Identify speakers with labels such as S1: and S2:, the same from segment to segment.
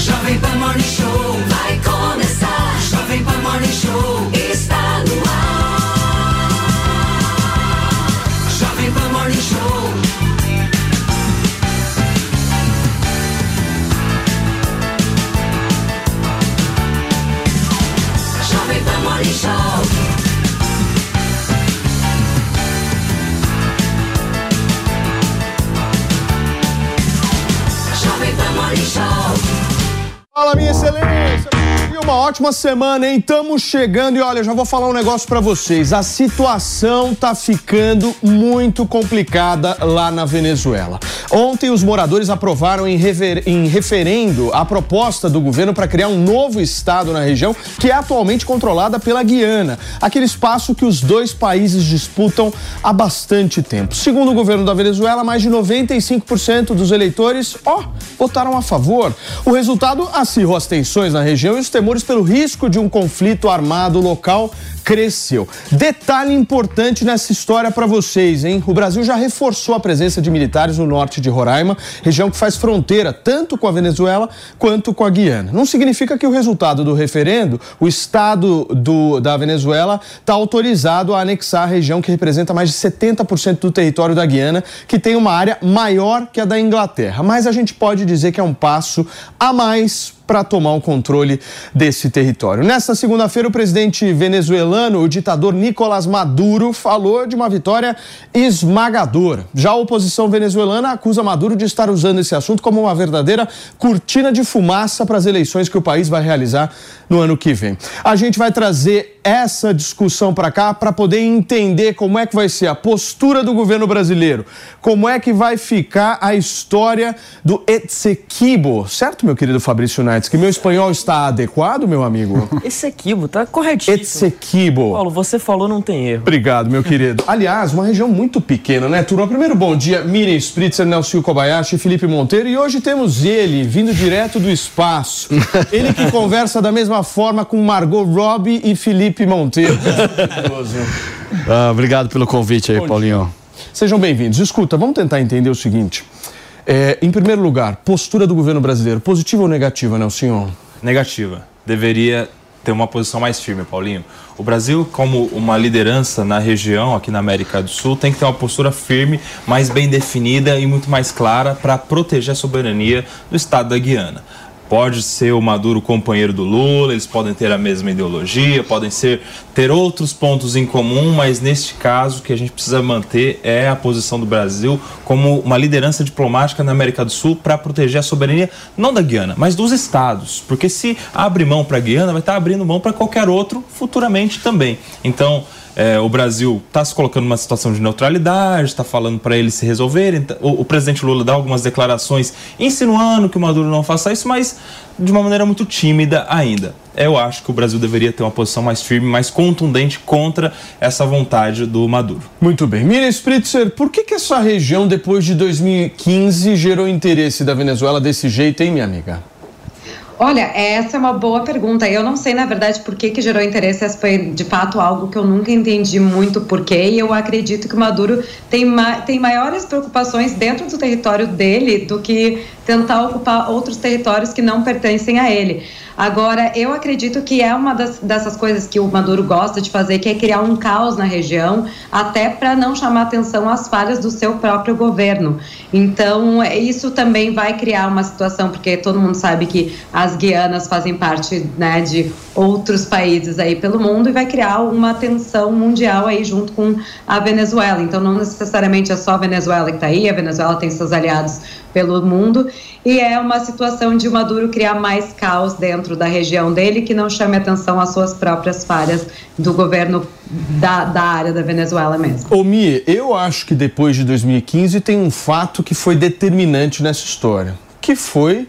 S1: Jovem Pan Morning Show vai começar. Jovem Pan Morning Show está no ar. Jovem Pan Morning Show. Jovem Pan Morning Show. Morning Show.
S2: Fala, minha excelência! E uma ótima semana, hein? Estamos chegando e olha, já vou falar um negócio pra vocês. A situação tá ficando muito complicada lá na Venezuela. Ontem os moradores aprovaram em, rever- em referendo a proposta do governo para criar um novo estado na região, que é atualmente controlada pela Guiana, aquele espaço que os dois países disputam há bastante tempo. Segundo o governo da Venezuela, mais de 95% dos eleitores, ó, votaram a favor. O resultado acirrou as tensões na região e os temores pelo risco de um conflito armado local cresceu. Detalhe importante nessa história para vocês, hein? O Brasil já reforçou a presença de militares no norte de Roraima, região que faz fronteira tanto com a Venezuela quanto com a Guiana. Não significa que o resultado do referendo, o Estado do- da Venezuela está autorizado a anexar a região que representa mais de 70% do território da Guiana, que tem uma área maior que a da Inglaterra. Mas a gente pode dizer que é um passo a mais para tomar o controle desse território. Nesta segunda-feira, o presidente venezuelano, o ditador Nicolás Maduro, falou de uma vitória esmagadora. Já a oposição venezuelana acusa Maduro de estar usando esse assunto como uma verdadeira cortina de fumaça para as eleições que o país vai realizar no ano que vem. A gente vai trazer essa discussão para cá para poder entender como é que vai ser a postura do governo brasileiro, como é que vai ficar a história do Etsequibo, certo, meu querido Fabrício Que meu espanhol está adequado, meu amigo?
S3: Esse equibo tá corretíssimo.
S2: Etsequibo.
S3: Paulo, você falou, não tem erro.
S2: Obrigado, meu querido. Aliás, uma região muito pequena, né, turma? Primeiro, bom dia, Miriam Spritzer, Nelson Kobayashi, Felipe Monteiro. E hoje temos ele, vindo direto do espaço. Ele que conversa da mesma forma com Margot Robbie e Felipe Monteiro.
S4: Ah, obrigado pelo convite aí,
S2: Bom
S4: Paulinho.
S2: Sejam bem-vindos. Escuta, vamos tentar entender o seguinte. É, em primeiro lugar, postura do governo brasileiro, positiva ou negativa, Nelson?
S5: Negativa. Deveria ter uma posição mais firme, Paulinho. O Brasil, como uma liderança na região, aqui na América do Sul, tem que ter uma postura firme, mais bem definida e muito mais clara para proteger a soberania do Estado da Guiana. Pode ser o Maduro companheiro do Lula, eles podem ter a mesma ideologia, podem ser ter outros pontos em comum, mas neste caso o que a gente precisa manter é a posição do Brasil como uma liderança diplomática na América do Sul para proteger a soberania não da Guiana, mas dos estados, porque se abre mão para a Guiana, vai estar abrindo mão para qualquer outro futuramente também. Então, é, o Brasil está se colocando numa situação de neutralidade, está falando para eles se resolverem. Tá- O, o presidente Lula dá algumas declarações insinuando que o Maduro não faça isso, mas de uma maneira muito tímida ainda. Eu acho que o Brasil deveria ter uma posição mais firme, mais contundente contra essa vontade do Maduro.
S2: Muito bem. Miriam Spritzer, por que, que essa região, depois de 2015, gerou interesse da Venezuela desse jeito, hein, minha amiga?
S6: Olha, essa é uma boa pergunta. Eu não sei, na verdade, por que, que gerou interesse. Essa foi, de fato, algo que eu nunca entendi muito porquê. E eu acredito que o Maduro tem, ma tem maiores preocupações dentro do território dele do que tentar ocupar outros territórios que não pertencem a ele. Agora, eu acredito que é uma das, dessas coisas que o Maduro gosta de fazer, que é criar um caos na região, até para não chamar atenção às falhas do seu próprio governo. Então, isso também vai criar uma situação, porque todo mundo sabe que as Guianas fazem parte né, de outros países aí pelo mundo e vai criar uma tensão mundial aí junto com a Venezuela. Então, não necessariamente é só a Venezuela que está aí, a Venezuela tem seus aliados pelo mundo e é uma situação de Maduro criar mais caos dentro da região dele que não chame atenção às suas próprias falhas do governo da, da área da Venezuela mesmo.
S2: Ô, Mi, eu acho que depois de 2015 tem um fato que foi determinante nessa história. Que foi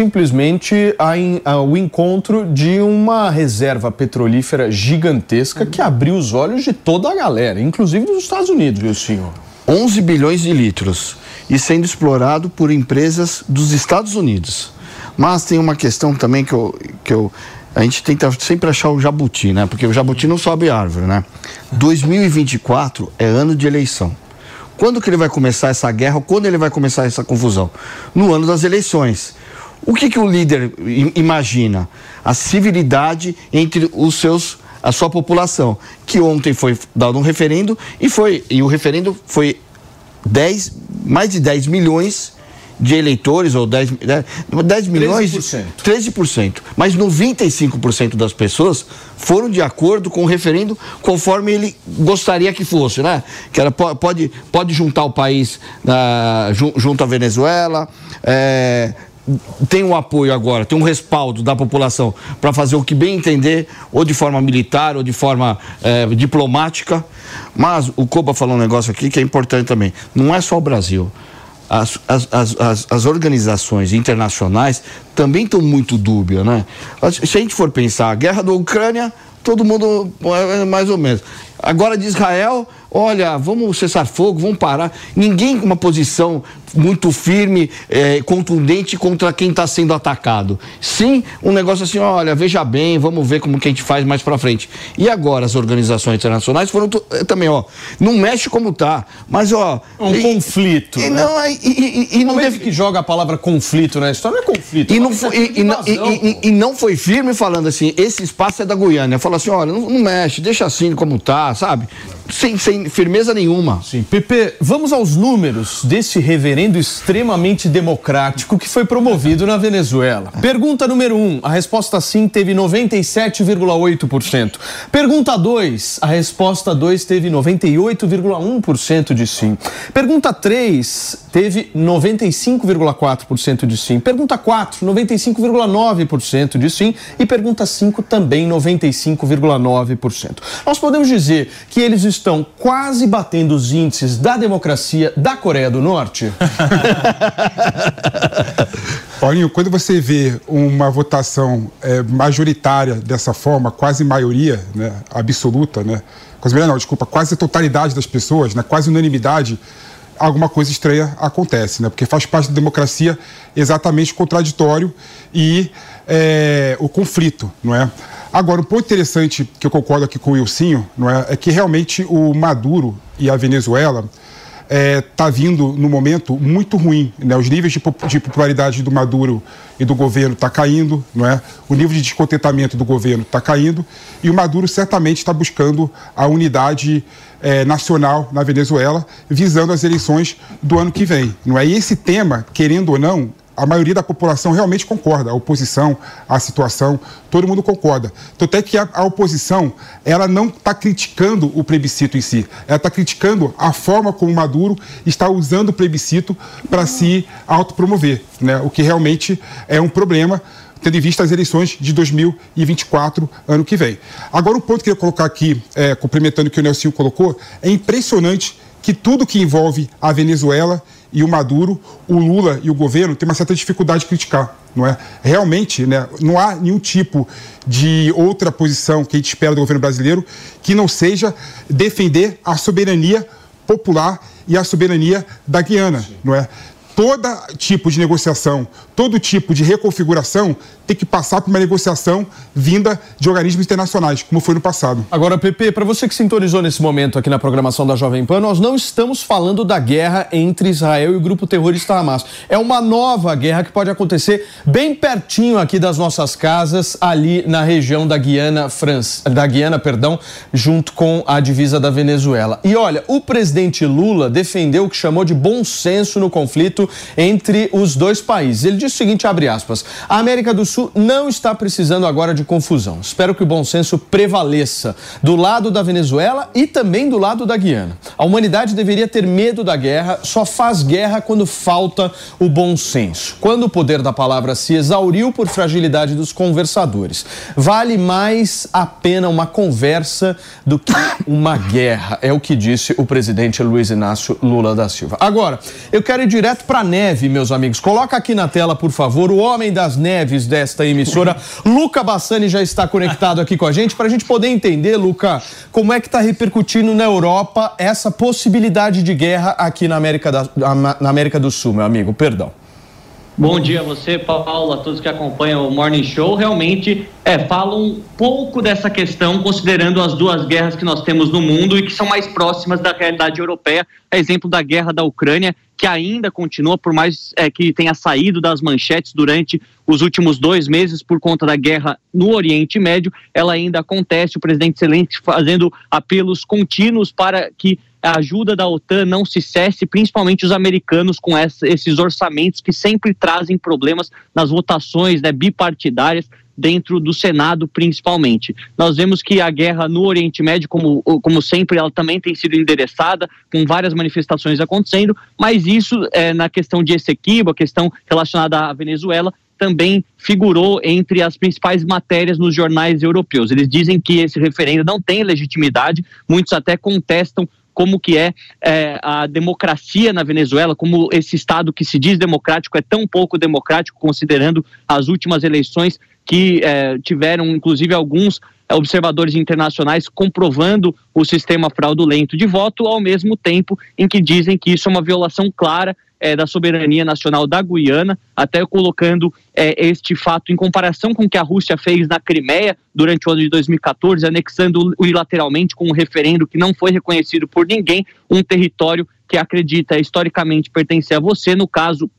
S2: simplesmente a in- a- o encontro de uma reserva petrolífera gigantesca que abriu os olhos de toda a galera, inclusive dos Estados Unidos, viu, senhor?
S4: 11 bilhões de litros e sendo explorado por empresas dos Estados Unidos. Mas tem uma questão também que eu, que eu a gente tenta sempre achar o jabuti, né? Porque o jabuti não sobe árvore, né? 2024 é ano de eleição. Quando que ele vai começar essa guerra? Quando ele vai começar essa confusão? No ano das eleições. O que, que o líder imagina? A civilidade entre os seus a sua população, que ontem foi dado um referendo e foi e o referendo foi 10, mais de 10 milhões de eleitores, ou 10, 10, 10 milhões.
S2: 13%.
S4: 13%. Mas 95% das pessoas foram de acordo com o referendo conforme ele gostaria que fosse, né? Que era, po- pode, pode juntar o país ah, ju- junto à Venezuela. é, tem um apoio agora, tem um respaldo da população para fazer o que bem entender, ou de forma militar, ou de forma eh, diplomática. Mas o Coba falou um negócio aqui que é importante também. Não é só o Brasil. As, as, as, as, organizações internacionais também estão muito dúbias, né? Se a gente for pensar, a guerra da Ucrânia, todo mundo é mais ou menos. Agora de Israel, olha, vamos cessar fogo, vamos parar. Ninguém com uma posição muito firme, eh, contundente contra quem está sendo atacado. Sim, um negócio assim, olha, veja bem, vamos ver como que a gente faz mais para frente. E agora as organizações internacionais foram eh, também, ó, não mexe como tá, mas ó,
S2: Um
S4: e-
S2: conflito.
S4: e
S2: né?
S4: não, é- e, e, e não
S2: momento
S4: deve-
S2: que joga a palavra conflito na história, não é conflito.
S4: e
S2: é
S4: não, foi, e, e não, e- foi firme falando assim, esse espaço é da Guiana. Fala assim, olha, não, não mexe, deixa assim como tá, sabe? Sem, sem firmeza nenhuma.
S2: Sim. Pepe, vamos aos números desse reverendo extremamente democrático que foi promovido na Venezuela. Pergunta número 1, um, a resposta sim teve 97,8%. Pergunta 2, a resposta 2 teve 98,1% de sim. Pergunta 3 teve 95,4% de sim. Pergunta 4, 95,9% de sim. E pergunta 5 também 95,9%. Nós podemos dizer que eles estão quase batendo os índices da democracia da Coreia do Norte?
S7: Paulinho, quando você vê uma votação é, majoritária dessa forma, quase maioria né, absoluta, né, quase não, desculpa, quase a totalidade das pessoas, né, quase unanimidade, alguma coisa estranha acontece, né, porque faz parte da democracia exatamente o contraditório e é, o conflito, não é? Agora, um ponto interessante que eu concordo aqui com o Wilsinho, não é, é que realmente o Maduro e a Venezuela está vindo num momento muito ruim. Né? Os níveis de, de popularidade do Maduro e do governo está caindo, não é? o nível de descontentamento do governo está caindo, e o Maduro certamente está buscando a unidade eh, nacional na Venezuela, visando as eleições do ano que vem. Não é? E esse tema, querendo ou não, a maioria da população realmente concorda, a oposição, a situação, todo mundo concorda. Tanto é que a, a oposição, ela não está criticando o plebiscito em si, ela está criticando a forma como Maduro está usando o plebiscito para se autopromover, né? o que realmente é um problema, tendo em vista as eleições de 2024, ano que vem. Agora, um ponto que eu queria colocar aqui, é, complementando o que o Nelson colocou, é impressionante que tudo que envolve a Venezuela e o Maduro, o Lula e o governo têm uma certa dificuldade de criticar, não é? Realmente, né, não há nenhum tipo de outra posição que a gente espera do governo brasileiro que não seja defender a soberania popular e a soberania da Guiana, não é? Todo tipo de negociação, todo tipo de reconfiguração tem que passar por uma negociação vinda de organismos internacionais, como foi no passado.
S2: Agora, Pepe, para você que sintonizou nesse momento aqui na programação da Jovem Pan, nós não estamos falando da guerra entre Israel e o grupo terrorista Hamas. É uma nova guerra que pode acontecer bem pertinho aqui das nossas casas, ali na região da Guiana, França, da Guiana, perdão, junto com a divisa da Venezuela. E olha, o presidente Lula defendeu o que chamou de bom senso no conflito entre os dois países. Ele disse o seguinte, abre aspas: "A América do Sul não está precisando agora de confusão. Espero que o bom senso prevaleça do lado da Venezuela e também do lado da Guiana. A humanidade deveria ter medo da guerra, só faz guerra quando falta o bom senso. Quando o poder da palavra se exauriu por fragilidade dos conversadores. Vale mais a pena uma conversa do que uma guerra, é o que disse o presidente Luiz Inácio Lula da Silva. Agora, eu quero ir direto para para neve, meus amigos. Coloca aqui na tela, por favor, o homem das neves desta emissora, Luca Bassani, já está conectado aqui com a gente para a gente poder entender, Luca, como é que está repercutindo na Europa essa possibilidade de guerra aqui na América, da, na América do Sul, meu amigo. Perdão.
S8: Bom dia a você, Paulo, a todos que acompanham o Morning Show. Realmente, é, fala um pouco dessa questão, considerando as duas guerras que nós temos no mundo e que são mais próximas da realidade europeia. É exemplo da guerra da Ucrânia, que ainda continua, por mais é, que tenha saído das manchetes durante os últimos dois meses por conta da guerra no Oriente Médio, ela ainda acontece. O presidente Zelensky fazendo apelos contínuos para que a ajuda da OTAN não se cesse, principalmente os americanos com esses orçamentos que sempre trazem problemas nas votações né, bipartidárias dentro do Senado, principalmente. Nós vemos que a guerra no Oriente Médio, como, como sempre, ela também tem sido endereçada, com várias manifestações acontecendo, mas isso é, na questão de Essequibo, a questão relacionada à Venezuela, também figurou entre as principais matérias nos jornais europeus. Eles dizem que esse referendo não tem legitimidade, muitos até contestam como que é, é, a democracia na Venezuela, como esse Estado que se diz democrático é tão pouco democrático, considerando as últimas eleições que é, tiveram, inclusive, alguns observadores internacionais comprovando o sistema fraudulento de voto, ao mesmo tempo em que dizem que isso é uma violação clara é, da soberania nacional da Guiana, até colocando é, este fato em comparação com o que a Rússia fez na Crimeia durante o ano de 2014, anexando unilateralmente com um referendo que não foi reconhecido por ninguém, um território que acredita historicamente pertencer a você, no caso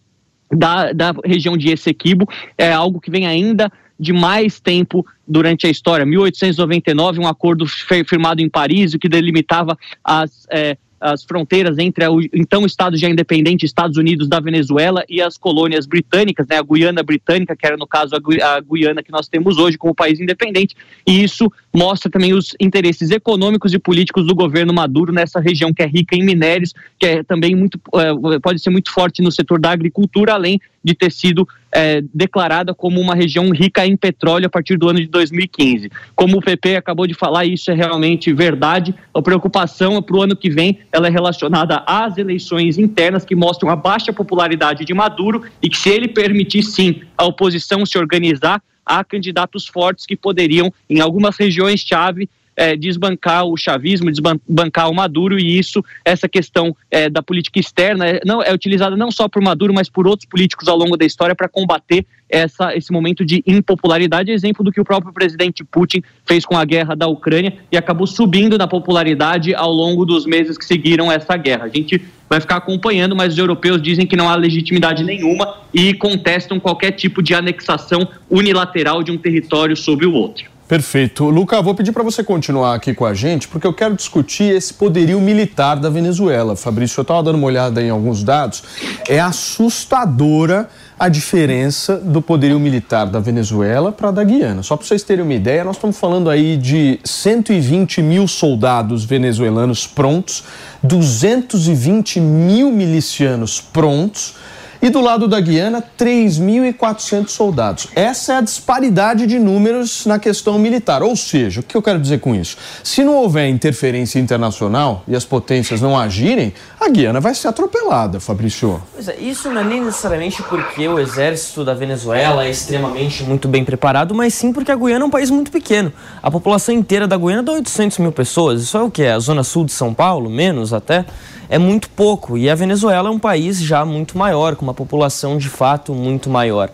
S8: da, da região de Essequibo, é algo que vem ainda de mais tempo durante a história. 1899, um acordo firmado em Paris, que delimitava as é, as fronteiras entre o então Estado já independente, Estados Unidos da Venezuela e as colônias britânicas, né, a Guiana Britânica, que era no caso a, a Guiana que nós temos hoje como país independente, e isso mostra também os interesses econômicos e políticos do governo Maduro nessa região que é rica em minérios, que é também muito é, pode ser muito forte no setor da agricultura, além de ter sido é, declarada como uma região rica em petróleo a partir do ano de 2015. Como o PP acabou de falar, isso é realmente verdade. A preocupação para o ano que vem ela é relacionada às eleições internas que mostram a baixa popularidade de Maduro e que se ele permitir sim a oposição se organizar, há candidatos fortes que poderiam, em algumas regiões-chave, é, desbancar o chavismo, desbancar o Maduro, e isso, essa questão é, da política externa, é, não, é utilizada não só por Maduro, mas por outros políticos ao longo da história para combater essa, esse momento de impopularidade, exemplo do que o próprio presidente Putin fez com a guerra da Ucrânia e acabou subindo na popularidade ao longo dos meses que seguiram essa guerra. A gente vai ficar acompanhando, mas os europeus dizem que não há legitimidade nenhuma e contestam qualquer tipo de anexação unilateral de um território sobre o outro.
S2: Perfeito. Luca, vou pedir para você continuar aqui com a gente, porque eu quero discutir esse poderio militar da Venezuela. Fabrício, eu estava dando uma olhada em alguns dados. É assustadora a diferença do poderio militar da Venezuela para da Guiana. Só para vocês terem uma ideia, nós estamos falando aí de 120 mil soldados venezuelanos prontos, 220 mil milicianos prontos e do lado da Guiana, 3.400 soldados. Essa é a disparidade de números na questão militar. Ou seja, o que eu quero dizer com isso? Se não houver interferência internacional e as potências não agirem, a Guiana vai ser atropelada, Fabrício.
S3: Pois é, isso não é nem necessariamente porque o exército da Venezuela é extremamente muito bem preparado, mas sim porque a Guiana é um país muito pequeno. A população inteira da Guiana dá 800 mil pessoas. Isso é o que? A zona sul de São Paulo? Menos até? É muito pouco. E a Venezuela é um país já muito maior, com uma população de fato muito maior.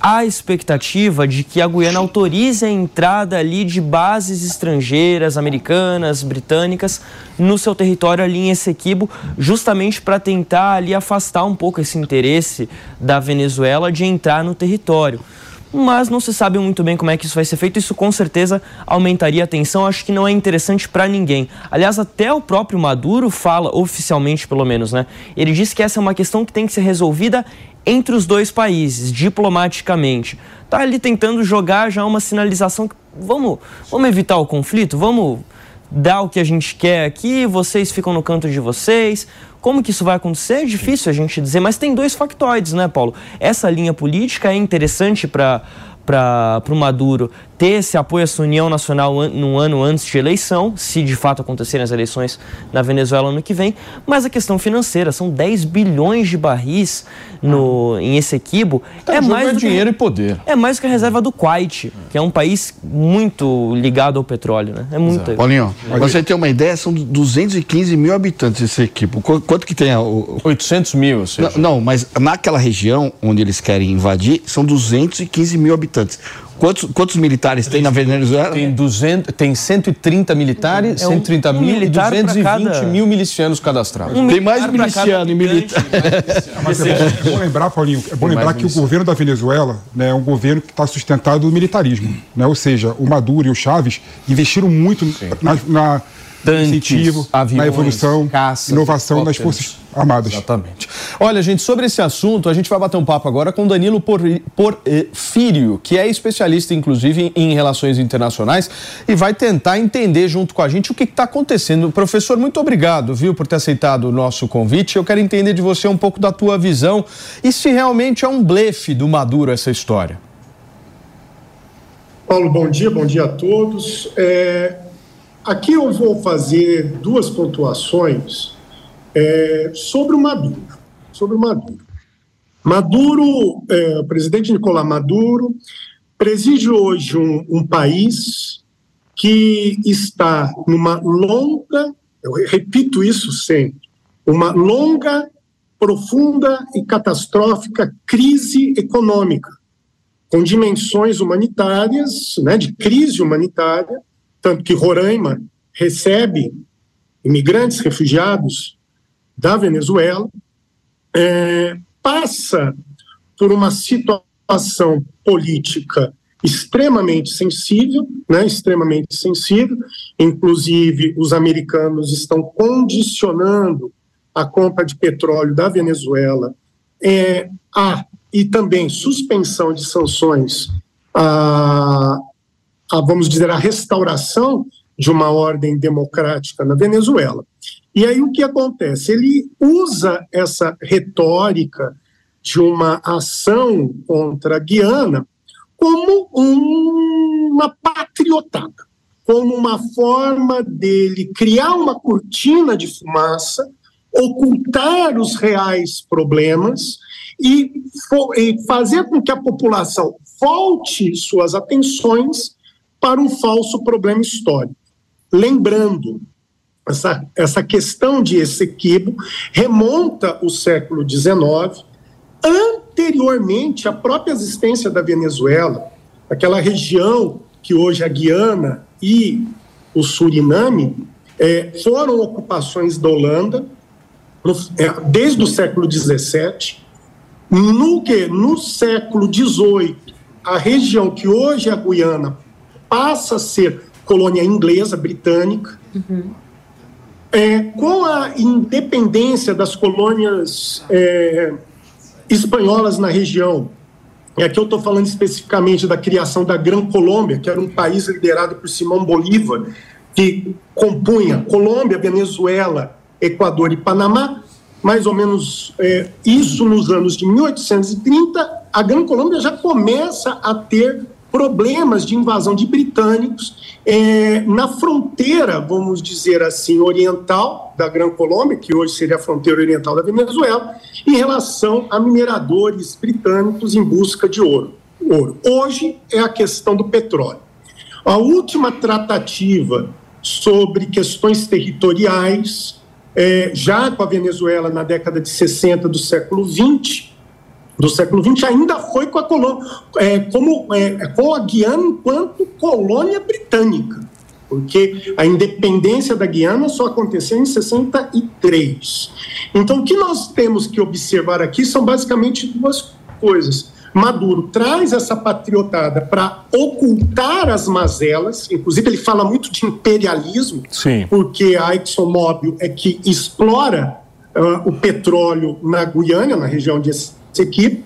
S3: Há expectativa de que a Guiana autorize a entrada ali de bases estrangeiras, americanas, britânicas, no seu território ali em Essequibo, justamente para tentar ali afastar um pouco esse interesse da Venezuela de entrar no território mas não se sabe muito bem como é que isso vai ser feito. Isso com certeza aumentaria a tensão. Acho que não é interessante para ninguém. Aliás, até o próprio Maduro fala, oficialmente pelo menos, né? Ele diz que essa é uma questão que tem que ser resolvida entre os dois países, diplomaticamente. Tá ali tentando jogar já uma sinalização que vamos, vamos evitar o conflito, vamos dar o que a gente quer aqui, vocês ficam no canto de vocês. Como que isso vai acontecer? É difícil a gente dizer, mas tem dois factoides, né, Paulo? Essa linha política é interessante para para o Maduro ter esse apoio a essa união nacional no ano antes de eleição, se de fato acontecerem as eleições na Venezuela ano que vem, mas a questão financeira, são 10 bilhões de barris no, em Essequibo,
S2: Tá,
S3: é mais
S2: é
S3: do que-
S2: dinheiro e poder.
S3: é mais do que a reserva do Kuwait, que é um país muito ligado ao petróleo, né? É muito.
S4: Paulinho, pra você ter uma ideia, são 215 mil habitantes esse equipo. Qu- Quanto que tem? a- O...
S2: 800 mil, ou seja.
S4: Não, não, mas naquela região onde eles querem invadir, são 215 mil habitantes. Quantos, quantos militares tem na Venezuela?
S2: Tem, 200, tem 130 militares,
S3: É um-
S2: 130
S3: um
S2: mil e
S3: militar pra
S2: 220
S3: cada-
S2: mil milicianos cadastrados.
S3: Um
S4: Tem mais miliciano e militar.
S7: Mas é bom, é bom lembrar, Paulinho, é bom
S2: Tem
S7: lembrar que o governo da Venezuela né, é um governo que está sustentado no militarismo. Né? Ou seja, o Maduro e o Chaves investiram muito na, na
S2: Tanques,
S7: incentivo,
S2: aviões,
S7: na evolução,
S2: caças,
S7: inovação das. Forças Armadas.
S2: Exatamente. Olha, gente, sobre esse assunto, a gente vai bater um papo agora com Danilo Por- Porfírio, que é especialista, inclusive, em relações internacionais e vai tentar entender junto com a gente o que está acontecendo. Professor, muito obrigado, viu, por ter aceitado o nosso convite. Eu quero entender de você um pouco da tua visão e se realmente é um blefe do Maduro essa história.
S9: Paulo, bom dia, bom dia a todos. É, aqui eu vou fazer duas pontuações é, sobre o Maduro. Sobre o Maduro. Maduro, é, o presidente Nicolás Maduro, preside hoje um, um país que está numa longa, eu repito isso sempre, uma longa, profunda e catastrófica crise econômica com dimensões humanitárias, né, de crise humanitária, tanto que Roraima recebe imigrantes, refugiados da Venezuela, é, passa por uma situação política extremamente sensível, né, extremamente sensível, inclusive os americanos estão condicionando a compra de petróleo da Venezuela é, a e também suspensão de sanções a, a, vamos dizer, a restauração de uma ordem democrática na Venezuela. E aí o que acontece? Ele usa essa retórica de uma ação contra a Guiana como um- uma patriotada, como uma forma dele criar uma cortina de fumaça, ocultar os reais problemas e, e fazer com que a população volte suas atenções para um falso problema histórico. Lembrando, essa, essa questão de Essequibo remonta o século XIX, anteriormente à própria existência da Venezuela, aquela região que hoje é a Guiana e o Suriname, eh, foram ocupações da Holanda no- eh, desde o século XVII. No que no século XVIII, a região que hoje é a Guiana passa a ser colônia inglesa, britânica. É, com a independência das colônias é, espanholas na região, e aqui eu estou falando especificamente da criação da Gran Colômbia, que era um país liderado por Simão Bolívar, que compunha Colômbia, Venezuela, Equador e Panamá, mais ou menos é, isso nos anos de 1830, a Gran Colômbia já começa a ter problemas de invasão de britânicos é, na fronteira, vamos dizer assim, oriental da Gran Colômbia, que hoje seria a fronteira oriental da Venezuela, em relação a mineradores britânicos em busca de ouro. ouro. Hoje é a questão do petróleo. A última tratativa sobre questões territoriais, é, já com a Venezuela na década de 60 do século 20, do século XX, ainda foi com a colônia, é, como, é, com a Guiana enquanto colônia britânica, porque a independência da Guiana só aconteceu em 63. Então, o que nós temos que observar aqui são basicamente duas coisas. Maduro traz essa patriotada para ocultar as mazelas, inclusive ele fala muito de imperialismo,
S2: Sim.
S9: porque a ExxonMobil é que explora ah, o petróleo na Guiana, na região de Essequibo,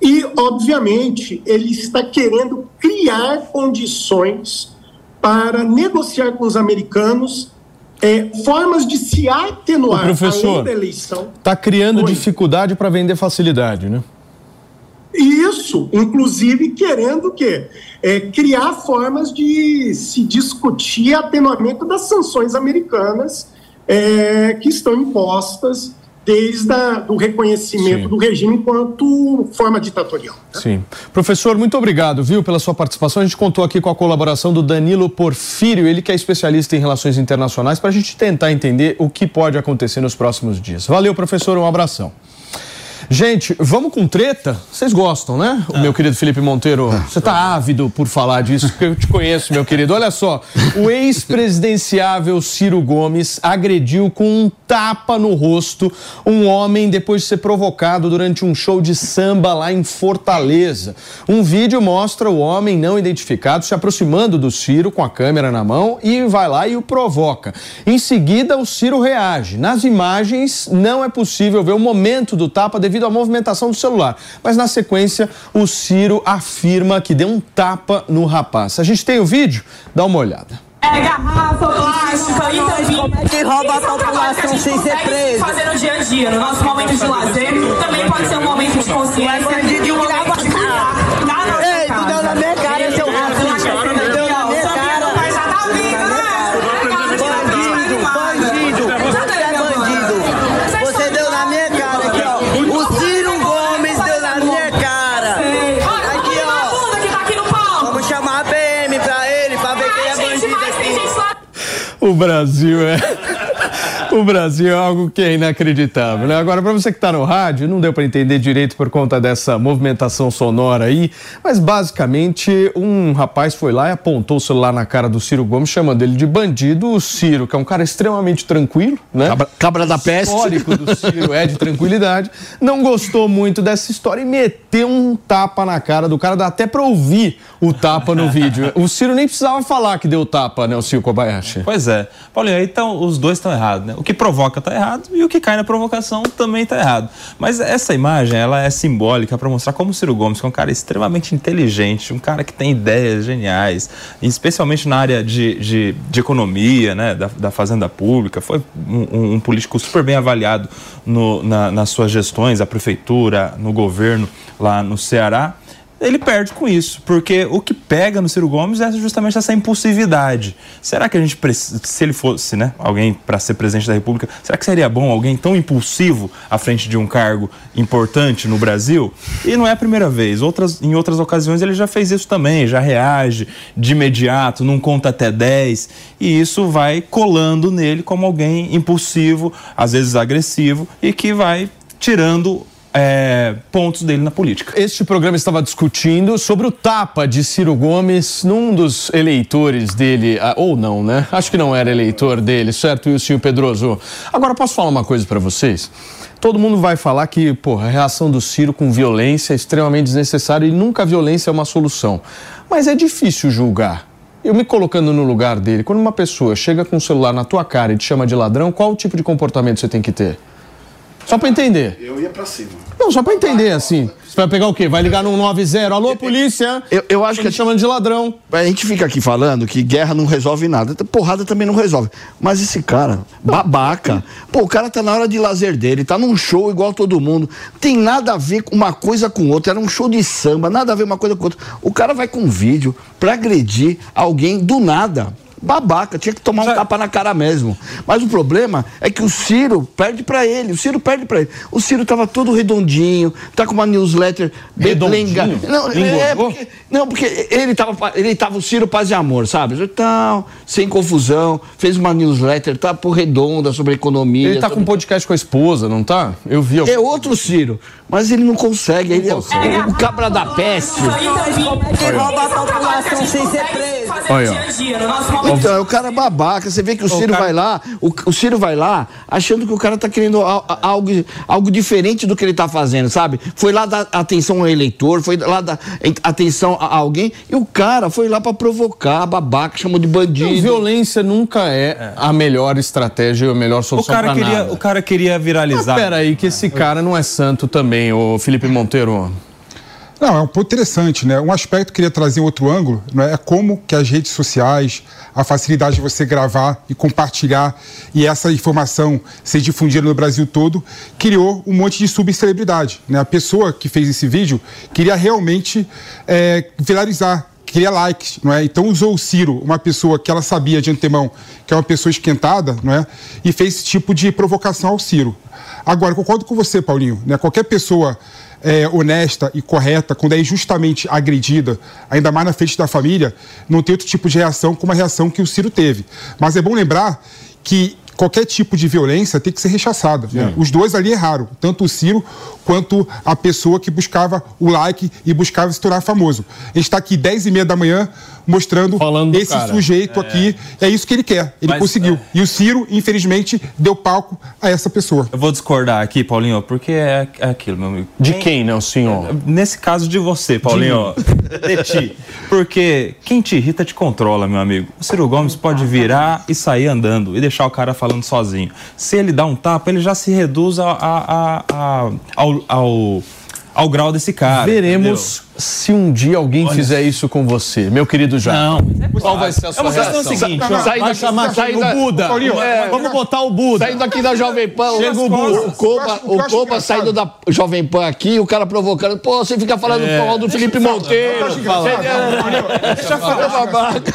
S9: e, obviamente, ele está querendo criar condições para negociar com os americanos eh, formas de se atenuar
S2: professor,
S9: além da eleição.
S2: Está criando dificuldade para vender facilidade, né?
S9: Isso, inclusive querendo o quê? É, criar formas de se discutir atenuamento das sanções americanas é, que estão impostas desde o reconhecimento
S2: Sim.
S9: do regime enquanto forma ditatorial.
S2: Sim. Professor, muito obrigado, viu, pela sua participação. A gente contou aqui com a colaboração do Danilo Porfírio, ele que é especialista em relações internacionais, para a gente tentar entender o que pode acontecer nos próximos dias. Valeu, professor, um abração. Gente, vamos com treta? Vocês gostam, né? O meu querido Felipe Monteiro, você tá ávido por falar disso, porque eu te conheço, meu querido. Olha só, o ex-presidenciável Ciro Gomes agrediu com um tapa no rosto um homem depois de ser provocado durante um show de samba lá em Fortaleza. Um vídeo mostra o homem não identificado se aproximando do Ciro com a câmera na mão e vai lá e o provoca. Em seguida, o Ciro reage. Nas imagens, não é possível ver o momento do tapa devido à movimentação do celular. Mas na sequência, o Ciro afirma que deu um tapa no rapaz. A gente tem o vídeo? Dá uma olhada.
S10: É garrafa, plástica e também. Como é que rouba a população sem ser preso? Fazer no dia a dia, no nosso momento de lazer, também pode ser um momento de consciência e um momento de cuidar da nossa Ei,
S2: Brasil é. O Brasil é algo que é inacreditável, né? Agora, para você que está no rádio, não deu para entender direito por conta dessa movimentação sonora aí, mas basicamente um rapaz foi lá e apontou o celular na cara do Ciro Gomes, chamando ele de bandido. O Ciro, que é um cara extremamente tranquilo, né?
S4: Cabra, cabra da peste.
S2: O histórico do Ciro é de tranquilidade. Não gostou muito dessa história e meteu um tapa na cara do cara. Dá até para ouvir o tapa no vídeo. O Ciro nem precisava falar que deu tapa, né, o Ciro Kobayashi?
S5: Pois é. Paulinho, então os dois estão errados, né? O que provoca tá errado e o que cai na provocação também tá errado. Mas essa imagem, ela é simbólica para mostrar como o Ciro Gomes, que é um cara extremamente inteligente, um cara que tem ideias geniais, especialmente na área de, de, de economia, né? Da, da fazenda pública, foi um- um político super bem avaliado no- na- nas suas gestões, a prefeitura, no governo lá no Ceará ele perde com isso, porque o que pega no Ciro Gomes é justamente essa impulsividade. Será que a gente precisa, se ele fosse, né, alguém para ser presidente da República, será que seria bom alguém tão impulsivo à frente de um cargo importante no Brasil? E não é a primeira vez. Outras, em outras ocasiões ele já fez isso também, já reage de imediato, não conta até 10, e isso vai colando nele como alguém impulsivo, às vezes agressivo, e que vai tirando é, pontos dele na política.
S2: Este programa estava discutindo sobre o tapa de Ciro Gomes num dos eleitores dele, ah, ou não, né? Acho que não era eleitor dele, certo, Wilson Pedroso? Agora, posso falar uma coisa para vocês? Todo mundo vai falar que, porra, a reação do Ciro com violência é extremamente desnecessária e nunca a violência é uma solução. Mas é difícil julgar. Eu me colocando no lugar dele, quando uma pessoa chega com o celular na tua cara e te chama de ladrão, qual o tipo de comportamento você tem que ter? Só para entender.
S4: Eu ia pra cima.
S2: Não, só pra entender, assim. Você vai pegar o quê? Vai ligar no 90, alô, polícia?
S4: Eu, eu acho que.
S2: chamando de ladrão.
S4: A gente fica aqui falando que guerra não resolve nada. Porrada também não resolve. Mas esse cara, babaca. Pô, o cara tá na hora de lazer dele, tá num show igual todo mundo. Tem nada a ver com uma coisa com outra. Era um show de samba, nada a ver uma coisa com outra. O cara vai com um vídeo pra agredir alguém do nada. Babaca, tinha que tomar um tapa na cara mesmo. Mas o problema é que o Ciro perde pra ele. O Ciro perde pra ele. O Ciro tava todo redondinho, tá com uma newsletter bem
S2: Redondinho?
S4: lenga. Não, é porque, não, porque ele tava, ele tava o Ciro Paz e Amor, sabe? Então, sem confusão, fez uma newsletter, tá por redonda sobre economia.
S2: Ele tá com um podcast com a esposa, não tá? Eu vi.
S4: É outro Ciro, mas ele não consegue. Ele é o, o cabra da peste.
S11: Como é?
S2: Olha, ó.
S4: Então, é o cara babaca. Você vê que o Ciro vai lá, o, o Ciro vai lá achando que o cara tá querendo a- algo, algo diferente do que ele tá fazendo, sabe? Foi lá dar atenção ao eleitor, foi lá dar en- atenção a alguém, e o cara foi lá pra provocar, babaca, chamou de bandido.
S2: Não, violência nunca é, a melhor estratégia e a melhor
S5: O
S2: solução
S5: cara,
S2: pra
S5: queria,
S2: nada.
S5: o cara queria
S2: Mas
S5: viralizar.
S2: pera aí que esse cara não é santo também, ô Felipe Monteiro.
S7: Não, é um ponto interessante, né? Um aspecto que eu queria trazer em outro ângulo não é como que as redes sociais, a facilidade de você gravar e compartilhar e essa informação ser difundida no Brasil todo, criou um monte de subcelebridade. Né? A pessoa que fez esse vídeo queria realmente é, viralizar, queria likes, não é? Então usou o Ciro, uma pessoa que ela sabia de antemão que é uma pessoa esquentada, não é? E fez esse tipo de provocação ao Ciro. Agora, concordo com você, Paulinho, né? Qualquer pessoa é, honesta e correta, quando é injustamente agredida, ainda mais na frente da família, não tem outro tipo de reação como a reação que o Ciro teve. Mas é bom lembrar que qualquer tipo de violência tem que ser rechaçada. Né? Os dois ali erraram, tanto o Ciro quanto a pessoa que buscava o like e buscava se tornar famoso. A gente está aqui 10 e meia da manhã mostrando
S2: do
S7: esse
S2: cara.
S7: sujeito aqui. É isso que ele quer. Ele
S5: Mas,
S7: conseguiu. E o Ciro, infelizmente, deu palco a essa pessoa.
S5: Eu vou discordar aqui, Paulinho, porque é, é aquilo, meu amigo.
S2: De quem, né, o senhor?
S5: Nesse caso de você, Paulinho. De ti. Porque quem te irrita te controla, meu amigo. O Ciro Gomes pode virar e sair andando e deixar o cara falando sozinho. Se ele dá um tapa, ele já se reduz a, a- a- a- ao, ao, ao grau desse cara.
S2: Veremos se um dia alguém
S5: Olha-
S2: fizer isso com você, meu querido Jair.
S5: Não, é
S2: Qual vai ser a
S5: É
S2: sua
S5: uma questão
S2: reação?
S5: seguinte,
S2: Sa-
S5: ó.
S2: vai
S4: Saindo-
S2: chamar chega o Buda. É, vamos botar o Buda.
S4: Saindo aqui da Jovem Pan,
S2: Chega o Buda.
S4: o Coba, o Coba saindo da Jovem Pan aqui, o cara provocando. Pô, você fica falando
S5: É.
S4: do Felipe Monteiro.
S5: Deixa eu falar.
S4: Você-
S5: Deixa eu falar.
S4: babaca.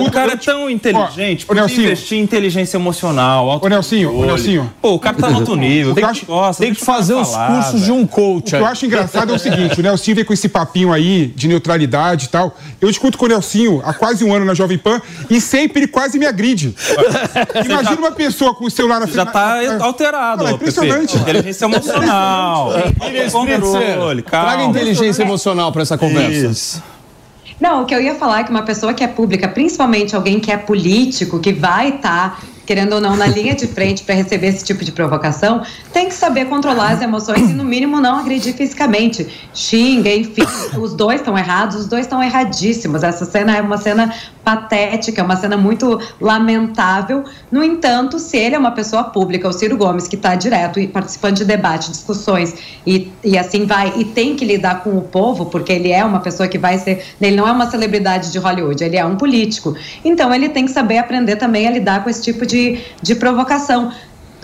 S5: O cara é tão inteligente,
S7: Nelsinho.
S5: investir em inteligência emocional.
S7: Ô, Nelsinho, ô, Nelsinho.
S5: Pô, o cara tá no outro nível.
S7: O
S5: Tem que,
S2: fazer os cursos de um
S7: O
S2: coach.
S7: que eu acho engraçado é o seguinte, o Nelsinho vem com esse papinho aí de neutralidade e tal. Eu discuto com o Nelsinho há quase um ano na Jovem Pan e sempre ele quase me agride. Imagina uma pessoa com o celular na
S5: Você já tá alterado,
S7: Não, é
S5: Pepe.
S7: impressionante.
S5: Inteligência emocional. Controle, calma.
S2: Traga inteligência emocional para essa conversa.
S6: Não, o que eu ia falar é que uma pessoa que é pública, principalmente alguém que é político, que vai estar, querendo ou não, na linha de frente para receber esse tipo de provocação, tem que saber controlar as emoções e, no mínimo, não agredir fisicamente. Xinga, enfim. Os dois estão errados, os dois estão erradíssimos. Essa cena é uma cena patética, é uma cena muito lamentável. No entanto, se ele é uma pessoa pública, o Ciro Gomes, que está direto e participando de debate, discussões, e, e assim vai, e tem que lidar com o povo, porque ele é uma pessoa que vai ser. Ele não é uma celebridade de Hollywood, ele é um político. Então, ele tem que saber aprender também a lidar com esse tipo de, de provocação.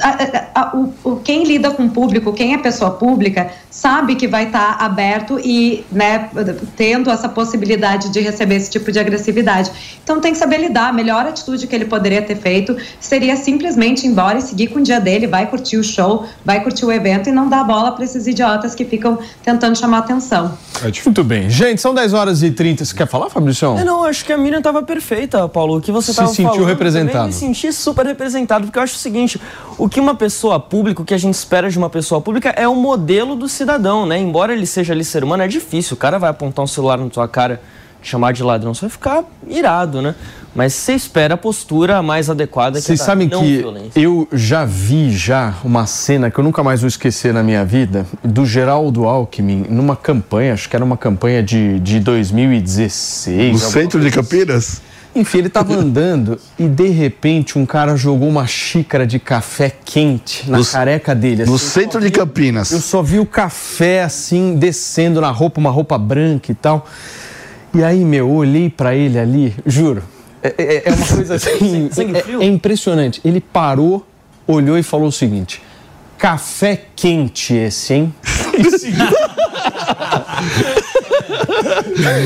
S6: A- a- o, o- quem lida com o público, quem é pessoa pública, sabe que vai estar aberto e né, tendo essa possibilidade de receber esse tipo de agressividade. Então tem que saber lidar. A melhor atitude que ele poderia ter feito seria simplesmente ir embora e seguir com o dia dele, vai curtir o show, vai curtir o evento e não dar bola para esses idiotas que ficam tentando chamar atenção.
S2: Muito bem. Gente, são 10 horas e 30. Você quer falar, Fabrício?
S3: Eu não, acho que a Miriam tava perfeita, Paulo. O que você
S2: Se
S3: tava
S2: sentiu
S3: falando,
S2: representado.
S3: também Me senti super representado, porque eu acho o seguinte: o que uma pessoa pública, o que a gente espera de uma pessoa pública é o modelo do cidadão, né? Embora ele seja ali ser humano, é difícil. O cara vai apontar um celular na tua cara, te chamar de ladrão, você vai ficar irado, né? Mas você espera a postura mais adequada que
S2: Vocês
S3: a da
S2: sabem
S3: não
S2: que
S3: violência.
S2: eu já vi já uma cena que eu nunca mais vou esquecer na minha vida, do Geraldo Alckmin, numa campanha, acho que era uma campanha de, de 2016.
S4: No centro de
S2: assim.
S4: Campinas?
S2: Enfim, ele tava andando e de repente um cara jogou uma xícara de café quente na
S4: No-
S2: careca dele.
S4: No
S2: assim.
S4: centro de Campinas.
S2: Eu só vi o café assim descendo na roupa, uma roupa branca e tal. E aí, meu, eu olhei pra ele ali, juro. É, é- é uma coisa assim. É- é impressionante. Ele parou, olhou e falou o seguinte: café quente esse, hein?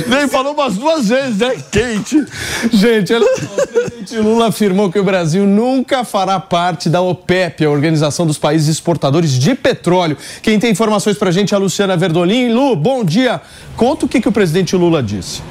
S4: Nem falou umas duas vezes, né? Quente.
S2: Gente, só, o presidente Lula afirmou que o Brasil nunca fará parte da OPEP, a Organização dos Países Exportadores de Petróleo. Quem tem informações pra gente é a Luciana Verdolim. Lu, bom dia. Conta o que, que o presidente Lula disse.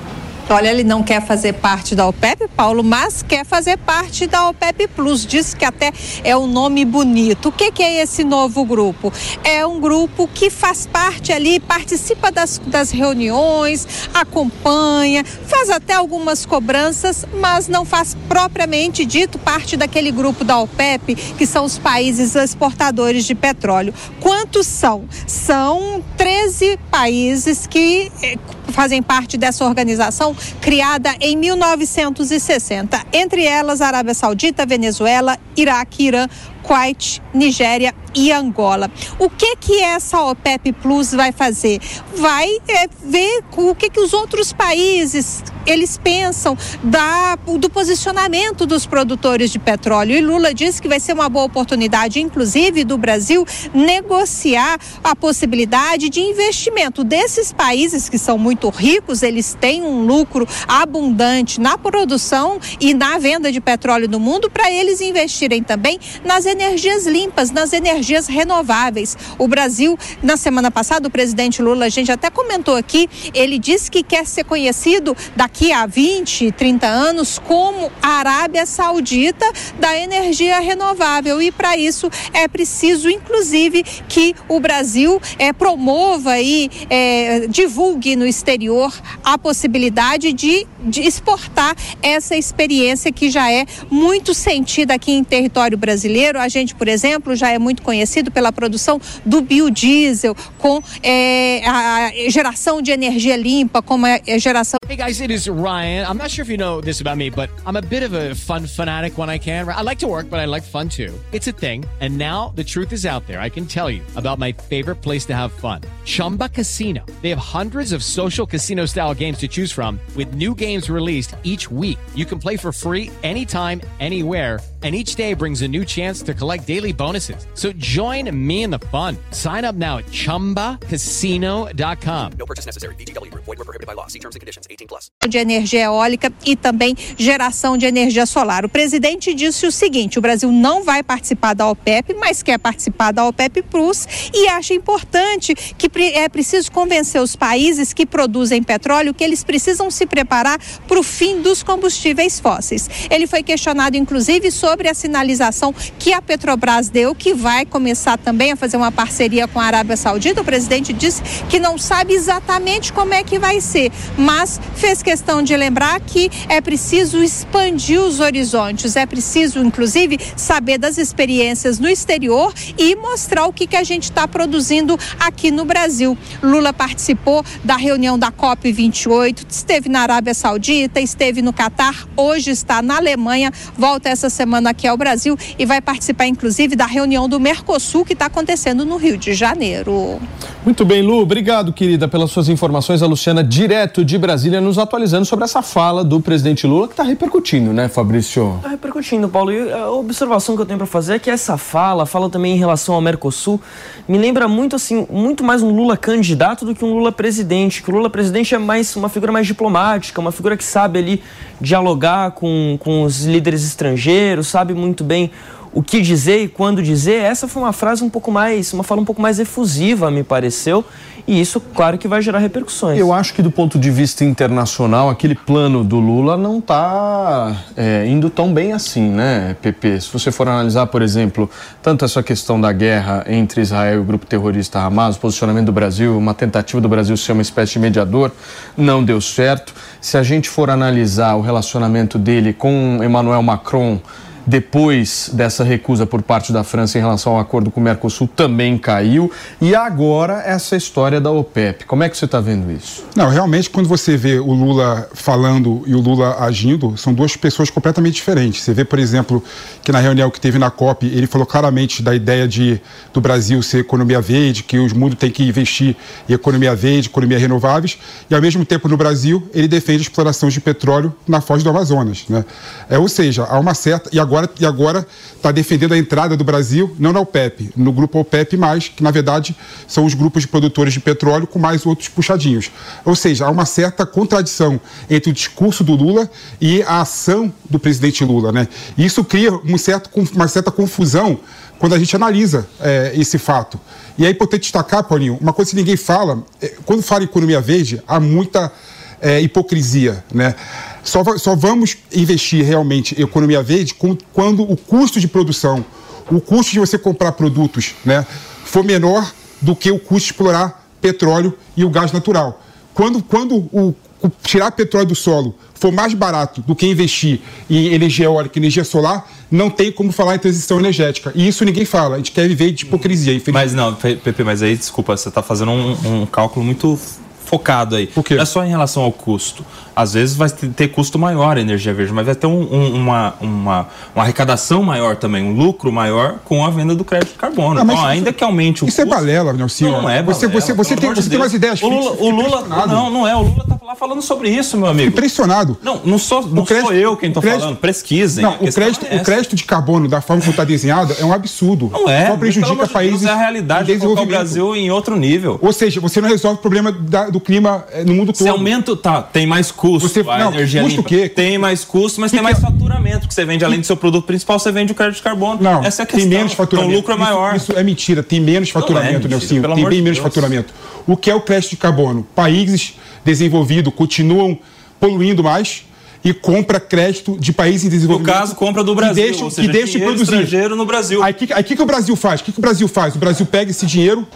S12: Olha, ele não quer fazer parte da OPEP, Paulo, mas quer fazer parte da OPEP Plus. Diz que até é um nome bonito. O que, que é esse novo grupo? É um grupo que faz parte ali, participa das, das reuniões, acompanha, faz até algumas cobranças, mas não faz propriamente dito parte daquele grupo da OPEP, que são os países exportadores de petróleo. Quantos são? São 13 países que eh, fazem parte dessa organização criada em 1960. Entre elas, Arábia Saudita, Venezuela, Iraque, Irã, Kuwait, Nigéria e Angola. O que que essa OPEP Plus vai fazer? Vai é, ver o que que os outros países eles pensam da, do posicionamento dos produtores de petróleo. E Lula disse que vai ser uma boa oportunidade, inclusive, do Brasil negociar a possibilidade de investimento desses países que são muito ricos, eles têm um lucro abundante na produção e na venda de petróleo no mundo, para eles investirem também nas energias limpas, nas energias renováveis. O Brasil, na semana passada, o presidente Lula, a gente até comentou aqui, ele disse que quer ser conhecido daqui a 20, 30 anos como a Arábia Saudita da energia renovável. E para isso é preciso, inclusive, que o Brasil é, promova e é, divulgue no exterior a possibilidade de, de exportar essa experiência que já é muito sentida aqui em território brasileiro. A gente, por exemplo, já é muito conhecido pela produção do biodiesel, com é, a geração de energia limpa, como a geração.
S13: Hey guys, it is Ryan. I'm not sure if you know this about me, but I'm a bit of a fun fanatic when I can. I like to work, but I like fun too. It's a thing. And now the truth is out there. I can tell you about my favorite place to have fun Chumba Casino. They have hundreds of social casino style games to choose from, with new games released each week. You can play for free anytime, anywhere. And each day brings a new chance to collect daily bonuses. So join me in the fun. Sign up now at chumbacasino.com.
S14: No purchase necessary. Void were prohibited by law. See terms and conditions. 18 plus.
S12: de energia eólica e também geração de energia solar. O presidente disse o seguinte: o Brasil não vai participar da OPEP, mas quer participar da OPEP Plus e acha importante que é preciso convencer os países que produzem petróleo que eles precisam se preparar para o fim dos combustíveis fósseis. Ele foi questionado, inclusive, sobre a sinalização que a Petrobras deu, que vai começar também a fazer uma parceria com a Arábia Saudita. O presidente disse que não sabe exatamente como é que vai ser, mas fez questão de lembrar que é preciso expandir os horizontes, é preciso, inclusive, saber das experiências no exterior e mostrar o que, que a gente está produzindo aqui no Brasil. Lula participou da reunião da COP28, esteve na Arábia Saudita, esteve no Catar, hoje está na Alemanha, volta essa semana aqui ao Brasil e vai participar, inclusive, da reunião do Mercosul que está acontecendo no Rio de Janeiro.
S2: Muito bem, Lu. Obrigado, querida, pelas suas informações. A Luciana, direto de Brasília, nos atualizando sobre essa fala do presidente Lula, que está repercutindo, né, Fabrício?
S3: Tá repercutindo, Paulo. E a observação que eu tenho para fazer é que essa fala, fala também em relação ao Mercosul, me lembra muito assim, muito mais um Lula candidato do que um Lula presidente. Que o Lula presidente é mais uma figura mais diplomática, uma figura que sabe ali dialogar com, com os líderes estrangeiros, sabe muito bem o que dizer e quando dizer. Essa foi uma frase um pouco mais, uma fala um pouco mais efusiva, me pareceu. E isso, claro, que vai gerar repercussões.
S2: Eu acho que do ponto de vista internacional, aquele plano do Lula não está indo tão bem assim, né, PP? Se você for analisar, por exemplo, tanto essa questão da guerra entre Israel e o grupo terrorista Hamas, o posicionamento do Brasil, uma tentativa do Brasil ser uma espécie de mediador, não deu certo. Se a gente for analisar o relacionamento dele com Emmanuel Macron, depois dessa recusa por parte da França em relação ao acordo com o Mercosul também caiu. E agora essa história da OPEP. Como é que você está vendo isso?
S7: Não, realmente, quando você vê o Lula falando e o Lula agindo, são duas pessoas completamente diferentes. Você vê, por exemplo, que na reunião que teve na COP, ele falou claramente da ideia de do Brasil ser economia verde, que o mundo tem que investir em economia verde, economia renováveis, e ao mesmo tempo no Brasil ele defende a exploração de petróleo na foz do Amazonas. Né? É, ou seja, há uma certa. E agora e agora está defendendo a entrada do Brasil, não na OPEP, no grupo OPEP, que na verdade são os grupos de produtores de petróleo com mais outros puxadinhos. Ou seja, há uma certa contradição entre o discurso do Lula e a ação do presidente Lula. Né? Isso cria um certo, uma certa confusão quando a gente analisa é, esse fato. E é importante destacar, Paulinho, uma coisa que ninguém fala, é, quando fala em economia verde, há muita é, hipocrisia, né? Só, só vamos investir realmente em economia verde quando o custo de produção, o custo de você comprar produtos, né, for menor do que o custo de explorar petróleo e o gás natural. Quando, quando o, o tirar petróleo do solo for mais barato do que investir em energia eólica e energia solar, não tem como falar em transição energética. E isso ninguém fala. A gente quer viver de hipocrisia.
S5: Mas não, Pepe, mas aí, desculpa, você está fazendo um, um cálculo muito focado aí. Não é só em relação ao custo. Às vezes vai ter custo maior a energia verde, mas vai ter um- um- uma, uma, uma arrecadação maior também, um lucro maior com a venda do crédito de carbono.
S7: Ah,
S5: então,
S7: isso-
S5: ainda que aumente o
S7: Isso é balela, Nelson.
S5: Não é
S7: Você,
S5: balela,
S7: você, você, tem,
S5: de
S7: você tem umas ideias
S5: O Lula,
S7: fixas,
S5: o Lula não, não é. O Lula tá lá falando sobre isso, meu amigo.
S7: Impressionado.
S5: Não, não sou, não
S7: crédito-
S5: sou eu quem tô
S7: crédito-
S5: falando. Pesquisem.
S7: Não, o crédito,
S5: é
S7: o crédito de carbono, da forma como está desenhado, é um absurdo.
S5: Não é.
S7: Só prejudica países.
S5: Deus, é a realidade de colocar o. Brasil em outro nível.
S7: Ou seja, você não resolve o problema da- do clima eh, no mundo todo.
S5: Se aumenta, tá, tem mais custo,
S7: Você-
S5: a
S7: não,
S5: energia
S7: custo
S5: limpa.
S7: quê?
S5: Tem mais custo, mas
S7: Que
S5: tem
S7: que
S5: mais
S7: é?
S5: faturamento, que você vende além do seu produto principal, você vende o crédito de carbono.
S7: Não,
S5: Essa é a questão.
S7: tem menos faturamento.
S5: Então o lucro é
S7: Isso-
S5: maior.
S7: Isso, é mentira, tem menos
S5: Não é
S7: faturamento,
S5: mentira,
S7: Nelson.
S5: pelo
S7: Tem bem menos
S5: Deus.
S7: faturamento. O que é o crédito de carbono? Países desenvolvidos continuam poluindo mais e compra crédito de países em
S5: No
S7: desenvolvimento.
S5: caso, compra do
S7: que
S5: Brasil,
S7: deixam-
S5: ou seja,
S7: que deixam de
S5: dinheiro
S7: produzir.
S5: estrangeiro no Brasil.
S7: Aí o que, aí que, que o Brasil faz? O que, que o Brasil faz? O Brasil pega esse dinheiro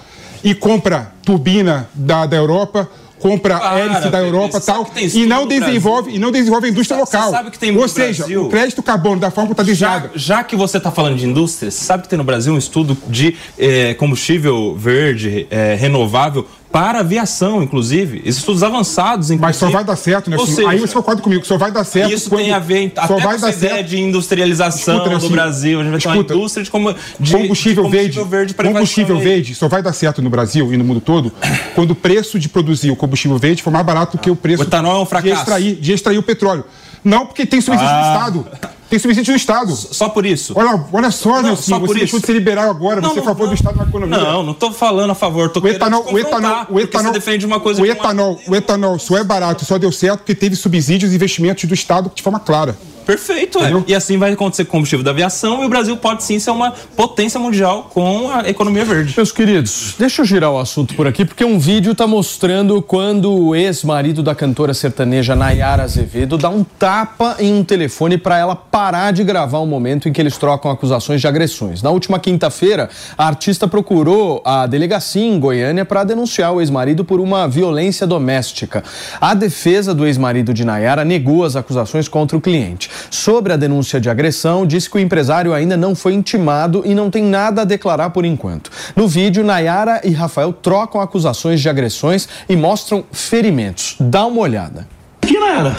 S7: e compra turbina da, da Europa, compra
S5: Para,
S7: hélice da Europa
S5: sabe
S7: tal, e não desenvolve e não desenvolve a indústria
S5: Você
S7: local.
S5: sabe que tem
S7: Ou seja,
S5: Brasil?
S7: o crédito carbono da forma que está desenhada.
S5: Já, já que você está falando de indústria, sabe que tem no Brasil um estudo de eh, combustível verde eh, renovável para aviação, inclusive. Estudos avançados, inclusive.
S7: Mas só vai dar certo, né?
S5: Ou
S7: Assim,
S5: seja,
S7: aí você concorda comigo, só vai dar certo.
S5: Isso tem a ver
S7: só
S5: até
S7: vai
S5: com
S7: dar
S5: essa ideia
S7: certo.
S5: de industrialização
S7: Escuta,
S5: do
S7: Nelson,
S5: Brasil. A gente vai ter
S7: escuta,
S5: uma indústria de, como, de
S7: combustível,
S5: de
S7: verde,
S5: verde para
S7: combustível verde só vai dar certo no Brasil e no mundo todo quando o preço de produzir o combustível verde for mais barato do que o preço
S5: O etanol é um
S7: de
S5: fracasso.
S7: extrair, de extrair o petróleo. Não, porque tem subsídio
S5: Ah.
S7: do Estado. Tem subsídio do Estado.
S5: Só por isso.
S7: Olha, olha só,
S5: Não,
S7: Nelson,
S5: só por
S7: você deixou
S5: isso.
S7: de ser liberal agora,
S5: Não,
S7: você é a
S5: não,
S7: favor do
S5: não.
S7: Estado na economia.
S5: Não, não tô falando a favor, tô
S7: O etanol,
S5: querendo
S7: o etanol, o etanol,
S5: você defende uma coisa
S7: o
S5: uma-
S7: etanol, o etanol só é barato, só deu certo porque teve subsídios e investimentos do Estado de forma clara.
S5: Perfeito, é. E assim vai acontecer com o combustível da aviação e o Brasil pode sim ser uma potência mundial com a economia verde.
S2: Meus queridos, deixa eu girar o assunto por aqui, porque um vídeo tá mostrando quando o ex-marido da cantora sertaneja Nayara Azevedo dá um tapa em um telefone para ela parar de gravar o momento em que eles trocam acusações de agressões. Na última quinta-feira, a artista procurou a delegacia em Goiânia para denunciar o ex-marido por uma violência doméstica. A defesa do ex-marido de Nayara negou as acusações contra o cliente. Sobre a denúncia de agressão, disse que o empresário ainda não foi intimado e não tem nada a declarar por enquanto. No vídeo, Nayara e Rafael trocam acusações de agressões e mostram ferimentos. Dá uma olhada.
S15: que Nayara?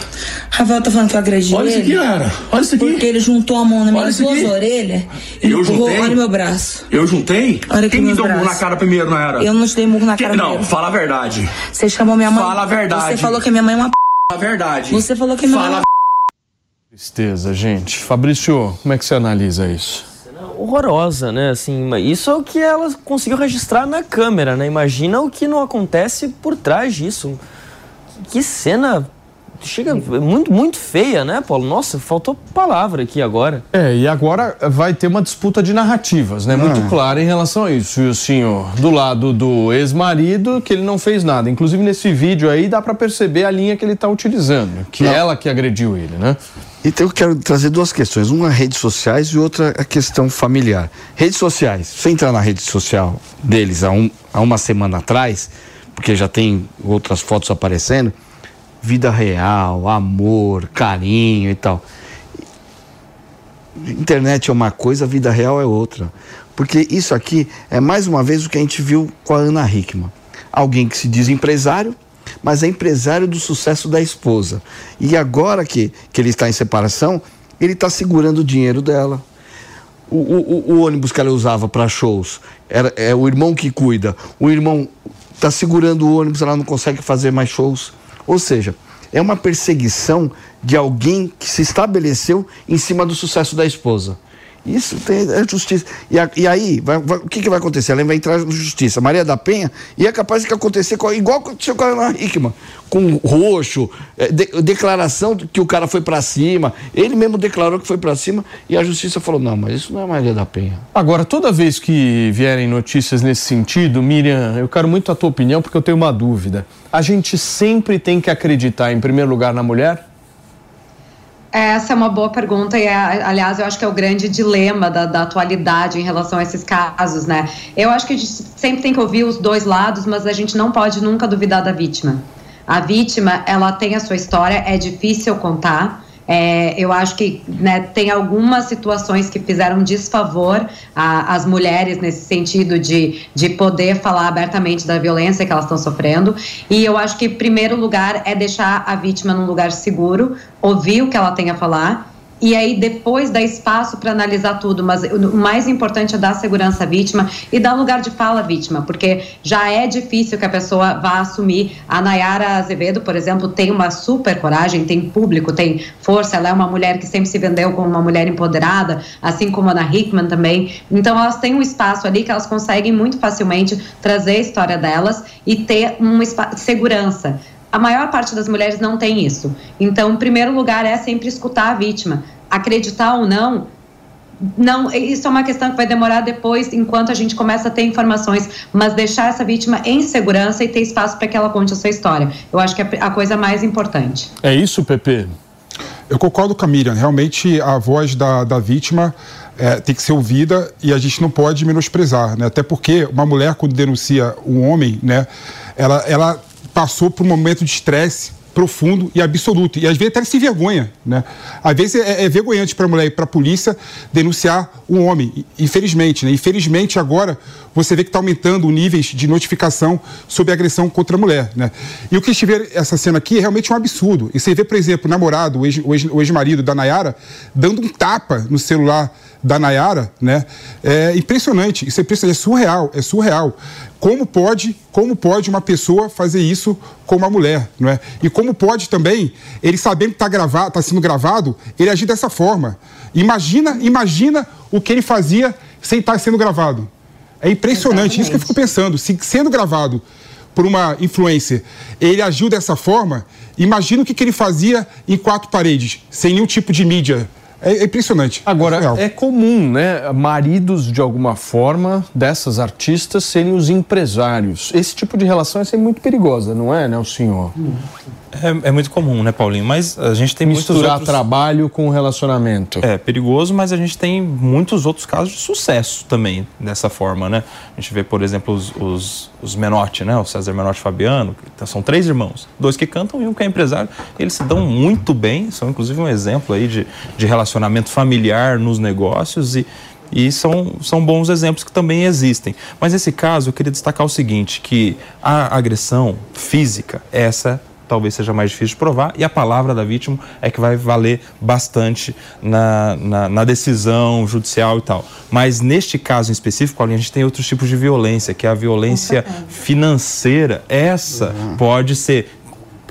S16: Rafael tá falando que eu agredi
S15: Olha isso aqui, Nayara. Olha isso aqui.
S16: Porque ele juntou a mão minhas
S15: isso
S16: duas
S15: aqui.
S16: orelhas e
S15: Eu
S16: empurrou.
S15: juntei?
S16: Olha meu braço.
S15: Eu juntei?
S16: Olha aqui
S15: Quem me deu murro na cara primeiro, Nayara?
S16: Eu não te dei murro na
S15: Que-
S16: cara
S15: Não,
S16: mesmo.
S15: fala a verdade.
S16: Você chamou minha mãe.
S15: Fala a verdade.
S16: Você falou que minha mãe é uma p.
S15: Fala a verdade.
S16: Você falou que minha mãe é
S15: Fala
S16: uma
S2: Tristeza, gente. Fabrício, como é que você analisa isso?
S3: horrorosa, né? Assim, isso é o que ela conseguiu registrar na câmera, né? Imagina o que não acontece por trás disso. Que cena chega muito muito feia, né, Paulo? Nossa, faltou palavra aqui agora.
S2: É, e agora vai ter uma disputa de narrativas, né? Muito
S3: Ah.
S2: clara em relação a isso. E o senhor, do lado do ex-marido, que ele não fez nada. Inclusive, nesse vídeo aí, dá pra perceber a linha que ele tá utilizando. Que é ela que agrediu ele, né?
S4: Então eu quero trazer duas questões, uma redes sociais e outra a questão familiar. Redes sociais, você entrar na rede social deles há, um, há uma semana atrás, porque já tem outras fotos aparecendo, vida real, amor, carinho e tal. Internet é uma coisa, vida real é outra. Porque isso aqui é mais uma vez o que a gente viu com a Ana Hickman. Alguém que se diz empresário, mas é empresário do sucesso da esposa. E agora que, que ele está em separação, ele está segurando o dinheiro dela. O, o- o- ônibus que ela usava para shows era, é o irmão que cuida. O irmão está segurando o ônibus, ela não consegue fazer mais shows. Ou seja, é uma perseguição de alguém que se estabeleceu em cima do sucesso da esposa. Isso tem, é justiça. E, a- e aí, vai- vai- o que, que vai acontecer? Ela vai entrar na justiça. Maria da Penha, e é capaz de acontecer com- igual aconteceu com a Ana Hickman, com roxo, é, de- declaração de que o cara foi pra cima. Ele mesmo declarou que foi pra cima e a justiça falou: não, mas isso não é Maria da Penha.
S2: Agora, toda vez que vierem notícias nesse sentido, Miriam, eu quero muito a tua opinião porque eu tenho uma dúvida. A gente sempre tem que acreditar, em primeiro lugar, na mulher?
S6: Essa é uma boa pergunta e, é, aliás, eu acho que é o grande dilema da, da atualidade em relação a esses casos, né? Eu acho que a gente sempre tem que ouvir os dois lados, mas a gente não pode nunca duvidar da vítima. A vítima, ela tem a sua história, é difícil contar, É, eu acho que né, tem algumas situações que fizeram desfavor às mulheres nesse sentido de, de poder falar abertamente da violência que elas estão sofrendo. E eu acho que, em primeiro lugar, é deixar a vítima num lugar seguro, ouvir o que ela tem a falar. E aí, depois, dar espaço para analisar tudo. Mas o mais importante é dar segurança à vítima e dar lugar de fala à vítima, porque já é difícil que a pessoa vá assumir. A Nayara Azevedo, por exemplo, tem uma super coragem, tem público, tem força. Ela é uma mulher que sempre se vendeu como uma mulher empoderada, assim como a Ana Hickman também. Então, elas têm um espaço ali que elas conseguem muito facilmente trazer a história delas e ter uma segurança. A maior parte das mulheres não tem isso. Então, em primeiro lugar, é sempre escutar a vítima. Acreditar ou não, não, isso é uma questão que vai demorar depois, enquanto a gente começa a ter informações, mas deixar essa vítima em segurança e ter espaço para que ela conte a sua história. Eu acho que é a coisa mais importante.
S2: É isso, Pepe?
S7: Eu concordo com a Miriam. Realmente, a voz da, da vítima é, tem que ser ouvida e a gente não pode menosprezar, né? Até porque uma mulher, quando denuncia um homem, né, ela, ela passou por um momento de estresse profundo e absoluto. E às vezes até se vergonha, né? Às vezes é, é vergonhante para a mulher ir para a polícia denunciar um homem, infelizmente, né? Infelizmente agora você vê que está aumentando o níveis de notificação sobre agressão contra a mulher, né? E o que estiver essa cena aqui é realmente um absurdo. E você vê, por exemplo, o namorado, o ex-marido da Nayara, dando um tapa no celular da Nayara, né? É impressionante, isso é impressionante, é surreal, é surreal. Como pode, como pode uma pessoa fazer isso com uma mulher, não é? E como pode também, ele sabendo que está gravado, tá sendo gravado, ele agir dessa forma. Imagina, imagina o que ele fazia sem estar sendo gravado. É impressionante, isso que eu fico pensando. Se sendo gravado por uma influencer, ele agiu dessa forma, imagina o que, que ele fazia em quatro paredes, sem nenhum tipo de mídia. É, é impressionante.
S2: Agora, é comum, né, maridos de alguma forma dessas artistas serem os empresários. Esse tipo de relação é sempre muito perigosa, não é, né, o senhor?
S5: É, é muito comum, né, Paulinho? Mas a gente tem muitos
S2: Misturar
S5: outros...
S2: trabalho com relacionamento.
S5: É perigoso, mas a gente tem muitos outros casos de sucesso também dessa forma, né? A gente vê, por exemplo, os, os, os Menotti, né? O César Menotti e Fabiano, que são três irmãos, dois que cantam e um que é empresário. Eles se dão muito bem, são inclusive um exemplo aí de, de relacionamento familiar nos negócios e, e são, são bons exemplos que também existem. Mas nesse caso, eu queria destacar o seguinte, que a agressão física, essa talvez seja mais difícil de provar, e a palavra da vítima é que vai valer bastante na, na, na decisão judicial e tal. Mas neste caso em específico, a gente tem outros tipos de violência, que é a violência financeira. Essa pode ser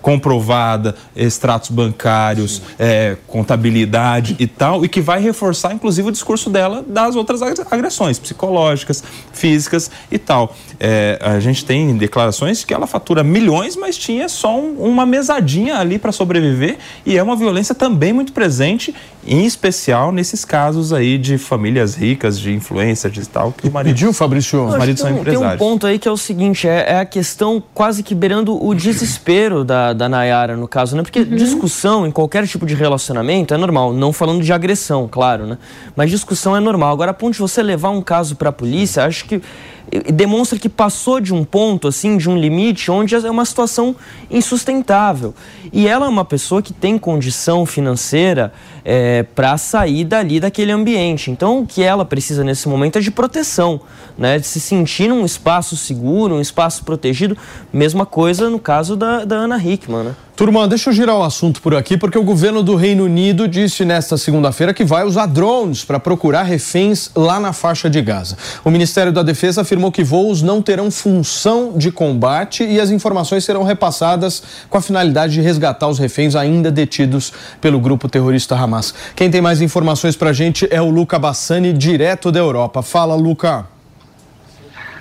S5: comprovada, extratos bancários, é, contabilidade e tal, e que vai reforçar, inclusive, o discurso dela das outras ag- agressões psicológicas, físicas e tal. É, a gente tem declarações que ela fatura milhões, mas tinha só um- uma mesadinha ali para sobreviver, e é uma violência também muito presente, em especial nesses casos aí de famílias ricas, de influencers e tal, que o marido.
S2: Pediu, Fabrício?
S5: Os maridos são
S3: tem, um- tem um
S5: empresários.
S3: ponto aí que é o seguinte, é, é a questão quase que beirando o desespero da, da Nayara, no caso, né? Porque discussão em qualquer tipo de relacionamento é normal, não falando de agressão, claro, né? Mas discussão é normal. Agora, a ponto de você levar um caso pra polícia, acho que demonstra que passou de um ponto, assim, de um limite, onde é uma situação insustentável. E ela é uma pessoa que tem condição financeira é, para sair dali daquele ambiente. Então, o que ela precisa nesse momento é de proteção, né? De se sentir num espaço seguro, um espaço protegido. Mesma coisa no caso da, da Ana Hickman, né?
S2: Turma, deixa eu girar o assunto por aqui, porque o governo do Reino Unido disse nesta segunda-feira que vai usar drones para procurar reféns lá na faixa de Gaza. O Ministério da Defesa afirmou que voos não terão função de combate e as informações serão repassadas com a finalidade de resgatar os reféns ainda detidos pelo grupo terrorista Hamas. Quem tem mais informações para a gente é o Luca Bassani, direto da Europa. Fala, Luca.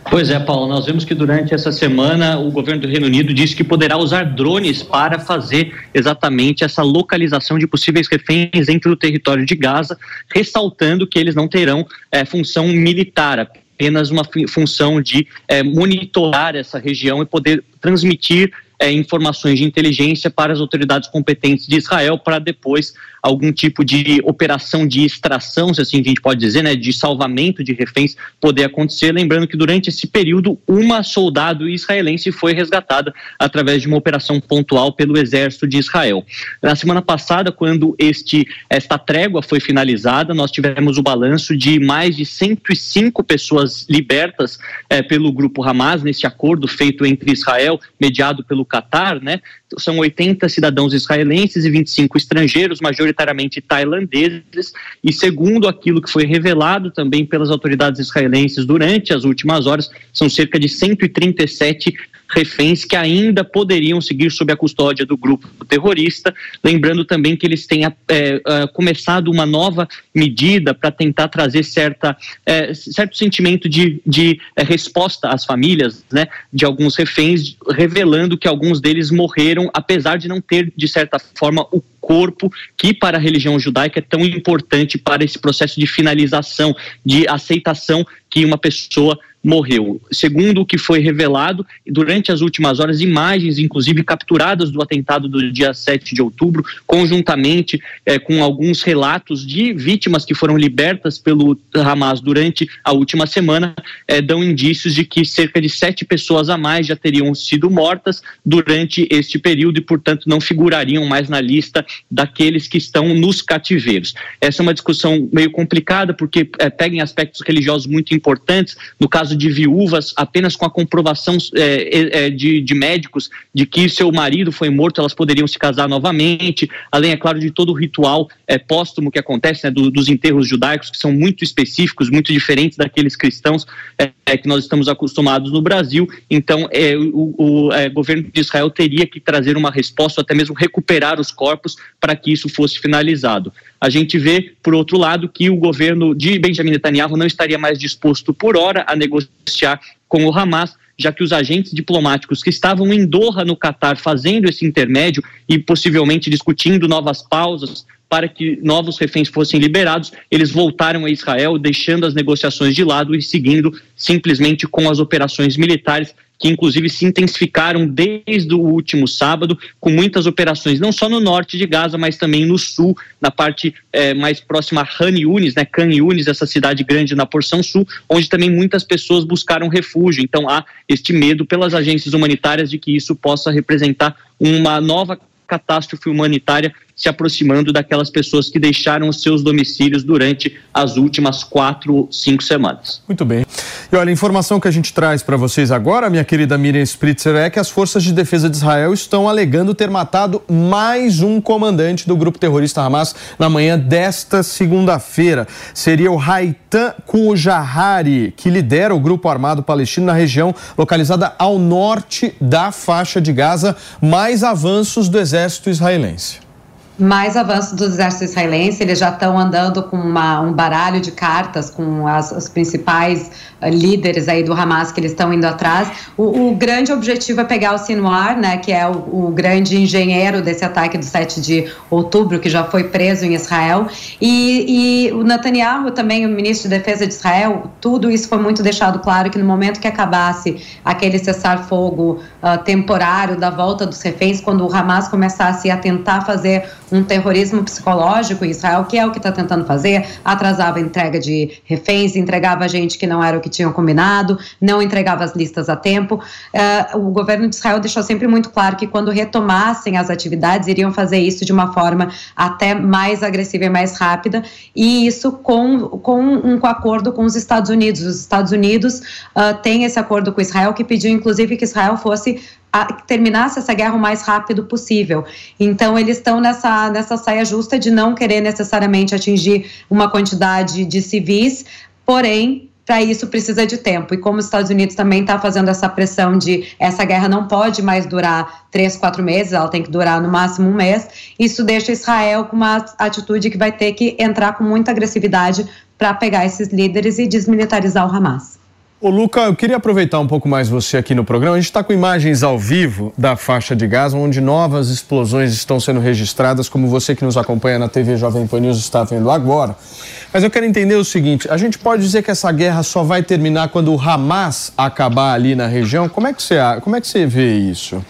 S8: Pois é, Paulo, nós vimos que durante essa semana o governo do Reino Unido disse que poderá usar drones para fazer exatamente essa localização de possíveis reféns entre o território de Gaza, ressaltando que eles não terão eh, função militar, apenas uma função de eh, monitorar essa região e poder transmitir eh, informações de inteligência para as autoridades competentes de Israel para depois algum tipo de operação de extração, se assim a gente pode dizer, né, de salvamento de reféns poder acontecer. Lembrando que durante esse período, uma soldado israelense foi resgatada através de uma operação pontual pelo exército de Israel. Na semana passada, quando este, esta trégua foi finalizada, nós tivemos o balanço de mais de 105 pessoas libertas eh, pelo grupo Hamas, nesse acordo feito entre Israel, mediado pelo Catar, né? São 80 cidadãos israelenses e 25 estrangeiros, majoritariamente tailandeses, e segundo aquilo que foi revelado também pelas autoridades israelenses durante as últimas horas, são cerca de 137 reféns que ainda poderiam seguir sob a custódia do grupo terrorista. Lembrando também que eles têm é, é, começado uma nova medida para tentar trazer certa, é, certo sentimento de, de resposta às famílias né, de alguns reféns, revelando que alguns deles morreram, apesar de não ter, de certa forma, o corpo que para a religião judaica é tão importante para esse processo de finalização, de aceitação que uma pessoa morreu. Segundo o que foi revelado, durante as últimas horas, imagens, inclusive capturadas do atentado do dia 7 de outubro, conjuntamente é, com alguns relatos de vítimas que foram libertas pelo Hamas durante a última semana, é, dão indícios de que cerca de sete pessoas a mais já teriam sido mortas durante este período e, portanto, não figurariam mais na lista daqueles que estão nos cativeiros. Essa é uma discussão meio complicada, porque é, pega em aspectos religiosos muito importantes. No caso de viúvas, apenas com a comprovação é, é, de, de, médicos de que seu marido foi morto, elas poderiam se casar novamente, além, é claro, de todo o ritual é, póstumo que acontece, né, do, dos enterros judaicos, que são muito específicos, muito diferentes daqueles cristãos é, é, que nós estamos acostumados no Brasil. Então, é, o, o governo de Israel teria que trazer uma resposta, até mesmo recuperar os corpos para que isso fosse finalizado. A gente vê, por outro lado, que o governo de Benjamin Netanyahu não estaria mais disposto por hora a negociar com o Hamas, já que os agentes diplomáticos que estavam em Doha, no Catar, fazendo esse intermédio e possivelmente discutindo novas pausas para que novos reféns fossem liberados, eles voltaram a Israel, deixando as negociações de lado e seguindo simplesmente com as operações militares que inclusive se intensificaram desde o último sábado, com muitas operações, não só no norte de Gaza, mas também no sul, na parte é, mais próxima a Han Yunis, né, Khan Yunis, essa cidade grande na porção sul, onde também muitas pessoas buscaram refúgio. Então há este medo pelas agências humanitárias de que isso possa representar uma nova catástrofe humanitária se aproximando daquelas pessoas que deixaram os seus domicílios durante as últimas quatro, cinco semanas.
S2: Muito bem. E olha, a informação que a gente traz para vocês agora, minha querida Miriam Spritzer, é que as forças de defesa de Israel estão alegando ter matado mais um comandante do grupo terrorista Hamas na manhã desta segunda-feira. Seria o Haitam Kujahari, que lidera o grupo armado palestino na região localizada ao norte da faixa de Gaza, mais avanços do exército israelense
S6: mais avanço do exército israelense, eles já estão andando com uma, um baralho de cartas com as, os principais líderes aí do Hamas que eles estão indo atrás. O, o, grande objetivo é pegar o Sinwar, né, que é o, o, grande engenheiro desse ataque do 7 de outubro, que já foi preso em Israel. E, e o Netanyahu, também o ministro de Defesa de Israel, tudo isso foi muito deixado claro que no momento que acabasse aquele cessar-fogo uh, temporário da volta dos reféns, quando o Hamas começasse a tentar fazer um terrorismo psicológico em Israel, que é o que está tentando fazer, atrasava a entrega de reféns, entregava gente que não era o que tinham combinado, não entregava as listas a tempo. Uh, o governo de Israel deixou sempre muito claro que quando retomassem as atividades, iriam fazer isso de uma forma até mais agressiva e mais rápida, e isso com, com um com acordo com os Estados Unidos. Os Estados Unidos uh, têm esse acordo com Israel, que pediu inclusive que Israel fosse a, terminasse essa guerra o mais rápido possível. Então, eles estão nessa, nessa saia justa de não querer necessariamente atingir uma quantidade de civis, porém, para isso precisa de tempo. E como os Estados Unidos também está fazendo essa pressão de essa guerra não pode mais durar três, quatro meses, ela tem que durar no máximo um mês, isso deixa Israel com uma atitude que vai ter que entrar com muita agressividade para pegar esses líderes e desmilitarizar o Hamas.
S2: Ô Luca, eu queria aproveitar um pouco mais você aqui no programa. A gente está com imagens ao vivo da faixa de Gaza, onde novas explosões estão sendo registradas, como você que nos acompanha na TV Jovem Pan News está vendo agora. Mas eu quero entender o seguinte: a gente pode dizer que essa guerra só vai terminar quando o Hamas acabar ali na região? Como é que você, como é que você vê isso?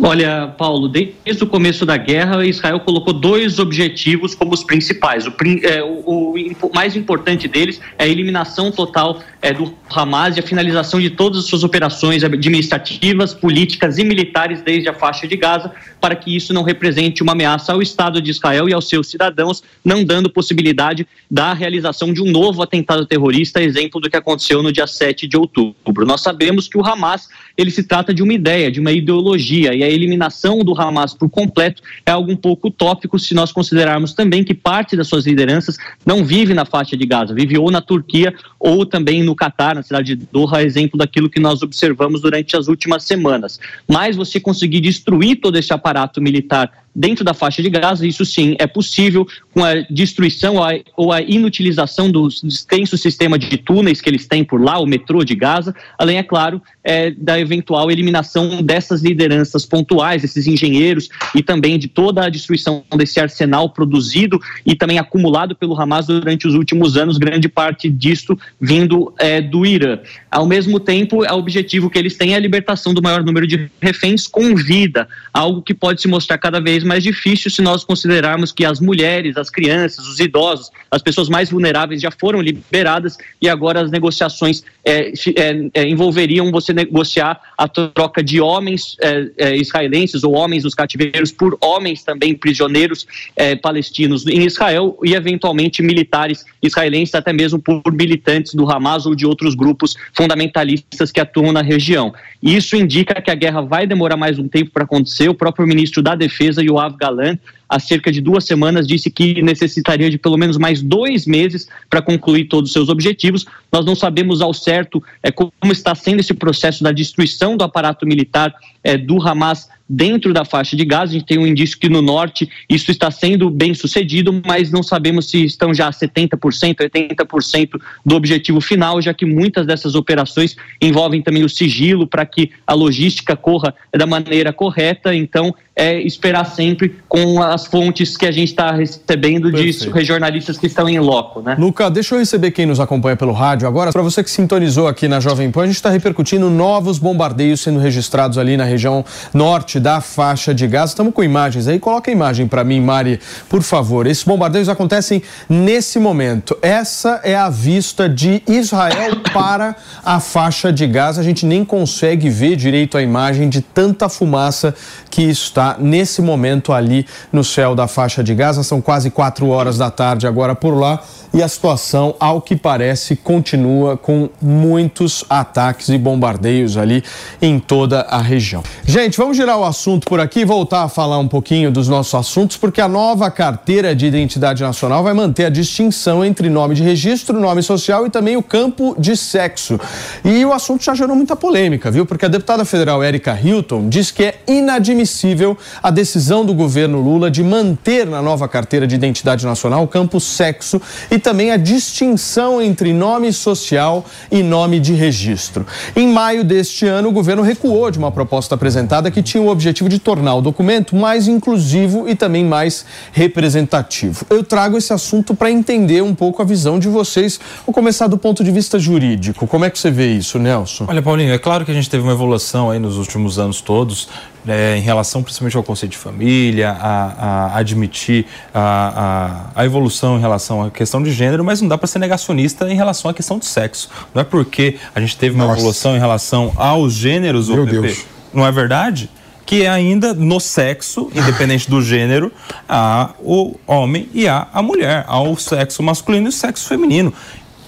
S8: Olha, Paulo, desde o começo da guerra, Israel colocou dois objetivos como os principais. O, é, o- o mais importante deles é a eliminação total é, do Hamas e a finalização de todas as suas operações administrativas, políticas e militares desde a faixa de Gaza, para que isso não represente uma ameaça ao Estado de Israel e aos seus cidadãos, não dando possibilidade da realização de um novo atentado terrorista, exemplo do que aconteceu no dia 7 de outubro. Nós sabemos que o Hamas ele se trata de uma ideia, de uma ideologia, e a eliminação do Hamas por completo é algo um pouco utópico se nós considerarmos também que parte das suas lideranças não vive na faixa de Gaza, vive ou na Turquia ou também no Catar, na cidade de Doha, exemplo daquilo que nós observamos durante as últimas semanas. Mas você conseguir destruir todo esse aparato militar dentro da faixa de Gaza, isso sim é possível com a destruição ou a- inutilização do extenso sistema de túneis que eles têm por lá, o metrô de Gaza, além, é claro, é, da eventual eliminação dessas lideranças pontuais, desses engenheiros e também de toda a destruição desse arsenal produzido e também acumulado pelo Hamas durante os últimos anos, grande parte disto vindo é, do Irã. Ao mesmo tempo, o objetivo que eles têm é a libertação do maior número de reféns com vida, algo que pode se mostrar cada vez mais difícil se nós considerarmos que as mulheres, as crianças, os idosos, as pessoas mais vulneráveis já foram liberadas e agora as negociações é, é, é, envolveriam você negociar a troca de homens é, é, israelenses ou homens dos cativeiros por homens também prisioneiros é, palestinos em Israel e eventualmente militares israelenses, até mesmo por militantes do Hamas ou de outros grupos fundamentalistas que atuam na região. Isso indica que a guerra vai demorar mais um tempo para acontecer. O próprio ministro da Defesa, Yoav Galan, há cerca de duas semanas, disse que necessitaria de pelo menos mais dois meses para concluir todos os seus objetivos. Nós não sabemos ao certo é, como está sendo esse processo da destruição do aparato militar é, do Hamas dentro da faixa de Gaza. A gente tem um indício que no norte isso está sendo bem sucedido, mas não sabemos se estão já a 70%, 80% do objetivo final, já que muitas dessas operações envolvem também o sigilo para que a logística corra da maneira correta. Então, é esperar sempre com as fontes que a gente está recebendo de
S2: Perfeito.
S8: jornalistas que estão em loco, né?
S2: Luca, deixa eu receber quem nos acompanha pelo rádio agora. Para você que sintonizou aqui na Jovem Pan, a gente está repercutindo novos bombardeios sendo registrados ali na região norte da faixa de Gaza. Estamos com imagens aí. Coloca a imagem para mim, Mari, por favor. Esses bombardeios acontecem nesse momento. Essa é a vista de Israel para a faixa de Gaza. A gente nem consegue ver direito a imagem de tanta fumaça que está nesse momento ali no céu da faixa de Gaza. São quase quatro horas da tarde agora por lá e a situação, ao que parece, continua com muitos ataques e bombardeios ali em toda a região. Gente, vamos girar o assunto por aqui voltar a falar um pouquinho dos nossos assuntos, porque a nova carteira de identidade nacional vai manter a distinção entre nome de registro, nome social e também o campo de sexo. E o assunto já gerou muita polêmica, viu? Porque a deputada federal Érica Hilton diz que é inadmissível a decisão do governo Lula de manter na nova carteira de identidade nacional o campo sexo e também a distinção entre nome social e nome de registro. Em maio deste ano, o governo recuou de uma proposta apresentada que tinha o objetivo de tornar o documento mais inclusivo e também mais representativo. Eu trago esse assunto para entender um pouco a visão de vocês. Vou começar do ponto de vista jurídico. Como é que você vê isso, Nelson?
S5: Olha, Paulinho, é claro que a gente teve uma evolução aí nos últimos anos todos, né, em relação principalmente ao conceito de família, a, a admitir a, a, a evolução em relação à questão de gênero, mas não dá para ser negacionista em relação à questão de sexo. Não é porque a gente teve uma
S7: Nossa.
S5: evolução em relação aos gêneros,
S7: Meu
S5: Pepe,
S7: Deus.
S5: não é verdade? Que é ainda no sexo, independente do gênero, há o homem e há a mulher, há o sexo masculino e o sexo feminino.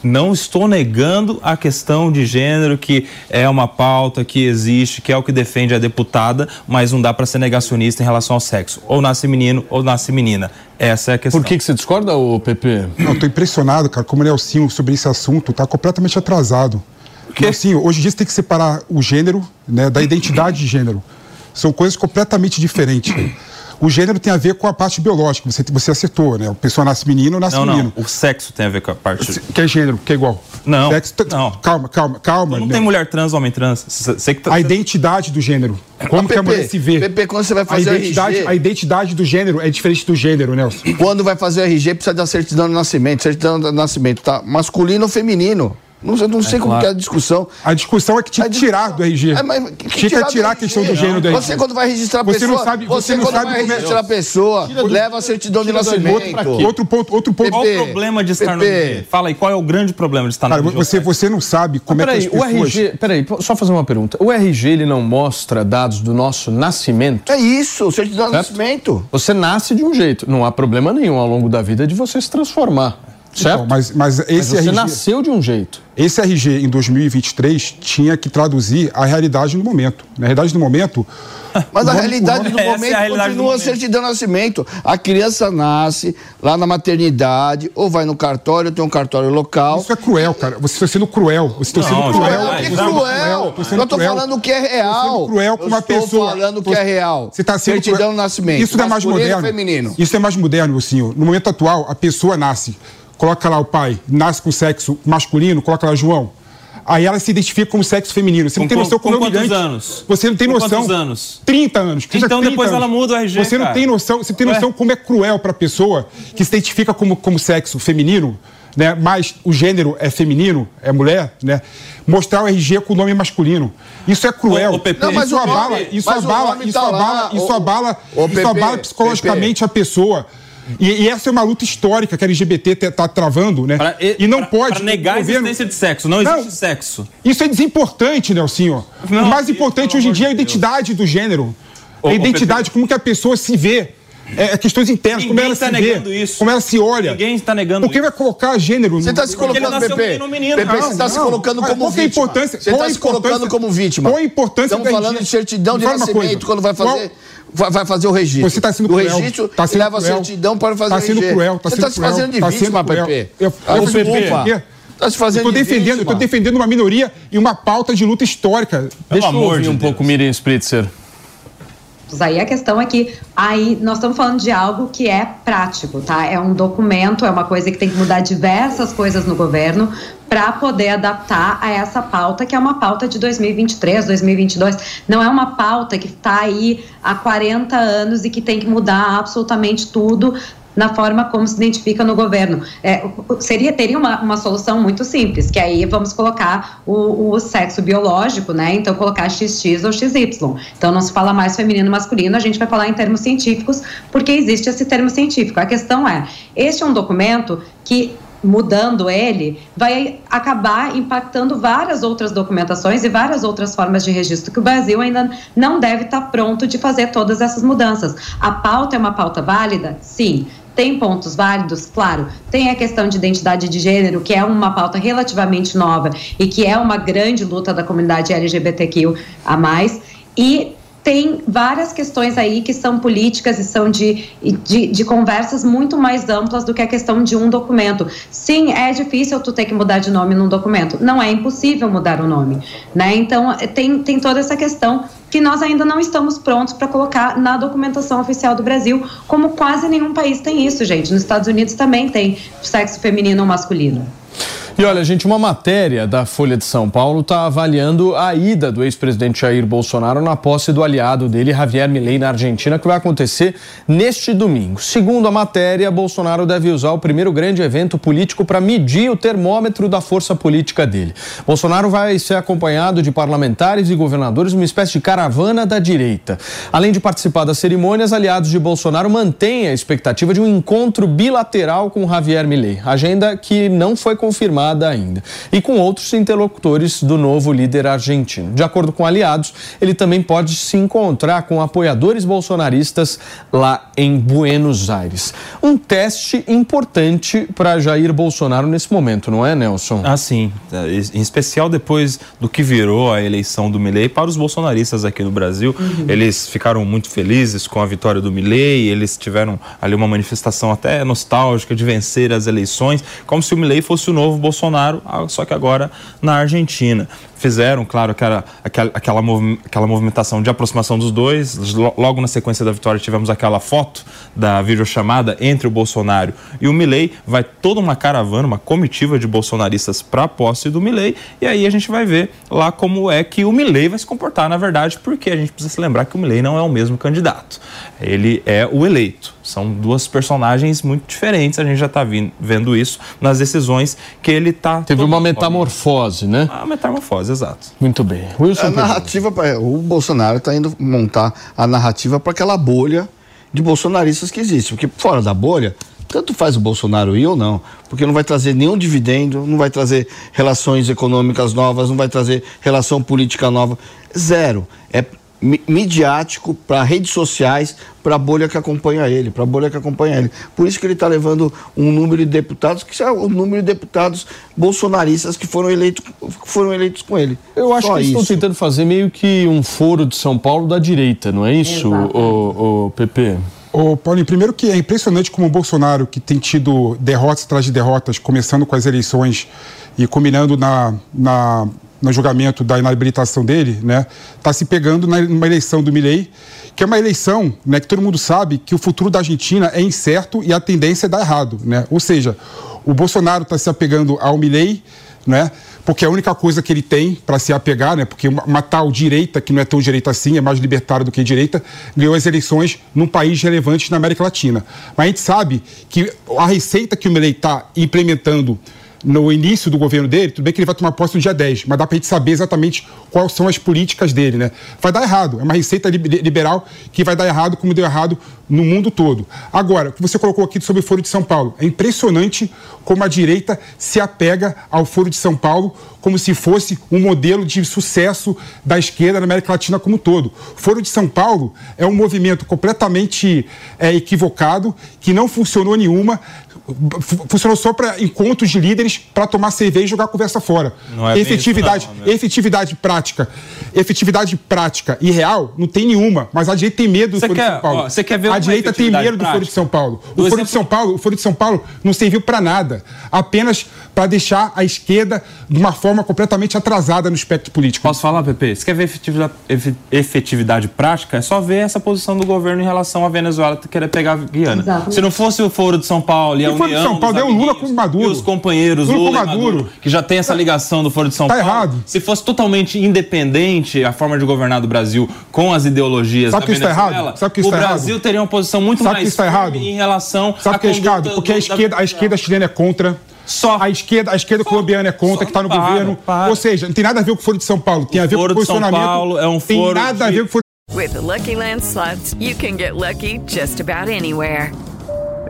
S5: Não estou negando a questão de gênero, que é uma pauta que existe, que é o que defende a deputada, mas não dá para ser negacionista em relação ao sexo. Ou nasce menino ou nasce menina. Essa é a questão.
S2: Por que, que você discorda, ô PP?
S7: Não, tô impressionado, cara, como o Nelsinho sobre esse assunto tá completamente atrasado. Nelsinho, hoje em dia você tem que separar o gênero né, da identidade de gênero. São coisas completamente diferentes. O gênero tem a ver com a parte biológica, você, você acertou, né? A pessoa nasce menino ou nasce
S5: Não,
S7: menino.
S5: não. O sexo tem a ver com a parte.
S7: Que é gênero, que é igual.
S5: Não.
S7: Sexo,
S5: não.
S7: Calma, calma, calma.
S5: Não
S7: né?
S5: tem mulher trans, homem trans. Você que tá-
S7: A identidade do gênero. Como que a
S4: Pepe,
S7: mulher se vê?
S4: Pepe, quando você vai
S7: a
S4: fazer o
S7: identidade,
S4: RG?
S7: a identidade do gênero é diferente do gênero, Nelson.
S4: Quando vai fazer o RG, precisa da certidão de nascimento. Certidão de nascimento, tá? Masculino ou feminino? Não, eu não sei
S7: É
S4: como
S7: claro.
S4: é a discussão.
S7: A discussão é que tinha que tirar do RG.
S4: É, mas que
S7: tinha que
S4: tirar
S7: tirar
S4: do
S7: a questão do gênero do RG.
S4: Você quando vai registrar a
S7: Você
S4: pessoa,
S7: não sabe,
S4: você,
S7: você não
S4: quando
S7: sabe
S4: vai
S7: como é-
S4: registrar a pessoa, leva a certidão de
S7: do-
S4: nascimento.
S7: Outro, outro ponto, outro ponto.
S5: Qual o problema de estar no. RG? Fala aí, qual é o grande problema de estar no
S7: Cara,
S5: RG?
S7: você, você não sabe como é que as
S2: o
S7: pessoas...
S2: RG, peraí, só fazer uma pergunta. O RG ele não mostra dados do nosso nascimento?
S4: É isso, certidão de nascimento.
S2: Você nasce de um jeito, não há problema nenhum ao longo da vida de você se transformar, certo?
S7: Então, mas, mas esse
S2: você
S7: RG...
S2: nasceu de um jeito.
S7: Esse RG em 2023 tinha que traduzir a realidade no momento. Na realidade do momento...
S4: Mas a
S7: nome-
S4: realidade do
S7: nome-
S4: momento continua a certidão de nascimento. A criança nasce lá na maternidade, ou vai no cartório, tem um cartório local.
S7: Isso é cruel, cara. Você está sendo cruel. Você está sendo
S4: Não,
S7: cruel.
S4: não, que
S7: sendo
S4: cruel?
S7: Tô sendo
S4: Eu
S7: cruel.
S4: falando o que é
S7: Tô
S4: real.
S7: sendo cruel com
S4: Eu
S7: uma
S4: estou
S7: pessoa.
S4: falando o que é real.
S7: Você está sendo
S4: Certidão
S7: cruel.
S4: de nascimento,
S7: Isso não é mais moderno.
S4: feminino.
S7: Isso é mais moderno, Lucinho. No momento atual, a pessoa nasce. Coloca lá o pai, nasce com sexo masculino, coloca lá João. Aí ela se identifica como sexo feminino. Você não
S5: Com
S7: tem
S5: qu-
S7: noção como
S5: com
S7: é humilhante.
S5: quantos anos?
S7: Você não tem
S5: Com
S7: noção.
S5: quantos anos?
S7: 30 anos.
S5: Então
S7: 30
S5: depois
S7: anos.
S5: ela muda o RG,
S7: Você não
S5: cara.
S7: tem noção, você tem
S5: Ué.
S7: noção como é cruel para a pessoa que se identifica como, como sexo feminino, né? Mas o gênero é feminino, é mulher, né? Mostrar o RG com o nome masculino. Isso é cruel.
S4: Ô, Pepe, Não, mas
S7: isso
S4: o nome-
S7: abala, isso
S4: o
S7: abala, isso
S4: tá
S7: abala, isso abala, isso
S4: Pepe,
S7: abala psicologicamente a pessoa. E, e essa é uma luta histórica que a LGBT está travando, né? e, não pode.
S5: Para negar
S7: o
S5: a
S7: governo-
S5: existência de sexo. Não existe sexo.
S7: isso é desimportante, Nelsinho.
S5: Não,
S7: o mais importante hoje em dia é a identidade do gênero.
S5: Ô,
S7: a
S5: ô,
S7: identidade, como que a pessoa se vê. É, questões internas, como
S5: Ninguém
S7: ela
S5: está
S7: se
S5: negando
S7: vê,
S5: isso.
S7: como ela se olha.
S5: Ninguém está negando
S7: Por que vai colocar gênero?
S4: Você está se colocando, Pepe. Pepe, você está se colocando como
S7: qual que é a
S4: vítima.
S7: importância?
S4: Você está
S7: a
S4: se colocando
S7: importância-
S4: como vítima.
S7: Qual a importância
S4: Estamos
S7: da
S4: falando de certidão de nascimento, quando vai fazer,
S7: Qual-
S4: vai, fazer o registro.
S7: Você está sendo
S4: o
S7: cruel.
S4: registro
S7: Tá sendo
S4: leva a
S7: cruel.
S4: certidão para fazer
S7: Tá
S4: o
S7: sendo
S4: RG.
S7: cruel, tá
S4: Você
S7: sendo
S4: está se
S7: cruel,
S4: fazendo de
S7: tá sendo
S4: vítima. Pepe.
S7: Eu-
S4: Ah,
S7: eu
S4: o
S7: dizer
S4: Pepe. Está se fazendo
S7: eu tô
S4: de
S7: defendendo, eu tô
S4: vítima.
S7: defendendo uma minoria e uma pauta de luta histórica.
S2: Deixa eu ouvir um pouco Miriam Spritzer.
S6: Aí a questão é que aí nós estamos falando de algo que é prático, tá? É um documento, é uma coisa que tem que mudar diversas coisas no governo para poder adaptar a essa pauta, que é uma pauta de 2023, 2022. Não é uma pauta que está aí há 40 anos e que tem que mudar absolutamente tudo na forma como se identifica no governo. É, seria teria uma, uma solução muito simples, que aí vamos colocar o, o sexo biológico, né? Então colocar XX ou XY. Então não se fala mais feminino masculino, a gente vai falar em termos científicos, porque existe esse termo científico. A questão é, este é um documento que mudando ele, vai acabar impactando várias outras documentações e várias outras formas de registro que o Brasil ainda não deve estar pronto de fazer todas essas mudanças. A pauta é uma pauta válida? Sim. Tem pontos válidos? Claro. Tem a questão de identidade de gênero, que é uma pauta relativamente nova e que é uma grande luta da comunidade LGBTQ a mais. E tem várias questões aí que são políticas e são de, de, de, conversas muito mais amplas do que a questão de um documento. Sim, é difícil tu ter que mudar de nome num documento. Não é impossível mudar o nome, né? Então, tem, tem toda essa questão que nós ainda não estamos prontos para colocar na documentação oficial do Brasil, como quase nenhum país tem isso, gente. Nos Estados Unidos também tem sexo feminino ou masculino.
S2: E olha, gente, uma matéria da Folha de São Paulo está avaliando a ida do ex-presidente Jair Bolsonaro na posse do aliado dele, Javier Milei, na Argentina, que vai acontecer neste domingo. Segundo a matéria, Bolsonaro deve usar o primeiro grande evento político para medir o termômetro da força política dele. Bolsonaro vai ser acompanhado de parlamentares e governadores numa espécie de caravana da direita. Além de participar das cerimônias, aliados de Bolsonaro mantêm a expectativa de um encontro bilateral com Javier Milei, agenda que não foi confirmada ainda, e com outros interlocutores do novo líder argentino. De acordo com aliados, ele também pode se encontrar com apoiadores bolsonaristas lá em Buenos Aires. Um teste importante para Jair Bolsonaro nesse momento, não é, Nelson?
S5: Ah, sim. Em especial depois do que virou a eleição do Milei para os bolsonaristas aqui no Brasil.
S17: Uhum.
S5: Eles ficaram muito felizes com a vitória do Milei, eles tiveram ali uma manifestação até nostálgica de vencer as eleições, como se o Milei fosse o novo Bolsonaro, só que agora na Argentina. Fizeram, claro, aquela, aquela, aquela, aquela movimentação de aproximação dos dois. Logo na sequência da vitória tivemos aquela foto da videochamada entre o Bolsonaro e o Milley. Vai toda uma caravana, uma comitiva de bolsonaristas para a posse do Milley. E aí a gente vai ver lá como é que o Milley vai se comportar, na verdade, porque a gente precisa se lembrar que o Milley não é o mesmo candidato. Ele é o eleito. São duas personagens muito diferentes. A gente já está vendo isso nas decisões que ele está.
S2: Teve uma metamorfose, né?
S5: A metamorfose, exato.
S2: Muito bem. Wilson
S4: a narrativa, o Bolsonaro está indo montar a narrativa para aquela bolha de bolsonaristas que existe. Porque fora da bolha, tanto faz o Bolsonaro ir ou não, porque não vai trazer nenhum dividendo, não vai trazer relações econômicas novas, não vai trazer relação política nova. Zero. É midiático para redes sociais, para a bolha que acompanha ele, para a bolha que acompanha ele. Por isso que ele está levando um número de deputados, que é o número de deputados bolsonaristas que foram eleitos, foram eleitos com ele.
S2: Eu acho Só que eles estão tentando fazer meio que um foro de São Paulo da direita, não é isso, o, o PP?
S7: Ô, Paulinho, primeiro que é impressionante como o Bolsonaro, que tem tido derrotas atrás de derrotas, começando com as eleições e combinando na, na no julgamento da inabilitação dele, né, está se pegando na, numa eleição do Milei, que é uma eleição né, que todo mundo sabe que o futuro da Argentina é incerto e a tendência é dar errado. Né? Ou seja, o Bolsonaro está se apegando ao Milei, né, porque é a única coisa que ele tem para se apegar, né, porque uma, uma, tal direita, que não é tão direita assim, é mais libertária do que direita, ganhou as eleições num país relevante na América Latina. Mas a gente sabe que a receita que o Milei está implementando no início do governo dele, tudo bem que ele vai tomar posse no dia 10, mas dá para a gente saber exatamente quais são as políticas dele, né? Vai dar errado, é uma receita liberal que vai dar errado como deu errado no mundo todo. Agora, o que você colocou aqui sobre o Foro de São Paulo, é impressionante como a direita se apega ao Foro de São Paulo como se fosse um modelo de sucesso da esquerda na América Latina como um todo. O Foro de São Paulo é um movimento completamente é, equivocado, que não funcionou nenhuma, funcionou só para encontros de líderes para tomar cerveja e jogar a conversa fora. É efetividade, não, né? efetividade prática, efetividade prática e real não tem nenhuma. Mas a direita tem medo do Foro de São Paulo.
S5: Você quer ver
S7: a direita tem medo do Foro de São Paulo. O Foro exemplo... de São Paulo, o Foro de São Paulo não serviu para nada, apenas para deixar a esquerda de uma forma completamente atrasada no espectro político.
S5: Posso falar, Pepe? Você quer ver efetividade, efetividade prática? É só ver essa posição do governo em relação à Venezuela querer pegar a Guiana. Exato. Se não fosse o Foro de São Paulo e a União
S7: de São Paulo deu Lula com Maduro.
S5: E os companheiros Lula, Lula Maduro. Maduro. que já tem essa ligação do Foro de São
S7: tá
S5: Paulo.
S7: errado.
S5: Se fosse totalmente independente a forma de governar do Brasil com as ideologias
S7: Sabe
S5: da
S7: que
S5: Venezuela,
S7: está errado? Sabe que
S5: o
S7: está
S5: Brasil
S7: errado?
S5: teria uma posição muito
S7: Sabe
S5: mais
S7: que está errado?
S5: em relação
S7: Sabe que é errado? Porque a esquerda, a esquerda chilena é contra.
S5: Só.
S7: A esquerda, a esquerda colombiana é contra, que está no
S5: para,
S7: governo.
S5: para.
S7: Ou seja, não tem nada a ver com o Foro de São Paulo. Tem
S5: o
S7: a ver com o posicionamento.
S5: São Paulo é um
S7: tem
S5: foro
S7: nada
S5: de...
S7: a ver com o Foro
S18: With the Lucky Land slots, you can get lucky just about anywhere.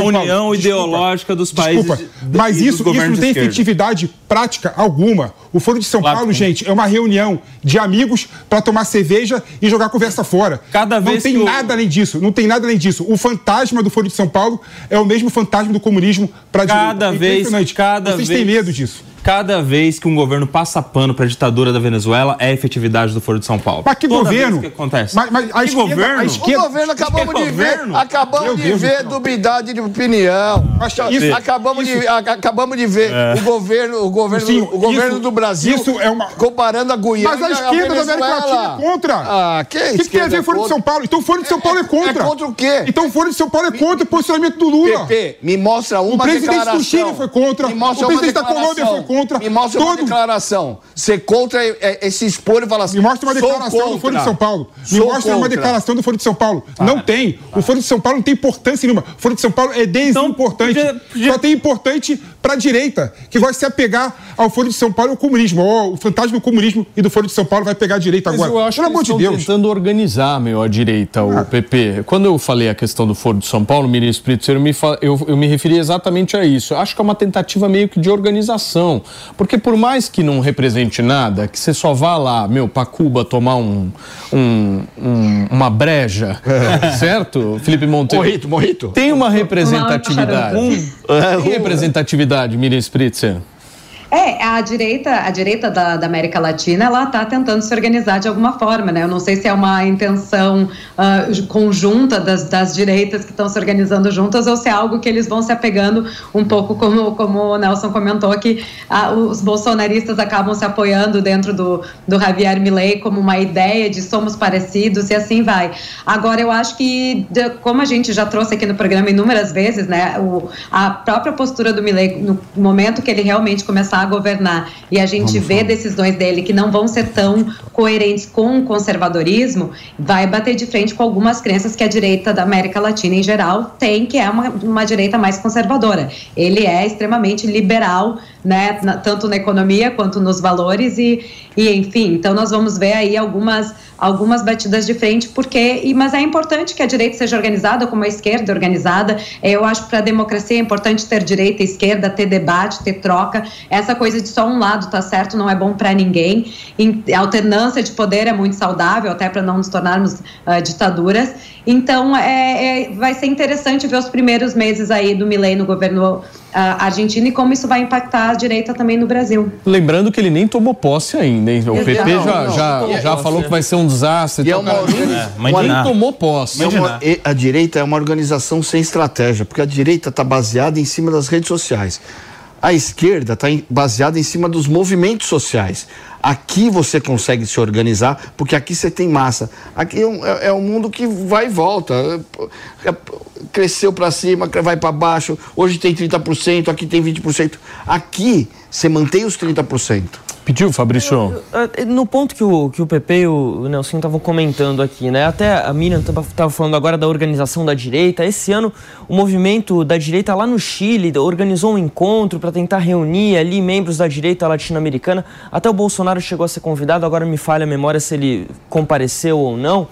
S5: União ideológica dos países.
S7: Desculpa, mas isso, isso não tem efetividade prática alguma. O Foro de São claro Paulo, gente, é uma reunião de amigos para tomar cerveja e jogar conversa fora.
S5: Cada
S7: não
S5: vez
S7: tem
S5: que
S7: nada além disso. Não tem nada além disso. O fantasma do Foro de São Paulo é o mesmo fantasma do comunismo para
S5: Cada vez, cada
S7: Vocês
S5: vez,
S7: têm medo disso.
S5: Cada vez que um governo passa pano para a ditadura da Venezuela, é a efetividade do Foro de São Paulo.
S7: Mas que
S5: Toda
S7: governo?
S5: Vez que acontece.
S7: Mas, mas a
S5: que
S7: esquerda,
S5: governo?
S7: A esquerda,
S4: O governo acabamos
S5: Que
S4: de
S5: governo?
S4: ver, acabamos
S7: Meu
S4: de ver
S7: céu.
S4: duvidade de opinião.
S7: Isso-
S4: acabamos,
S7: isso-
S4: de, a- acabamos de ver
S5: É.
S4: o governo, o governo,
S7: Sim,
S4: o governo
S7: isso-
S4: do Brasil
S7: isso é uma-
S4: comparando a Guiana
S7: Mas a esquerda da América
S4: Venezuela.
S7: Latina é contra.
S4: Ah, que
S7: O que, que tem a ver
S4: é
S7: o Foro de? São Paulo? Então o Foro de São Paulo é contra.
S4: É contra o quê?
S7: Então o Foro de São Paulo é contra o posicionamento do Lula.
S4: PP, me mostra
S7: O
S4: uma
S7: presidente
S4: declaração.
S7: do Chile foi contra.
S4: Me mostra
S7: O
S4: uma
S7: presidente da Colômbia
S4: declaração.
S7: foi contra.
S4: Me mostra uma
S7: Todo-
S4: declaração. Ser contra é, é, é se expor e falar assim.
S7: Me mostra uma declaração do
S4: contra.
S7: Foro de São Paulo. Me
S4: Sou
S7: mostra uma
S4: contra.
S7: declaração do Foro de São Paulo. Não tem. O Foro de São Paulo não tem importância nenhuma. O Foro de São Paulo é desimportante.
S5: podia- podia-
S7: Só tem importante para a direita, que vai se apegar ao Foro de São Paulo e ao comunismo. Ó, o fantasma do comunismo e do Foro de São Paulo vai pegar a direita
S2: Mas
S7: agora.
S2: eu acho
S7: Pelo
S2: que
S7: amor
S2: eles
S7: de
S2: estão
S7: Deus. Ah.
S2: tentando organizar, meu, a direita, o PP. Quando eu falei a questão do Foro de São Paulo, Miriam Spritzer, eu me, eu, eu me referi exatamente a isso. Eu acho que é uma tentativa meio que de organização. Porque por mais que não represente nada, que você só vá lá, meu, pra Cuba tomar um, um- um- uma breja, certo? Felipe Monteiro.
S4: Morrito, morrito.
S2: Tem uma representatividade. Tem representatividade, Miriam Spritzer.
S6: É, a direita, a direita da, da América Latina, ela está tentando se organizar de alguma forma, né? Eu não sei se é uma intenção ah, conjunta das, das direitas que estão se organizando juntas ou se é algo que eles vão se apegando um pouco, como, como o Nelson comentou, que ah, os bolsonaristas acabam se apoiando dentro do, do Javier Milei como uma ideia de somos parecidos e assim vai. Agora, eu acho que, como a gente já trouxe aqui no programa inúmeras vezes, né? O, a própria postura do Milei, no momento que ele realmente começar governar. E a gente vê decisões dele que não vão ser tão coerentes com o conservadorismo, vai bater de frente com algumas crenças que a direita da América Latina em geral tem, que é uma, uma direita mais conservadora. Ele é extremamente liberal, né, na- tanto na economia quanto nos valores e, e enfim, então nós vamos ver aí algumas algumas batidas de frente porque e, mas é importante que a direita seja organizada como a esquerda é organizada. Eu acho que para a democracia é importante ter direita e esquerda ter debate ter troca. Essa coisa de só um lado tá certo não é bom para ninguém a alternância de poder é muito saudável até para não nos tornarmos ah, ditaduras então é, é- vai ser interessante ver os primeiros meses aí do Milei no governo ah, argentino e como isso vai impactar a direita também no Brasil
S2: Lembrando que ele nem tomou posse ainda, hein? O
S6: Exato.
S2: PP já,
S4: Não,
S2: já,
S4: não
S2: já
S4: posse,
S2: falou que vai ser um desastre.
S4: E é
S2: tal,
S4: uma
S2: cara.
S4: organização-
S2: Nem- tomou posse.
S4: É uma- a direita é uma organização sem estratégia, porque a direita está baseada em cima das redes sociais. A esquerda está baseada em cima dos movimentos sociais. Aqui você consegue se organizar, porque aqui você tem massa. Aqui é um, é- é um mundo que vai e volta. É- é- cresceu para cima, vai para baixo. Hoje tem 30%, aqui tem 20%. Aqui você mantém os 30%.
S2: Pediu, Fabrício?
S3: No ponto que o, que o PP e o Nelson estavam comentando aqui, né? Até a Miriam estava falando agora da organização da direita. Esse ano, o movimento da direita lá no Chile organizou um encontro para tentar reunir ali membros da direita latino-americana. Até o Bolsonaro chegou a ser convidado, agora me falha a memória se ele compareceu ou não.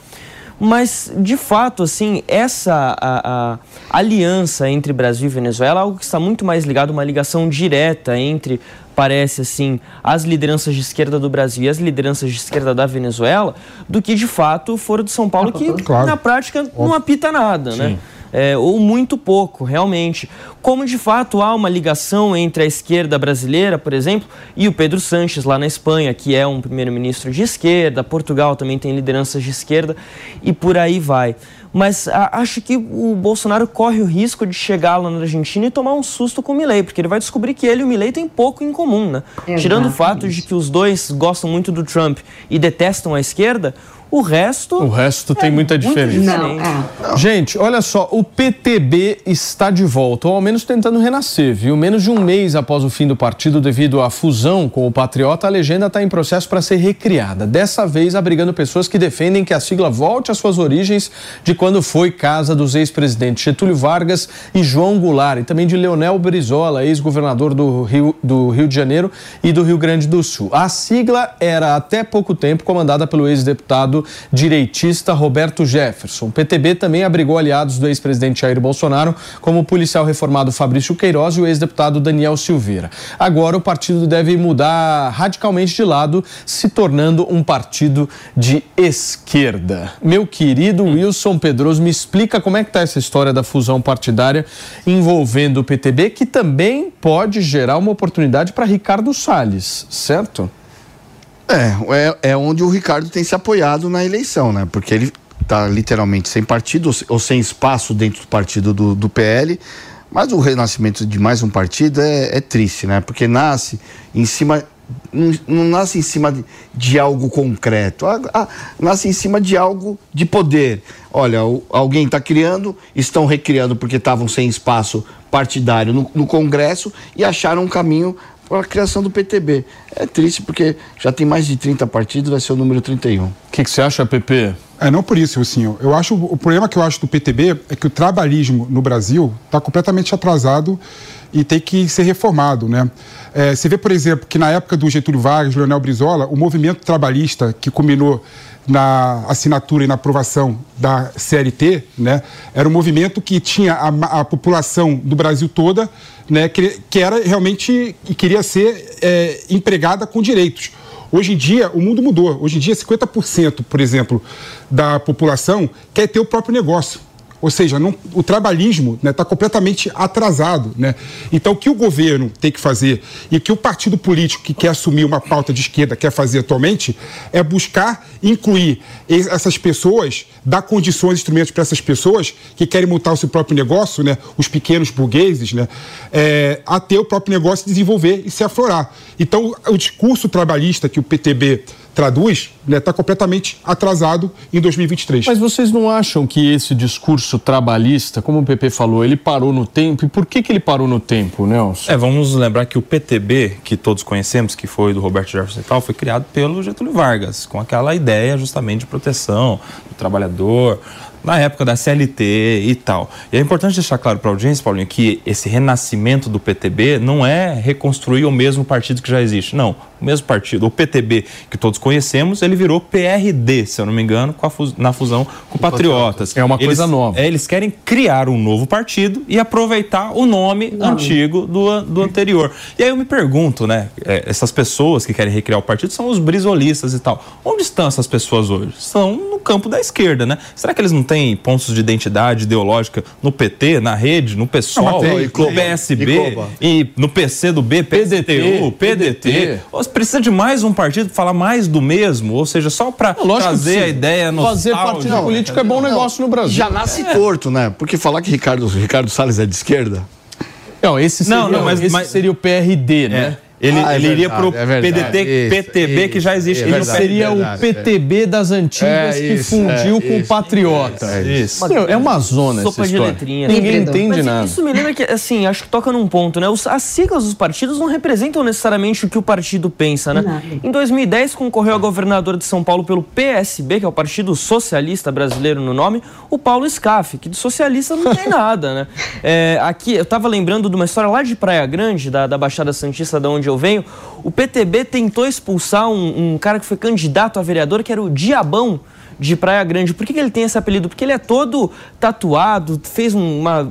S3: Mas, de fato, assim, essa a- a aliança entre Brasil e Venezuela é algo que está muito mais ligado a uma ligação direta entre, parece assim, as lideranças de esquerda do Brasil e as lideranças de esquerda da Venezuela, do que, de fato, o Foro de São Paulo, que,
S7: Claro.
S3: na prática, não apita nada, né? É, ou muito pouco, realmente. Como de fato há uma ligação entre a esquerda brasileira, por exemplo, e o Pedro Sanches lá na Espanha, que é um primeiro-ministro de esquerda, Portugal também tem lideranças de esquerda, e por aí vai. Mas a- acho que o Bolsonaro corre o risco de chegar lá na Argentina e tomar um susto com o Milei, porque ele vai descobrir que ele e o Milei têm pouco em comum, né? Tirando o fato de que os dois gostam muito do Trump e detestam a esquerda, o resto.
S2: O resto tem muita diferença.
S6: Não,
S2: Gente, olha só, o PTB está de volta, ou ao menos tentando renascer, viu? Menos de um mês após o fim do partido devido à fusão com o Patriota, a legenda está em processo para ser recriada. Dessa vez, abrigando pessoas que defendem que a sigla volte às suas origens de quando foi casa dos ex-presidentes Getúlio Vargas e João Goulart, e também de Leonel Brizola, ex-governador do Rio, do Rio de Janeiro e do Rio Grande do Sul. A sigla era até pouco tempo comandada pelo ex-deputado direitista Roberto Jefferson. O PTB também abrigou aliados do ex-presidente Jair Bolsonaro, como o policial reformado Fabrício Queiroz e o ex-deputado Daniel Silveira. Agora o partido deve mudar radicalmente de lado, se tornando um partido de esquerda. Meu querido Wilson Pedroso, me explica como é que está essa história da fusão partidária envolvendo o PTB, que também pode gerar uma oportunidade para Ricardo Salles, certo?
S4: É, é, é onde o Ricardo tem se apoiado na eleição, né? Porque ele está literalmente sem partido ou se- ou sem espaço dentro do partido do, do PL. Mas o renascimento de mais um partido é, é triste, né? Porque nasce em cima. Não, não nasce em cima de, de algo concreto, ah, ah, nasce em cima de algo de poder. Olha, o- alguém está criando, estão recriando porque estavam sem espaço partidário no, no Congresso e acharam um caminho a criação do PTB. É triste porque já tem mais de 30 partidos, vai ser o número 31. O
S2: que, que você acha, PP?
S7: É, não por isso, sim. Eu acho o problema que eu acho do PTB é que o trabalhismo no Brasil está completamente atrasado e tem que ser reformado. Né? É, você vê, por exemplo, que na época do Getúlio Vargas, Leonel Brizola, o movimento trabalhista que culminou na assinatura e na aprovação da CLT, né, era um movimento que tinha a, a população do Brasil toda, né, que, que era realmente e queria ser é, empregada com direitos. Hoje em dia, o mundo mudou. Hoje em dia, 50%, por exemplo, da população quer ter o próprio negócio. Ou seja, não, o trabalhismo está né, tá completamente atrasado. Né? Então, o que o governo tem que fazer e o que o partido político que quer assumir uma pauta de esquerda quer fazer atualmente é buscar incluir essas pessoas, dar condições, instrumentos para essas pessoas que querem montar o seu próprio negócio, né, os pequenos burgueses, né, é, a ter o próprio negócio, desenvolver e se aflorar. Então, o discurso trabalhista que o PTB traduz está né, tá completamente atrasado em 2023.
S2: Mas vocês não acham que esse discurso trabalhista, como o PP falou, ele parou no tempo? E por que, que ele parou no tempo, Nelson?
S5: É, vamos lembrar que o PTB, que todos conhecemos, que foi do Roberto Jefferson e tal, foi criado pelo Getúlio Vargas, com aquela ideia justamente de proteção do trabalhador, na época da CLT e tal. E é importante deixar claro para a audiência, Paulinho, que esse renascimento do PTB não é reconstruir o mesmo partido que já existe. Não, o mesmo partido, o PTB que todos conhecemos, ele virou PRD, se eu não me engano, fus na fusão com o Patriotas.
S2: É uma eles, coisa nova.
S5: É, eles querem criar um novo partido e aproveitar o nome não. antigo do, do anterior. E aí eu me pergunto, né, é, essas pessoas que querem recriar o partido são os brisolistas e tal. Onde estão essas pessoas hoje? Estão no campo da esquerda, né? Será que eles não têm pontos de identidade ideológica no PT, na rede, no PSOL, não, tem, no PSB e, e, no PC do B, PDT, PDT. PDT precisa de mais um partido falar mais do mesmo? Ou seja, só para trazer a ideia no
S2: Fazer partido não, político é bom negócio no Brasil.
S4: Já nasce é. torto, né? Porque falar que Ricardo, Ricardo Salles é de esquerda.
S2: Não, esse seria, não, não, mas, esse mas, seria o PRD, né?
S5: É. Ele, ah, é ele iria para o é PDT, isso, PTB, isso, que já existe.
S2: ele seria verdade, o PTB das antigas é, que isso, fundiu é, com o Patriota. É, isso. Meu, é uma zona Sopa essa história. Letrinha, Ninguém entende Mas nada.
S3: Isso me lembra que, assim, acho que toca num ponto, né? as siglas dos partidos não representam necessariamente o que o partido pensa, né? Nada. Em 2010, concorreu a governador de São Paulo pelo PSB, que é o Partido Socialista Brasileiro no nome, o Paulo Scaff, que de socialista não tem nada, né? É, aqui, eu tava lembrando de uma história lá de Praia Grande, da, da Baixada Santista, da onde eu venho, o PTB tentou expulsar um, um cara que foi candidato a vereador, que era o Diabão de Praia Grande. Por que, que ele tem esse apelido? Porque ele é todo tatuado, fez uma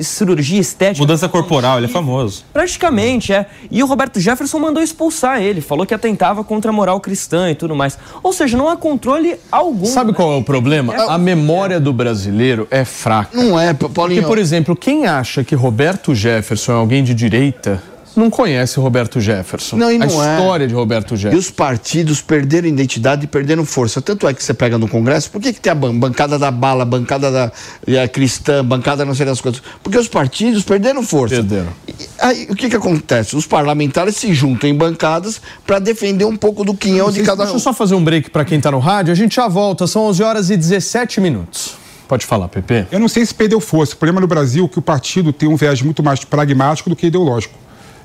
S3: cirurgia estética.
S5: Mudança corporal, ele é famoso.
S3: Praticamente, é. E o Roberto Jefferson mandou expulsar ele, falou que atentava contra a moral cristã e tudo mais. Ou seja, não há controle algum.
S2: Sabe qual é o problema? É. A memória do brasileiro é fraca.
S4: Não é, Paulinho.
S2: Porque, por exemplo, quem acha que Roberto Jefferson é alguém de direita não conhece o Roberto Jefferson.
S4: Não, e não
S2: a é. história de Roberto Jefferson.
S4: E os partidos perderam identidade e perderam força. Tanto é que você pega no Congresso, por que, que tem a bancada da bala, bancada da a cristã, bancada não sei das coisas? Porque os partidos perderam força.
S2: Perderam.
S4: E, aí, o que, que acontece? Os parlamentares se juntam em bancadas para defender um pouco do quinhão de cada um.
S2: Deixa eu só fazer um break para quem está no rádio. A gente já volta. São 11 horas e 17 minutos. Pode falar, Pepe.
S7: Eu não sei se perdeu força. O problema no Brasil é que o partido tem um viés muito mais pragmático do que ideológico.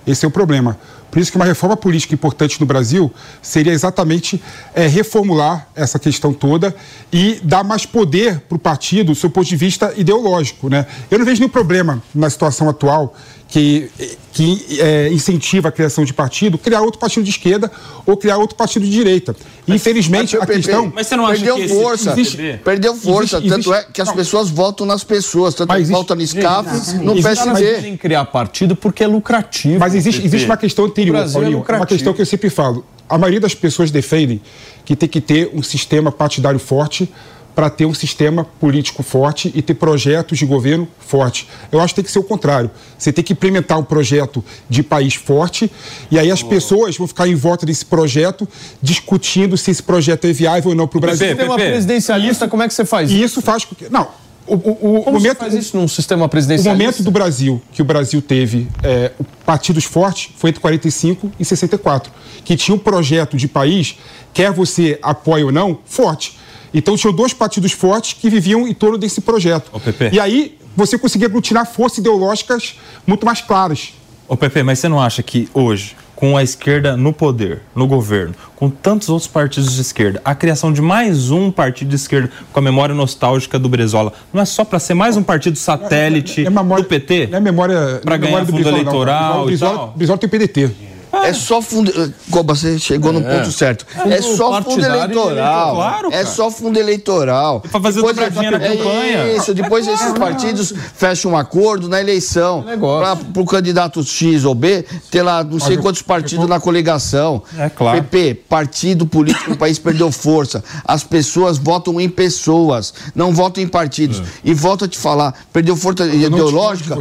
S7: Esse é o problema. Por isso que uma reforma política importante no Brasil seria exatamente é, reformular essa questão toda e dar mais poder para o partido do seu ponto de vista ideológico. Né? Eu não vejo nenhum problema na situação atual que, que é, incentiva a criação de partido, criar outro partido de esquerda ou criar outro partido de direita. Mas, Infelizmente, a questão.
S4: Mas você não acha perdeu que força. Existe, perdeu força. Existe, tanto existe, é que as não, pessoas votam nas pessoas. Tanto é que votam no SCAF, no PSB.
S2: Tem criar partido porque é lucrativo.
S7: Mas existe, existe uma questão anterior, é Paulinho. É uma questão que eu sempre falo. A maioria das pessoas defendem que tem que ter um sistema partidário forte para ter um sistema político forte e ter projetos de governo forte. Eu acho que tem que ser o contrário. Você tem que implementar um projeto de país forte e aí as oh. pessoas vão ficar em volta desse projeto discutindo se esse projeto é viável ou não para o Brasil.
S2: Você tem uma presidencialista, como é que você faz
S7: isso? E isso faz com que... Não, o, o,
S2: o momento, faz isso num sistema presidencialista?
S7: O momento do Brasil, que o Brasil teve é, partidos fortes, foi entre 45 e 64, que tinha um projeto de país, quer você apoie ou não, forte. Então tinham dois partidos fortes que viviam em torno desse projeto. E aí você conseguia aglutinar forças ideológicas muito mais claras.
S5: Ô Pepe, mas você não acha que hoje com a esquerda no poder, no governo, com tantos outros partidos de esquerda, a criação de mais um partido de esquerda com a memória nostálgica do Brezola, não é só para ser mais um partido satélite do PT?
S7: Não é memória,
S5: Para
S7: não é
S5: ganhar
S7: memória do
S5: fundo
S7: Brizola, não.
S5: eleitoral
S7: O
S5: e
S7: Brizola,
S5: tal?
S7: Brizola tem PDT.
S4: É só fundo. Coba, você chegou no
S5: É.
S4: ponto certo. É só fundo
S5: e
S4: eleitoral.
S5: Claro,
S4: é só fundo eleitoral.
S5: pra fazer
S4: Depois-
S5: na
S4: é
S5: campanha.
S4: Isso, depois esses partidos fecham um acordo na eleição. Para o candidato X ou B ter lá não sei quantos partidos na coligação.
S5: É claro.
S4: PP, partido político no país perdeu força. As pessoas votam em pessoas, não votam em partidos. E volto a te falar, perdeu força ideológica.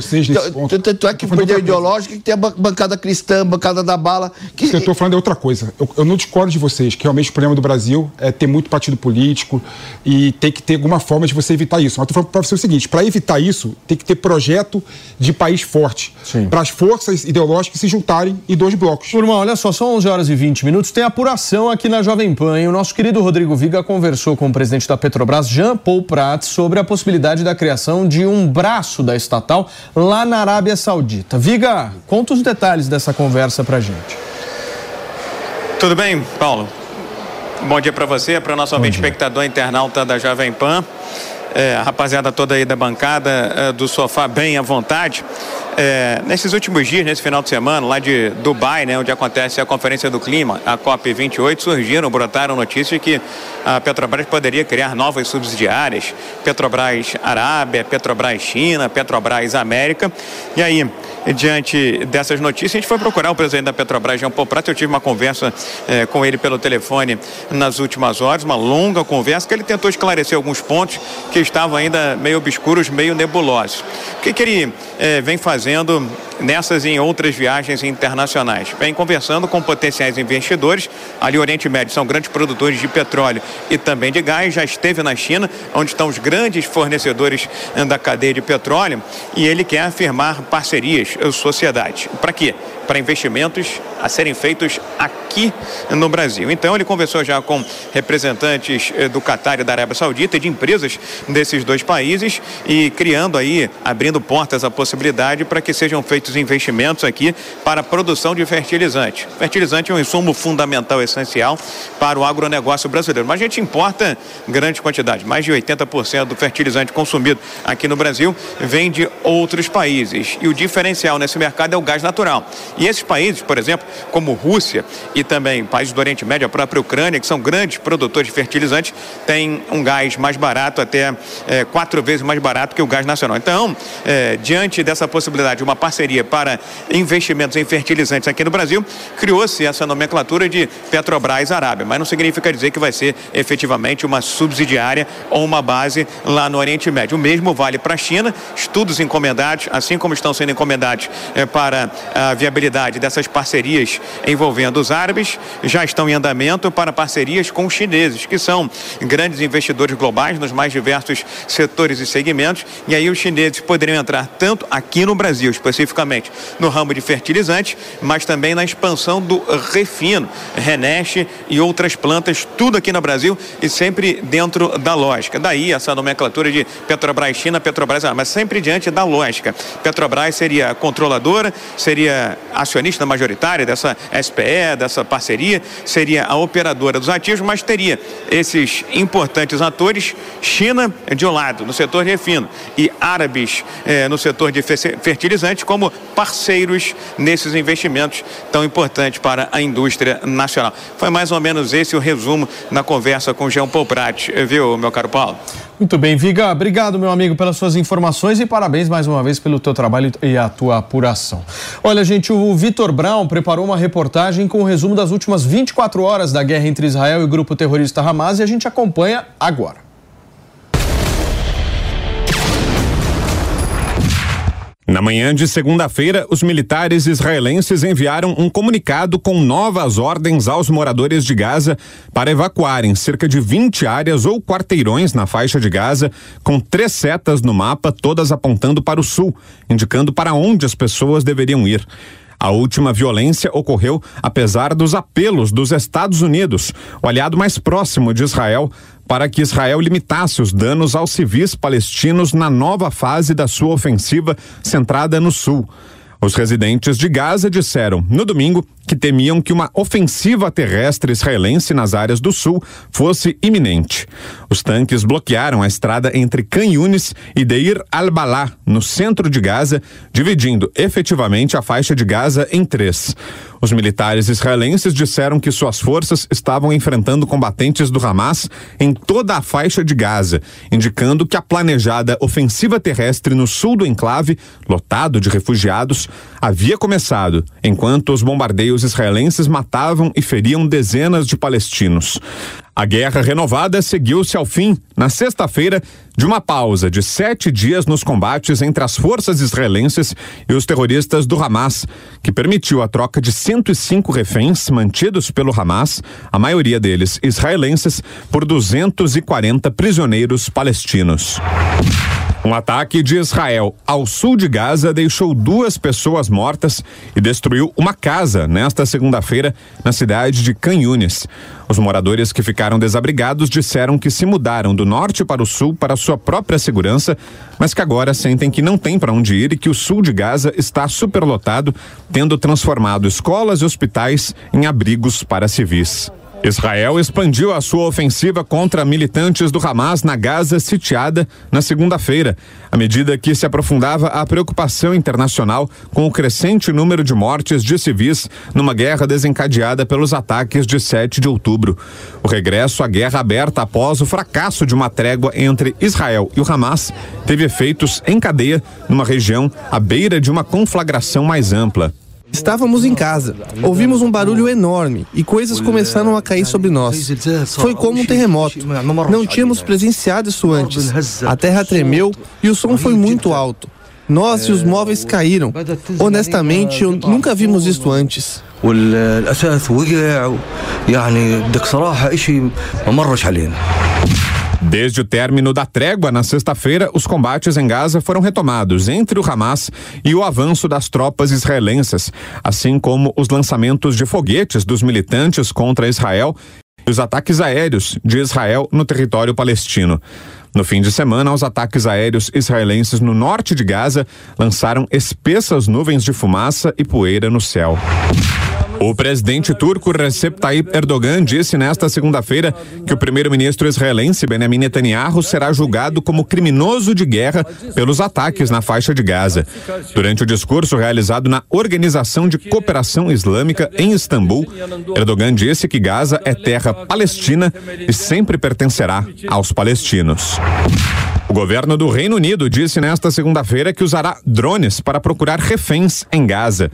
S7: ponto.
S4: Tanto é que perdeu
S7: outra
S4: ideológica que tem a ban- bancada cristã, bancada da bala. Que
S7: O que eu estou falando é outra coisa. Eu, eu não discordo de vocês, que realmente o problema do Brasil é ter muito partido político e tem que ter alguma forma de você evitar isso. Mas estou falando para você o seguinte: para evitar isso, tem que ter projeto de país forte. Para as forças ideológicas se juntarem em dois blocos.
S2: Turma, olha só, são 11 horas e 20 minutos. Tem apuração aqui na Jovem Pan. E o nosso querido Rodrigo Viga conversou com o presidente da Petrobras, Jean Paul Prats, sobre a possibilidade da criação de um braço da estatal lá na Arábia Saudita. Viga, conta os detalhes dessa conversa pra gente.
S17: Tudo bem, Paulo? Bom dia para você, para o nosso ouvinte espectador internauta da Jovem Pan. É, a rapaziada toda aí da bancada é, do sofá bem à vontade. É, nesses últimos dias, nesse final de semana, lá de Dubai, né, onde acontece a Conferência do Clima, a COP28, surgiram, brotaram notícias que a Petrobras poderia criar novas subsidiárias, Petrobras Arábia, Petrobras China, Petrobras América. E aí, diante dessas notícias, a gente foi procurar o presidente da Petrobras, Jean Paul Prats. Eu tive uma conversa eh, com ele pelo telefone nas últimas horas, uma longa conversa, que ele tentou esclarecer alguns pontos que estavam ainda meio obscuros, meio nebulosos. O que, que ele eh, vem fazendo dizendo nessas e em outras viagens internacionais? Vem conversando com potenciais investidores. Ali, Oriente Médio são grandes produtores de petróleo e também de gás. Já esteve na China, onde estão os grandes fornecedores eh, da cadeia de petróleo, e ele quer afirmar parcerias, eh, sociedade. Para quê? Para investimentos a serem feitos aqui no Brasil. Então, ele conversou já com representantes eh, do Catar e da Arábia Saudita e de empresas desses dois países e criando aí, abrindo portas à possibilidade para que sejam feitos investimentos aqui para a produção de fertilizante. Fertilizante é um insumo fundamental, essencial para o agronegócio brasileiro. Mas a gente importa grande quantidade, mais de 80% do fertilizante consumido aqui no Brasil vem de outros países. E o diferencial nesse mercado é o gás natural. E esses países, por exemplo, como Rússia e também países do Oriente Médio, a própria Ucrânia, que são grandes produtores de fertilizantes, têm um gás mais barato, até eh, quatro vezes mais barato que o gás nacional. Então, eh, diante dessa possibilidade de uma parceria para investimentos em fertilizantes aqui no Brasil, criou-se essa nomenclatura de Petrobras Arábia, mas não significa dizer que vai ser efetivamente uma subsidiária ou uma base lá no Oriente Médio. O mesmo vale para a China, estudos encomendados, assim como estão sendo encomendados eh, para a viabilidade dessas parcerias envolvendo os árabes, já estão em andamento para parcerias com os chineses, que são grandes investidores globais nos mais diversos setores e segmentos, e aí os chineses poderiam entrar tanto aqui no Brasil, especificamente no ramo de fertilizantes, mas também na expansão do refino, Reneste e outras plantas, tudo aqui no Brasil e sempre dentro da lógica. Daí essa nomenclatura de Petrobras China, Petrobras, ah, mas sempre diante da lógica. Petrobras seria controladora, seria acionista majoritária dessa SPE, dessa parceria, seria a operadora dos ativos, mas teria esses importantes atores, China de um lado, no setor de refino, e árabes eh, no setor de fe- fertilizantes, como parceiros nesses investimentos tão importantes para a indústria nacional. Foi mais ou menos esse o resumo na conversa com o Jean Paul Prat, viu, meu caro Paulo?
S2: Muito bem, Viga, obrigado, meu amigo, pelas suas informações e parabéns mais uma vez pelo teu trabalho e a tua apuração. Olha, gente, o Vitor Brown preparou uma reportagem com o resumo das últimas 24 horas da guerra entre Israel e o grupo terrorista Hamas e a gente acompanha agora.
S19: Na manhã de segunda-feira, os militares israelenses enviaram um comunicado com novas ordens aos moradores de Gaza para evacuarem cerca de 20 áreas ou quarteirões na faixa de Gaza, com três setas no mapa, todas apontando para o sul, indicando para onde as pessoas deveriam ir. A última violência ocorreu apesar dos apelos dos Estados Unidos, o aliado mais próximo de Israel, para que Israel limitasse os danos aos civis palestinos na nova fase da sua ofensiva centrada no sul. Os residentes de Gaza disseram, no domingo, que temiam que uma ofensiva terrestre israelense nas áreas do sul fosse iminente. Os tanques bloquearam a estrada entre Khan Yunis e Deir al-Balá, no centro de Gaza, dividindo efetivamente a faixa de Gaza em três. Os militares israelenses disseram que suas forças estavam enfrentando combatentes do Hamas em toda a faixa de Gaza, indicando que a planejada ofensiva terrestre no sul do enclave, lotado de refugiados, havia começado, enquanto os bombardeios israelenses matavam e feriam dezenas de palestinos. A guerra renovada seguiu-se ao fim, na sexta-feira, de uma pausa de sete dias nos combates entre as forças israelenses e os terroristas do Hamas, que permitiu a troca de 105 reféns mantidos pelo Hamas, a maioria deles israelenses, por 240 prisioneiros palestinos. Um ataque de Israel ao sul de Gaza deixou duas pessoas mortas e destruiu uma casa nesta segunda-feira na cidade de Khan Yunis. Os moradores que ficaram desabrigados disseram que se mudaram do norte para o sul para sua própria segurança, mas que agora sentem que não tem para onde ir e que o sul de Gaza está superlotado, tendo transformado escolas e hospitais em abrigos para civis. Israel expandiu a sua ofensiva contra militantes do Hamas na Gaza sitiada na segunda-feira, à medida que se aprofundava a preocupação internacional com o crescente número de mortes de civis numa guerra desencadeada pelos ataques de 7 de outubro. O regresso à guerra aberta após o fracasso de uma trégua entre Israel e o Hamas teve efeitos em cadeia numa região à beira de uma conflagração mais ampla.
S20: Estávamos em casa, ouvimos um barulho enorme e coisas começaram a cair sobre nós. Foi como um terremoto. Não tínhamos presenciado isso antes. A terra tremeu e o som foi muito alto. Nós e os móveis caíram. Honestamente, eu nunca vimos isto antes.
S15: والاساس وقع يعني بدك صراحه اشي ما مرش علينا
S19: Desde o término da trégua na sexta-feira, os combates em Gaza foram retomados entre o Hamas e o avanço das tropas israelenses, assim como os lançamentos de foguetes dos militantes contra Israel e os ataques aéreos de Israel no território palestino. No fim de semana, os ataques aéreos israelenses no norte de Gaza lançaram espessas nuvens de fumaça e poeira no céu. O presidente turco Recep Tayyip Erdogan disse nesta segunda-feira que o primeiro-ministro israelense Benjamin Netanyahu será julgado como criminoso de guerra pelos ataques na faixa de Gaza. Durante o discurso realizado na Organização de Cooperação Islâmica em Istambul, Erdogan disse que Gaza é terra palestina e sempre pertencerá aos palestinos. O governo do Reino Unido disse nesta segunda-feira que usará drones para procurar reféns em Gaza.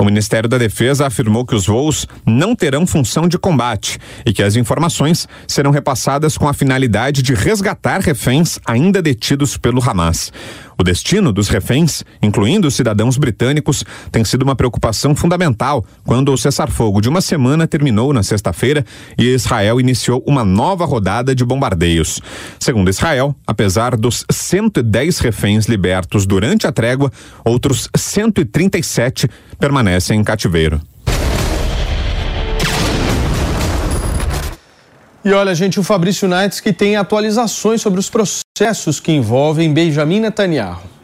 S19: O Ministério da Defesa afirmou que os voos não terão função de combate e que as informações serão repassadas com a finalidade de resgatar reféns ainda detidos pelo Hamas. O destino dos reféns, incluindo os cidadãos britânicos, tem sido uma preocupação fundamental quando o cessar-fogo de uma semana terminou na sexta-feira e Israel iniciou uma nova rodada de bombardeios. Segundo Israel, apesar dos 110 reféns libertos durante a trégua, outros 137 permanecem em cativeiro.
S2: E olha, gente, o Fabrício Naits que tem atualizações sobre os processos que envolvem Benjamin Netanyahu.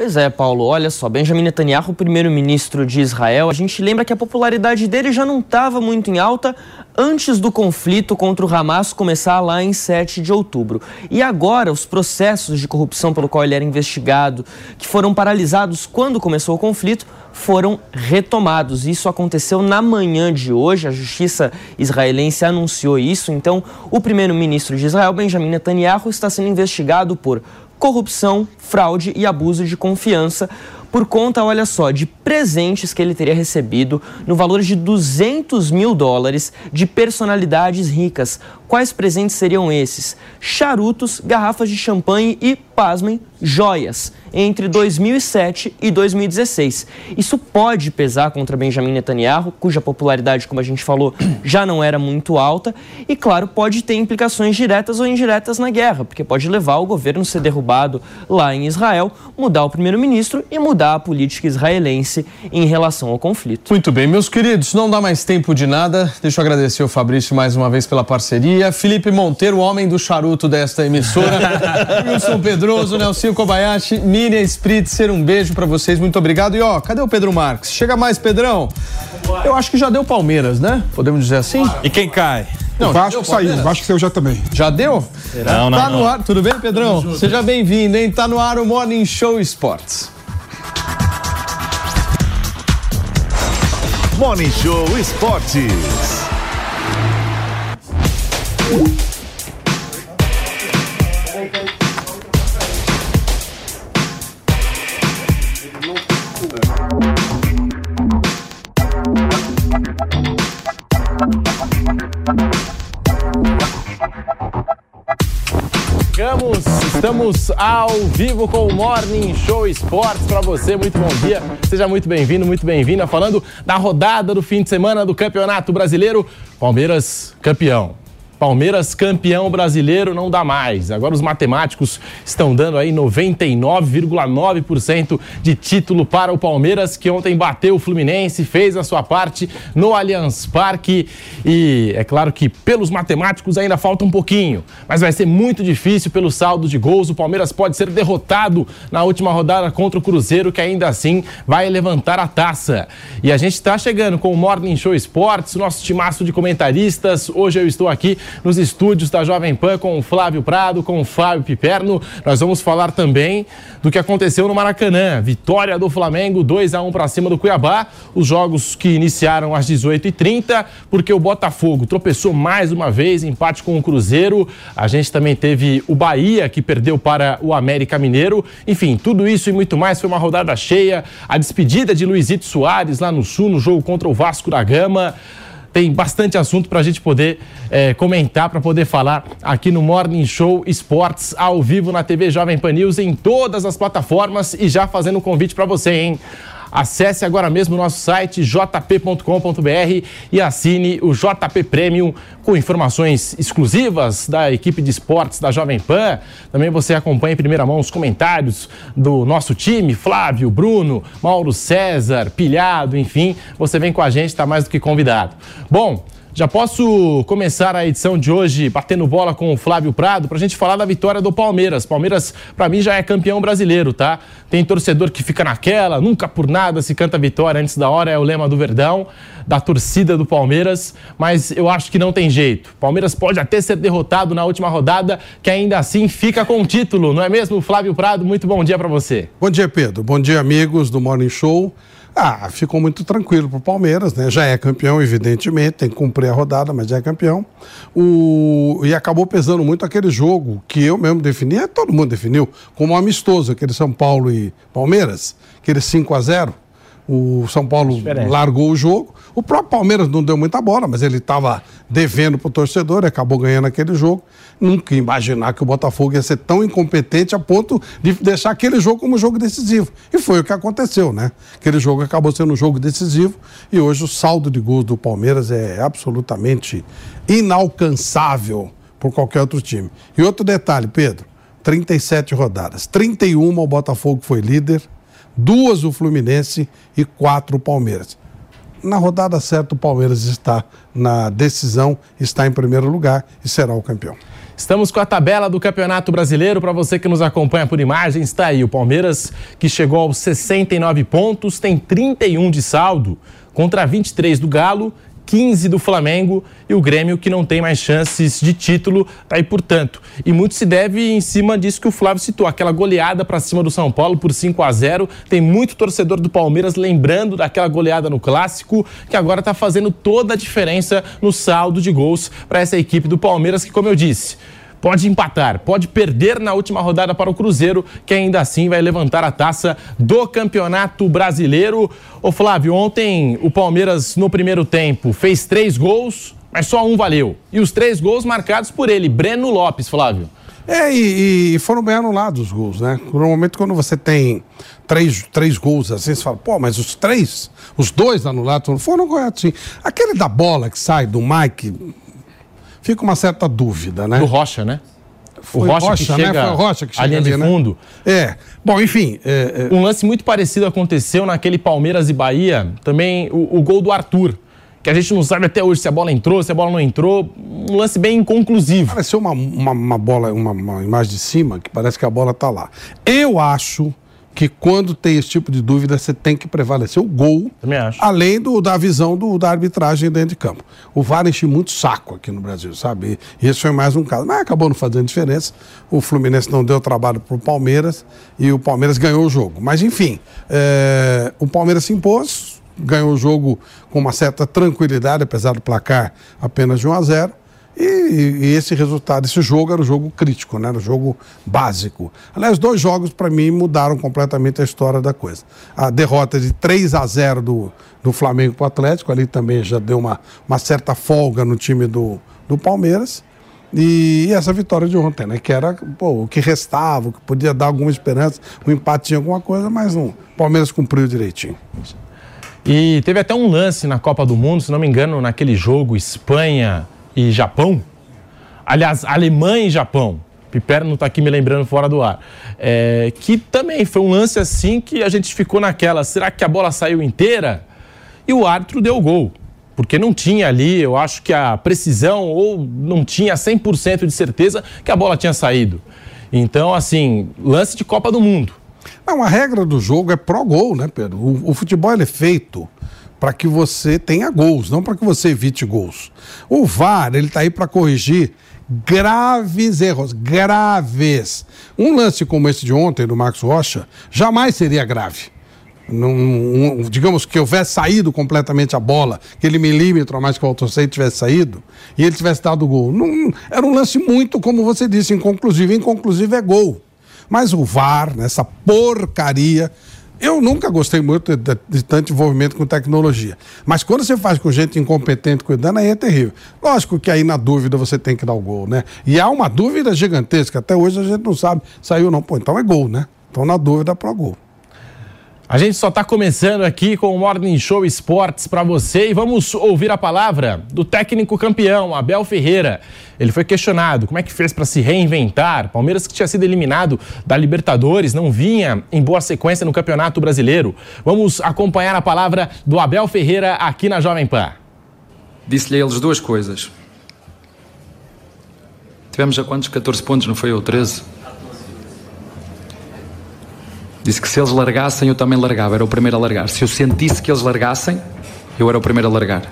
S3: Pois é, Paulo. Olha só, Benjamin Netanyahu, primeiro-ministro de Israel, a gente lembra que a popularidade dele já não estava muito em alta antes do conflito contra o Hamas começar lá em 7 de outubro. E agora, os processos de corrupção pelo qual ele era investigado, que foram paralisados quando começou o conflito, foram retomados. Isso aconteceu na manhã de hoje, a justiça israelense anunciou isso. Então, o primeiro-ministro de Israel, Benjamin Netanyahu, está sendo investigado por corrupção, fraude e abuso de confiança por conta, olha só, de presentes que ele teria recebido no valor de 200 mil dólares de personalidades ricas. Quais presentes seriam esses? Charutos, garrafas de champanhe e, pasmem, joias, entre 2007 e 2016. Isso pode pesar contra Benjamin Netanyahu, cuja popularidade, como a gente falou, já não era muito alta, e, claro, pode ter implicações diretas ou indiretas na guerra, porque pode levar o governo a ser derrubado lá em Israel, mudar o primeiro-ministro e mudar a política israelense em relação ao conflito.
S2: Muito bem, meus queridos, não dá mais tempo de nada. Deixa eu agradecer o Fabrício mais uma vez pela parceria. Felipe Monteiro, o homem do charuto desta emissora. Wilson Pedroso, Nelson Kobayashi, Miriam Spritzer, um beijo para vocês, muito obrigado. E ó, cadê o Pedro Marques? Chega mais, Pedrão. Eu acho que já deu Palmeiras, né? Podemos dizer assim?
S5: E quem cai?
S7: o
S2: já
S7: Vasco saiu, o? Vasco saiu já também.
S2: Já deu?
S5: Não, não,
S2: Tá no
S5: não.
S2: ar, tudo bem, Pedrão? Seja bem-vindo, hein? Tá no ar o Morning Show Sports.
S21: Morning Show Esportes.
S22: Estamos ao vivo com o Morning Show Esportes para você. Muito bom dia, seja muito bem-vindo, muito bem-vinda. Falando da rodada do fim de semana do Campeonato Brasileiro, Palmeiras campeão. Palmeiras campeão brasileiro não dá mais. Agora os matemáticos estão dando aí 99,9% de título para o Palmeiras, que ontem bateu o Fluminense, fez a sua parte no Allianz Parque. E é claro que pelos matemáticos ainda falta um pouquinho, mas vai ser muito difícil pelo saldo de gols. O Palmeiras pode ser derrotado na última rodada contra o Cruzeiro, que ainda assim vai levantar a taça. E a gente está chegando com o Morning Show Esportes, nosso timaço de comentaristas. Hoje eu estou aqui nos estúdios da Jovem Pan com o Flávio Prado, com o Fábio Piperno. Nós vamos falar também do que aconteceu no Maracanã. Vitória do Flamengo, 2 a 1 para cima do Cuiabá. Os jogos que iniciaram às 18h30, porque o Botafogo tropeçou mais uma vez, empate com o Cruzeiro. A gente também teve o Bahia, que perdeu para o América Mineiro. Enfim, tudo isso e muito mais foi uma rodada cheia. A despedida de Luizito Soares lá no Sul, no jogo contra o Vasco da Gama tem bastante assunto para a gente poder eh, comentar, para poder falar aqui no Morning Show Esportes, ao vivo na TV Jovem Pan News, em todas as plataformas e já fazendo um convite para você, hein? Acesse agora mesmo o nosso site jp.com.br e assine o JP Premium com informações exclusivas da equipe de esportes da Jovem Pan. Também você acompanha em primeira mão os comentários do nosso time, Flávio, Bruno, Mauro César, Pilhado, enfim. Você vem com a gente, está mais do que convidado. Bom, já posso começar a edição de hoje batendo bola com o Flávio Prado para a gente falar da vitória do Palmeiras. Palmeiras, para mim, já é campeão brasileiro, tá? Tem torcedor que fica naquela, nunca por nada se canta vitória antes da hora, é o lema do Verdão, da torcida do Palmeiras, mas eu acho que não tem jeito. Palmeiras pode até ser derrotado na última rodada, que ainda assim fica com o título, não é mesmo, Flávio Prado? Muito bom dia para você.
S23: Bom dia, Pedro. Bom dia, amigos do Morning Show. Ah, ficou muito tranquilo para o Palmeiras, né? Já é campeão, evidentemente, tem que cumprir a rodada, mas já é campeão. O... E acabou pesando muito aquele jogo que eu mesmo defini, é, todo mundo definiu, como amistoso, aquele São Paulo e Palmeiras, aquele 5 a 0 O São Paulo largou o jogo. O próprio Palmeiras não deu muita bola, mas ele estava devendo para o torcedor, acabou ganhando aquele jogo. Nunca imaginar que o Botafogo ia ser tão incompetente a ponto de deixar aquele jogo como jogo decisivo. E foi o que aconteceu, né? Aquele jogo acabou sendo um jogo decisivo e hoje o saldo de gols do Palmeiras é absolutamente inalcançável por qualquer outro time. E outro detalhe, Pedro: 37 rodadas, 31 o Botafogo foi líder, duas o Fluminense e quatro o Palmeiras. Na rodada certa, o Palmeiras está na decisão, está em primeiro lugar e será o campeão.
S22: Estamos com a tabela do Campeonato Brasileiro. Para você que nos acompanha por imagens, está aí o Palmeiras, que chegou aos 69 pontos, tem 31 de saldo, contra 23 do Galo, 15 do Flamengo e o Grêmio, que não tem mais chances de título, tá aí, portanto. E muito se deve em cima disso que o Flávio citou, aquela goleada para cima do São Paulo por 5 a 0 Tem muito torcedor do Palmeiras lembrando daquela goleada no Clássico, que agora está fazendo toda a diferença no saldo de gols para essa equipe do Palmeiras, que, como eu disse, pode empatar, pode perder na última rodada para o Cruzeiro, que ainda assim vai levantar a taça do Campeonato Brasileiro. Ô Flávio, ontem o Palmeiras no primeiro tempo fez três gols, mas só um valeu. E os três gols marcados por ele, Breno Lopes, Flávio.
S23: É, e, e foram bem anulados os gols, né? Normalmente, quando você tem três, três gols assim, você fala, pô, mas os três, os dois anulados foram corretos, sim. Aquele da bola que sai do Mike, fica uma certa dúvida, né?
S22: Do Rocha, né?
S23: Foi
S22: o Rocha, que chega
S23: né? Foi o Rocha que
S22: a
S23: chega
S22: linha de
S23: ali, né?
S22: fundo.
S23: É. Bom, enfim. é- é-
S22: Um lance muito parecido aconteceu naquele Palmeiras e Bahia, também o, o gol do Arthur. Que a gente não sabe até hoje se a bola entrou, se a bola não entrou. Um lance bem inconclusivo.
S23: Pareceu uma, uma, uma bola, uma, uma imagem de cima que parece que a bola tá lá. Eu acho que quando tem esse tipo de dúvida, você tem que prevalecer o gol, além do, da visão do, da arbitragem dentro de campo. O VAR enche muito saco aqui no Brasil, sabe? E esse foi mais um caso. Mas acabou não fazendo diferença. O Fluminense não deu trabalho para o Palmeiras e o Palmeiras ganhou o jogo. Mas, enfim, é, o Palmeiras se impôs, ganhou o jogo com uma certa tranquilidade, apesar do placar apenas de 1 a 0 e, e, esse resultado, esse jogo era um jogo crítico, né? era um jogo básico. Aliás, dois jogos, para mim, mudaram completamente a história da coisa. A derrota de 3 a 0 do, do Flamengo para o Atlético, ali também já deu uma, uma certa folga no time do, do Palmeiras. E, e essa vitória de ontem, né? Que era pô, o que restava, o que podia dar alguma esperança, um empate tinha alguma coisa, mas não. O Palmeiras cumpriu direitinho.
S22: E teve até um lance na Copa do Mundo, se não me engano, naquele jogo Espanha e Japão. Aliás, Alemanha e Japão. Piper não está aqui me lembrando fora do ar. É, que também foi um lance assim que a gente ficou naquela. Será que a bola saiu inteira? E o árbitro deu o gol. Porque não tinha ali, eu acho que a precisão, ou não tinha 100% de certeza que a bola tinha saído. Então, assim, lance de Copa do Mundo.
S23: Não, a regra do jogo é pró-gol, né, Pedro? O, o futebol é feito para que você tenha gols, não para que você evite gols. O VAR, ele está aí para corrigir graves erros, graves. Um lance como esse de ontem, do Marcos Rocha, jamais seria grave. Num, um, digamos que houvesse saído completamente a bola, aquele milímetro a mais que o Altossei tivesse saído, e ele tivesse dado gol. Não, era um lance muito, como você disse, inconclusivo. Inconclusivo é gol. Mas o VAR, nessa porcaria, eu nunca gostei muito de, de, de, tanto envolvimento com tecnologia. Mas quando você faz com gente incompetente cuidando, aí é terrível. Lógico que aí na dúvida você tem que dar o gol, né? E há uma dúvida gigantesca. Até hoje a gente não sabe, saiu não. Pô, então é gol, né? Então na dúvida para gol.
S22: A gente só está começando aqui com o Morning Show Esportes para você e vamos ouvir a palavra do técnico campeão, Abel Ferreira. Ele foi questionado como é que fez para se reinventar. Palmeiras que tinha sido eliminado da Libertadores, não vinha em boa sequência no Campeonato Brasileiro. Vamos acompanhar a palavra do Abel Ferreira aqui na Jovem Pan.
S24: Disse-lhe a eles duas coisas. Tivemos a quantos? 14 pontos, não foi? Ou 13? Disse que se eles largassem, eu também largava, era o primeiro a largar. Se eu sentisse que eles largassem, eu era o primeiro a largar.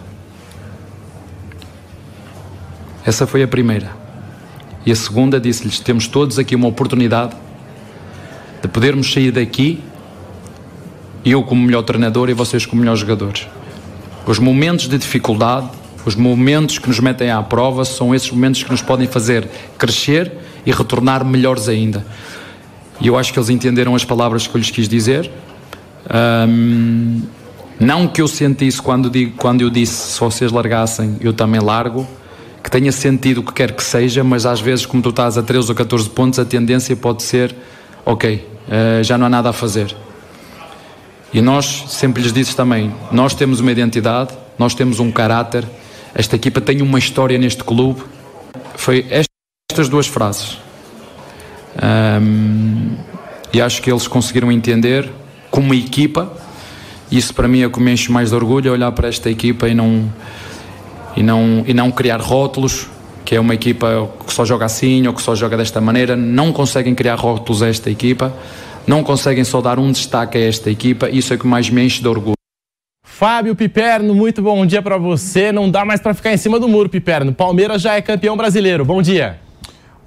S24: Essa foi a primeira. E a segunda disse-lhes: temos todos aqui uma oportunidade de podermos sair daqui, eu como melhor treinador e vocês como melhores jogadores. Os momentos de dificuldade, os momentos que nos metem à prova, são esses momentos que nos podem fazer crescer e retornar melhores ainda. E eu acho que eles entenderam as palavras que eu lhes quis dizer. Um, não que eu sentisse quando, digo, quando eu disse se vocês largassem, eu também largo, que tenha sentido o que quer que seja, mas às vezes, como tu estás a 13 ou 14 pontos, a tendência pode ser: ok, uh, já não há nada a fazer. E nós, sempre lhes disse também: nós temos uma identidade, nós temos um caráter, esta equipa tem uma história neste clube. Foi estas duas frases. Um, e acho que eles conseguiram entender como equipa. Isso para mim é o que me enche mais de orgulho, é olhar para esta equipa e não, e não, e não criar rótulos, que é uma equipa que só joga assim ou que só joga desta maneira. Não conseguem criar rótulos a esta equipa, não conseguem só dar um destaque a esta equipa. Isso é o que mais me enche de orgulho.
S22: Fábio Piperno, muito bom dia para você. Não dá mais para ficar em cima do muro, Piperno. Palmeiras já é campeão brasileiro. Bom dia.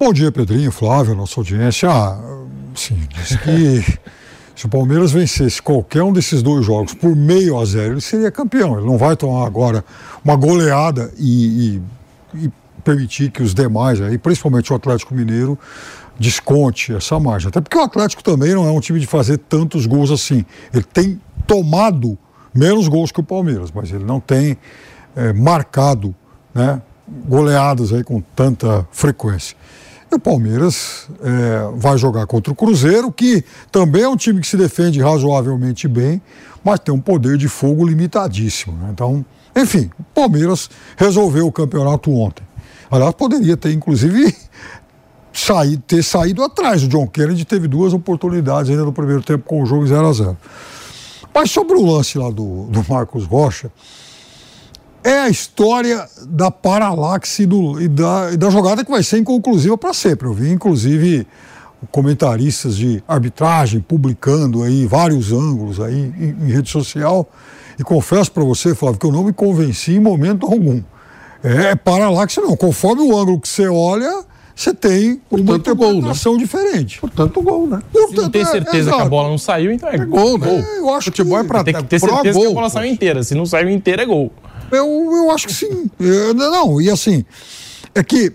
S25: Bom dia, Pedrinho, Flávio, nossa audiência. Ah, sim, diz que se o Palmeiras vencesse qualquer um desses dois jogos por meio a zero, ele seria campeão. Ele não vai tomar agora uma goleada e, e, e permitir que os demais, aí, principalmente o Atlético Mineiro, desconte essa margem. Até porque o Atlético também não é um time de fazer tantos gols assim. Ele tem tomado menos gols que o Palmeiras, mas ele não tem é, marcado né, goleadas aí com tanta frequência. E o Palmeiras é, vai jogar contra o Cruzeiro, que também é um time que se defende razoavelmente bem, mas tem um poder de fogo limitadíssimo. Né? Então, enfim, o Palmeiras resolveu o campeonato ontem. Aliás, poderia ter, inclusive, sair, ter saído atrás. O John Kennedy teve duas oportunidades ainda no primeiro tempo com o jogo 0 a 0 Mas sobre o lance lá do, do Marcos Rocha, é a história da paralaxe do, e, da, e da jogada que vai ser inconclusiva para sempre. Eu vi, inclusive, comentaristas de arbitragem publicando aí vários ângulos aí em, em rede social. E confesso para você, Flávio, que eu não me convenci em momento algum. É para lá que você não. Conforme o ângulo que você olha, você tem uma interpretação
S23: gol, né?
S25: diferente.
S23: Portanto, gol, né?
S22: Se não tem certeza é, que a bola não saiu, então é,
S23: é gol, né?
S25: É, eu acho
S23: Futebol
S25: que...
S23: é pra
S22: Tem que ter certeza
S23: gol,
S22: que a bola saiu inteira. Se não saiu inteira, é gol.
S25: Eu, eu acho que sim. Eu- não, e assim, é que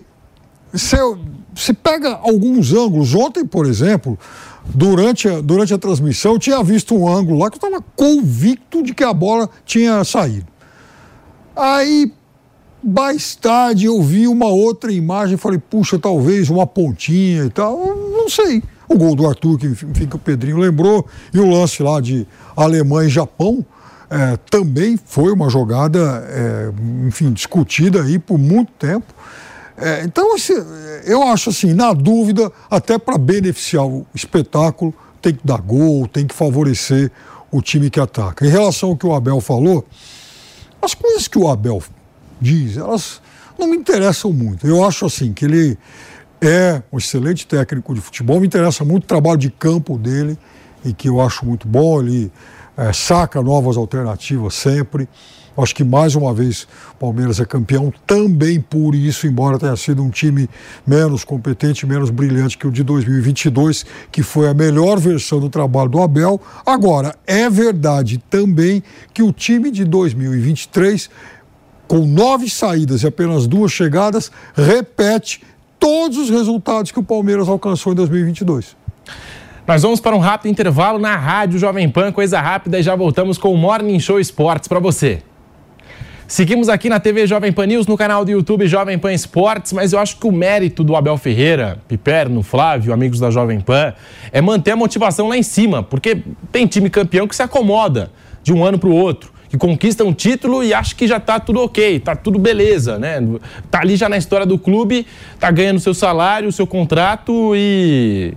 S25: se, eu- se pega alguns ângulos, ontem, por exemplo, durante a, durante a transmissão, eu tinha visto um ângulo lá que eu estava convicto de que a bola tinha saído. Aí, mais tarde, eu vi uma outra imagem e falei, puxa, talvez uma pontinha e tal. Não sei. O gol do Arthur, que, enfim, que o Pedrinho lembrou, e o lance lá de Alemanha e Japão, eh, também foi uma jogada, eh, enfim, discutida aí por muito tempo. Eh, então, assim, eu acho assim, na dúvida, até para beneficiar o espetáculo, tem que dar gol, tem que favorecer o time que ataca. Em relação ao que o Abel falou, as coisas que o Abel diz, elas não me interessam muito. Eu acho assim que ele é um excelente técnico de futebol, me interessa muito o trabalho de campo dele e que eu acho muito bom. Ele eh, saca novas alternativas sempre. Acho que mais uma vez o Palmeiras é campeão também por isso, embora tenha sido um time menos competente, menos brilhante que o de 2022, que foi a melhor versão do trabalho do Abel. Agora, é verdade também que o time de 2023 com nove saídas e apenas duas chegadas, repete todos os resultados que o Palmeiras alcançou em 2022.
S22: Nós vamos para um rápido intervalo na Rádio Jovem Pan, coisa rápida, e já voltamos com o Morning Show Esportes para você. Seguimos aqui na TV Jovem Pan News, no canal do YouTube Jovem Pan Esportes, mas eu acho que o mérito do Abel Ferreira, Piperno, Flávio, amigos da Jovem Pan, é manter a motivação lá em cima, porque tem time campeão que se acomoda de um ano para o outro, que conquista um título e acha que já tá tudo ok, tá tudo beleza, né? Tá ali já na história do clube, tá ganhando seu salário, seu contrato e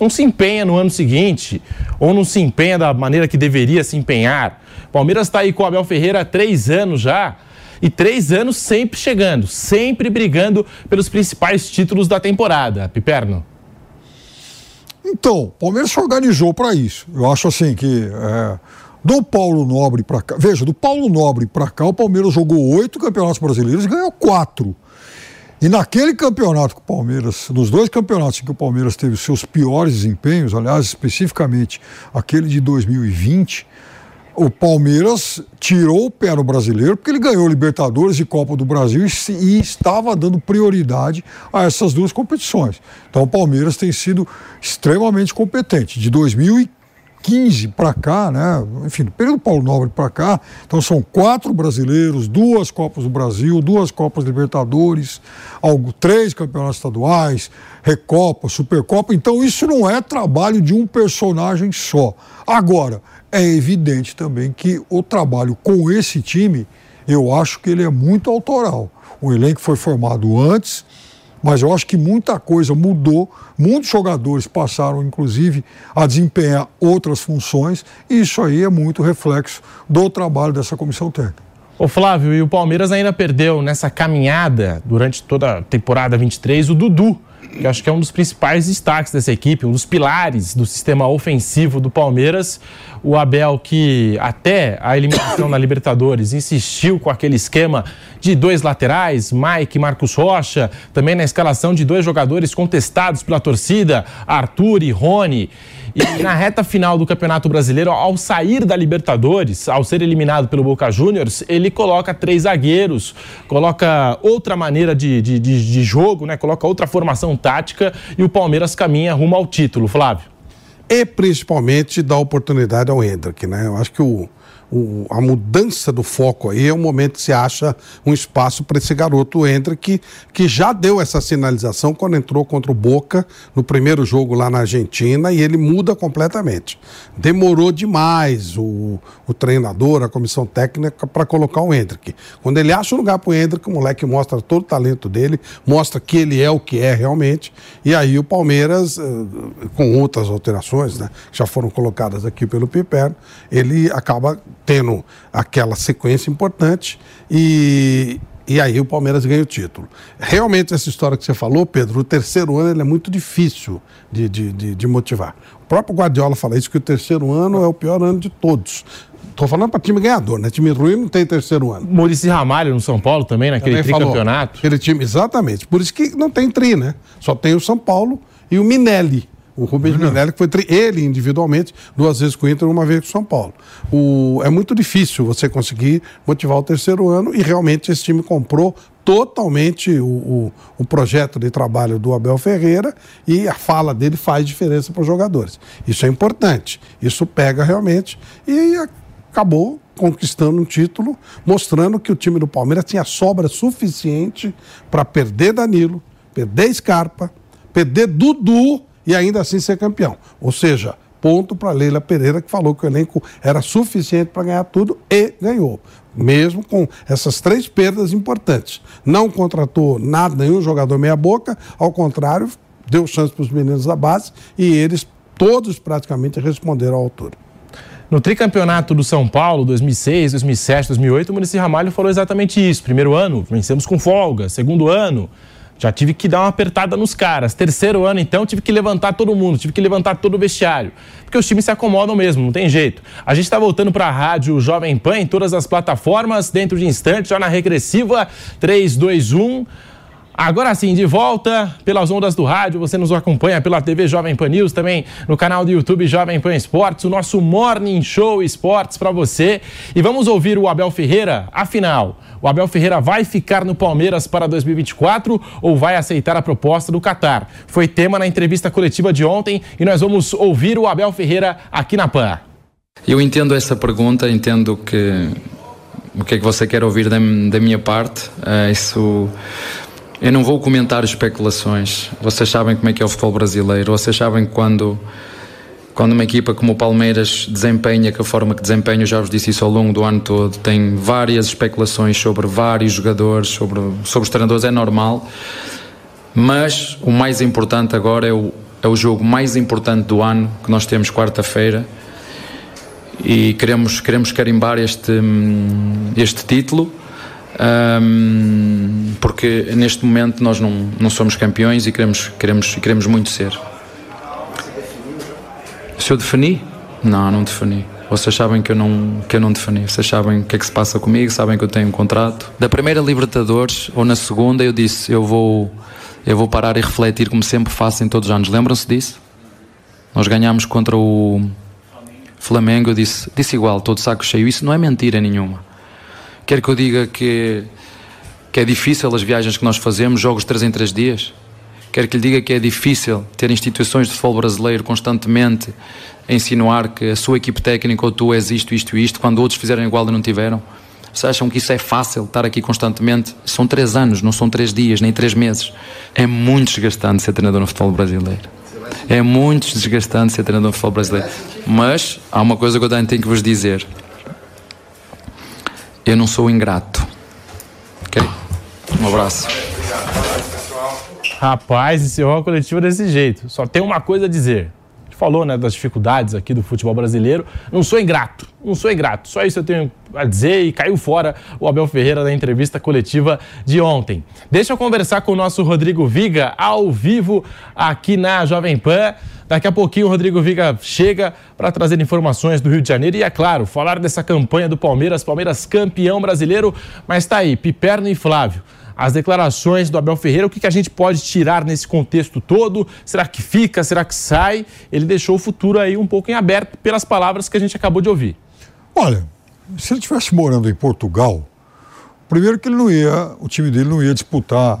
S22: não se empenha no ano seguinte, ou não se empenha da maneira que deveria se empenhar. Palmeiras está aí com o Abel Ferreira há três anos já, e três anos sempre chegando, sempre brigando pelos principais títulos da temporada. Piperno.
S25: Então, o Palmeiras se organizou para isso. Eu acho assim que é, do Paulo Nobre para cá, veja, do Paulo Nobre para cá, o Palmeiras jogou oito campeonatos brasileiros e ganhou quatro. E naquele campeonato que o Palmeiras, nos dois campeonatos em que o Palmeiras teve os seus piores desempenhos, aliás, especificamente aquele de 2020, o Palmeiras tirou o pé no brasileiro porque ele ganhou Libertadores e Copa do Brasil e, e estava dando prioridade a essas duas competições. Então o Palmeiras tem sido extremamente competente. De 2015 para cá, né? Enfim, do período Paulo Nobre para cá, então são quatro brasileiros, duas Copas do Brasil, duas Copas Libertadores, algo, três campeonatos estaduais, Recopa, Supercopa. Então isso não é trabalho de um personagem só. Agora, é evidente também que o trabalho com esse time, eu acho que ele é muito autoral. O elenco foi formado antes, mas eu acho que muita coisa mudou, muitos jogadores passaram, inclusive, a desempenhar outras funções, e isso aí é muito reflexo do trabalho dessa comissão técnica.
S22: Ô Flávio, e o Palmeiras ainda perdeu nessa caminhada durante toda a temporada 23 o Dudu, que acho que é um dos principais destaques dessa equipe, um dos pilares do sistema ofensivo do Palmeiras. O Abel, que até a eliminação na Libertadores insistiu com aquele esquema de dois laterais, Mike e Marcos Rocha, também na escalação de dois jogadores contestados pela torcida, Arthur e Rony. E na reta final do Campeonato Brasileiro, ao sair da Libertadores, ao ser eliminado pelo Boca Juniors, ele coloca três zagueiros, coloca outra maneira de, de, de, de jogo, né? coloca outra formação tática e o Palmeiras caminha rumo ao título, Flávio.
S23: E principalmente dá oportunidade ao Hendrick, né? Eu acho que o, o- a mudança do foco aí é o momento que se acha um espaço para esse garoto o Hendrick, que já deu essa sinalização quando entrou contra o Boca no primeiro jogo lá na Argentina e ele muda completamente. Demorou demais o, o treinador, a comissão técnica para colocar o Hendrick. Quando ele acha um lugar para o Hendrick, o moleque mostra todo o talento dele, mostra que ele é o que é realmente. E aí o Palmeiras, eh, com outras alterações, né, que já foram colocadas aqui pelo Piperno, ele acaba tendo aquela sequência importante e E aí o Palmeiras ganha o título. Realmente, essa história que você falou, Pedro, o terceiro ano ele é muito difícil de, de, de, de motivar. O próprio Guardiola fala isso, que o terceiro ano é o pior ano de todos. Estou falando para time ganhador, né? Time ruim não tem terceiro ano.
S22: Maurício Ramalho no São Paulo também, naquele
S23: Também falou.
S22: tricampeonato.
S23: Aquele time, exatamente. Por isso que não tem tri, né? Só tem o São Paulo e o Minelli. O Rubens Minelli, que foi ele individualmente, duas vezes com o Inter, uma vez com o São Paulo. O, é muito difícil você conseguir motivar o terceiro ano e realmente esse time comprou totalmente o, o, o projeto de trabalho do Abel Ferreira e a fala dele faz diferença para os jogadores. Isso é importante. Isso pega realmente e acabou conquistando um título, mostrando que o time do Palmeiras tinha sobra suficiente para perder Danilo, perder Scarpa, perder Dudu e ainda assim ser campeão. Ou seja, ponto para Leila Pereira, que falou que o elenco era suficiente para ganhar tudo e ganhou. Mesmo com essas três perdas importantes. Não contratou nada, nenhum jogador meia-boca, ao contrário, deu chance para os meninos da base e eles todos praticamente responderam à altura.
S22: No tricampeonato do São Paulo, 2006, 2007, 2008, o Muricy Ramalho falou exatamente isso. Primeiro ano, vencemos com folga. Segundo ano, já tive que dar uma apertada nos caras. Terceiro ano, então, tive que levantar todo mundo, tive que levantar todo o vestiário. Porque os times se acomodam mesmo, não tem jeito. A gente está voltando para a rádio Jovem Pan em todas as plataformas, dentro de instantes, já na regressiva 3, 2, 1. Agora sim, de volta pelas ondas do rádio, você nos acompanha pela TV Jovem Pan News, também no canal do YouTube Jovem Pan Esportes, o nosso Morning Show Esportes para você. E vamos ouvir o Abel Ferreira, afinal, o Abel Ferreira vai ficar no Palmeiras para 2024 ou vai aceitar a proposta do Catar? Foi tema na entrevista coletiva de ontem e nós vamos ouvir o Abel Ferreira aqui na PAN.
S24: Eu entendo essa pergunta, entendo que o que é que você quer ouvir da, da minha parte. Uh, isso eu não vou comentar especulações. Vocês sabem como é que é o futebol brasileiro. Vocês sabem quando, quando uma equipa como o Palmeiras desempenha que a forma que desempenha, eu já vos disse isso ao longo do ano todo, tem várias especulações sobre vários jogadores, sobre, sobre os treinadores, é normal. Mas o mais importante agora é o, é o jogo mais importante do ano que nós temos quarta-feira e queremos, queremos carimbar este, este título um, porque neste momento nós não, não somos campeões e queremos, queremos, queremos muito ser. Se eu defini? Não, não defini. Vocês sabem que eu não, que eu não defini. Vocês sabem o que é que se passa comigo, sabem que eu tenho um contrato. Da primeira Libertadores ou na segunda eu disse eu vou, eu vou parar e refletir como sempre faço em todos os anos. Lembram-se disso? Nós ganhámos contra o Flamengo, eu disse, disse igual, todo saco cheio. Isso não é mentira nenhuma. Quer que eu diga que, que é difícil as viagens que nós fazemos, jogos 3 em 3 dias? Quer que lhe diga que é difícil ter instituições de futebol brasileiro constantemente a insinuar que a sua equipe técnica ou tu és isto, isto e isto, quando outros fizeram igual e não tiveram? Vocês acham que isso é fácil, estar aqui constantemente? São três anos, não são três dias, nem três meses. É muito desgastante ser treinador no futebol brasileiro. É muito desgastante ser treinador no futebol brasileiro. Mas há uma coisa que eu tenho que vos dizer. Eu não sou ingrato. Ok? Um abraço.
S22: Rapaz, encerrou a coletiva desse jeito. Só tem uma coisa a dizer. A gente falou né, das dificuldades aqui do futebol brasileiro. Não sou ingrato, não sou ingrato. Só isso eu tenho a dizer e caiu fora o Abel Ferreira da entrevista coletiva de ontem. Deixa eu conversar com o nosso Rodrigo Viga ao vivo aqui na Jovem Pan. Daqui a pouquinho o Rodrigo Viga chega para trazer informações do Rio de Janeiro e, é claro, falar dessa campanha do Palmeiras, Palmeiras campeão brasileiro. Mas tá aí, Piperno e Flávio. As declarações do Abel Ferreira, o que, que a gente pode tirar nesse contexto todo? Será que fica? Será que sai? Ele deixou o futuro aí um pouco em aberto pelas palavras que a gente acabou de ouvir.
S25: Olha, se ele estivesse morando em Portugal, primeiro que ele não ia, o time dele não ia disputar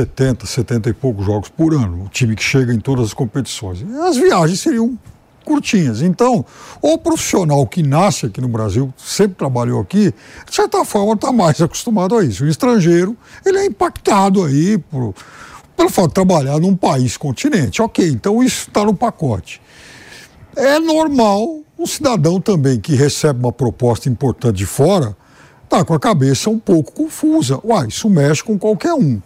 S25: 70, 70 e poucos jogos por ano. O time que chega em todas as competições. As viagens seriam curtinhas. Então, o profissional que nasce aqui no Brasil, sempre trabalhou aqui, de certa forma está mais acostumado a isso. O estrangeiro, ele é impactado aí por, pelo fato de trabalhar num país continente. Ok, então isso está no pacote. É normal um cidadão também que recebe uma proposta importante de fora, tá com a cabeça um pouco confusa. Uai, isso mexe com qualquer um.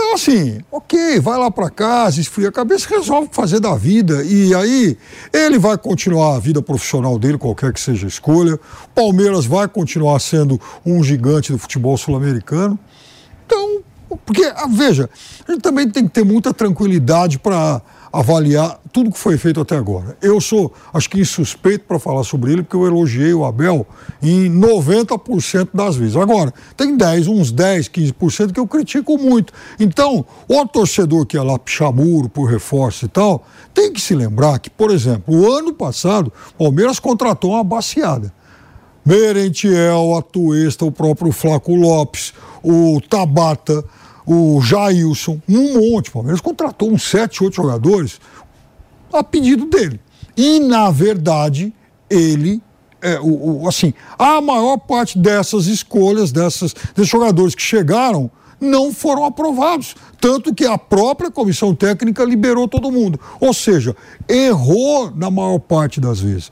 S25: Então, assim, ok, vai lá para casa, esfria a cabeça, resolve fazer da vida. E aí, ele vai continuar a vida profissional dele, qualquer que seja a escolha. Palmeiras vai continuar sendo um gigante do futebol sul-americano. Então, porque, ah, veja, a gente também tem que ter muita tranquilidade para avaliar tudo que foi feito até agora. Eu sou, acho que insuspeito para falar sobre ele, porque eu elogiei o Abel em 90% das vezes. Agora, tem 10, uns 10, 15% que eu critico muito. Então, o torcedor que ia lá pichar muro por reforço e tal, tem que se lembrar que, por exemplo, o ano passado, o Palmeiras contratou uma baciada. Merentiel, Atuesta, o próprio Flaco Lopes, o Tabata, o Jailson, um monte. O Palmeiras contratou uns sete, oito jogadores a pedido dele. E, na verdade, ele, é, o, o, assim, a maior parte dessas escolhas, dessas, desses jogadores que chegaram, não foram aprovados. Tanto que a própria comissão técnica liberou todo mundo. Ou seja, errou na maior parte das vezes.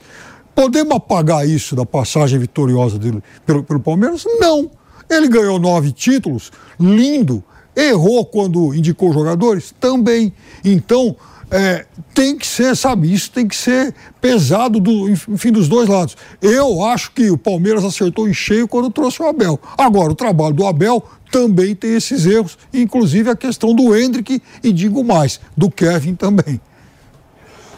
S25: Podemos apagar isso da passagem vitoriosa dele pelo, pelo Palmeiras? Não. Ele ganhou nove títulos, lindo. Errou quando indicou jogadores? Também. Então, é, tem que ser, sabe, isso tem que ser pesado, do, enfim, dos dois lados. Eu acho que o Palmeiras acertou em cheio quando trouxe o Abel. Agora, o trabalho do Abel também tem esses erros, inclusive a questão do Hendrick e digo mais, do Kevin também.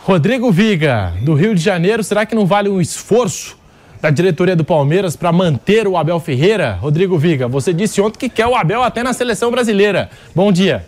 S22: Rodrigo Viga, do Rio de Janeiro, será que não vale um esforço da diretoria do Palmeiras para manter o Abel Ferreira? Rodrigo Viga, você disse ontem que quer o Abel até na seleção brasileira. Bom dia.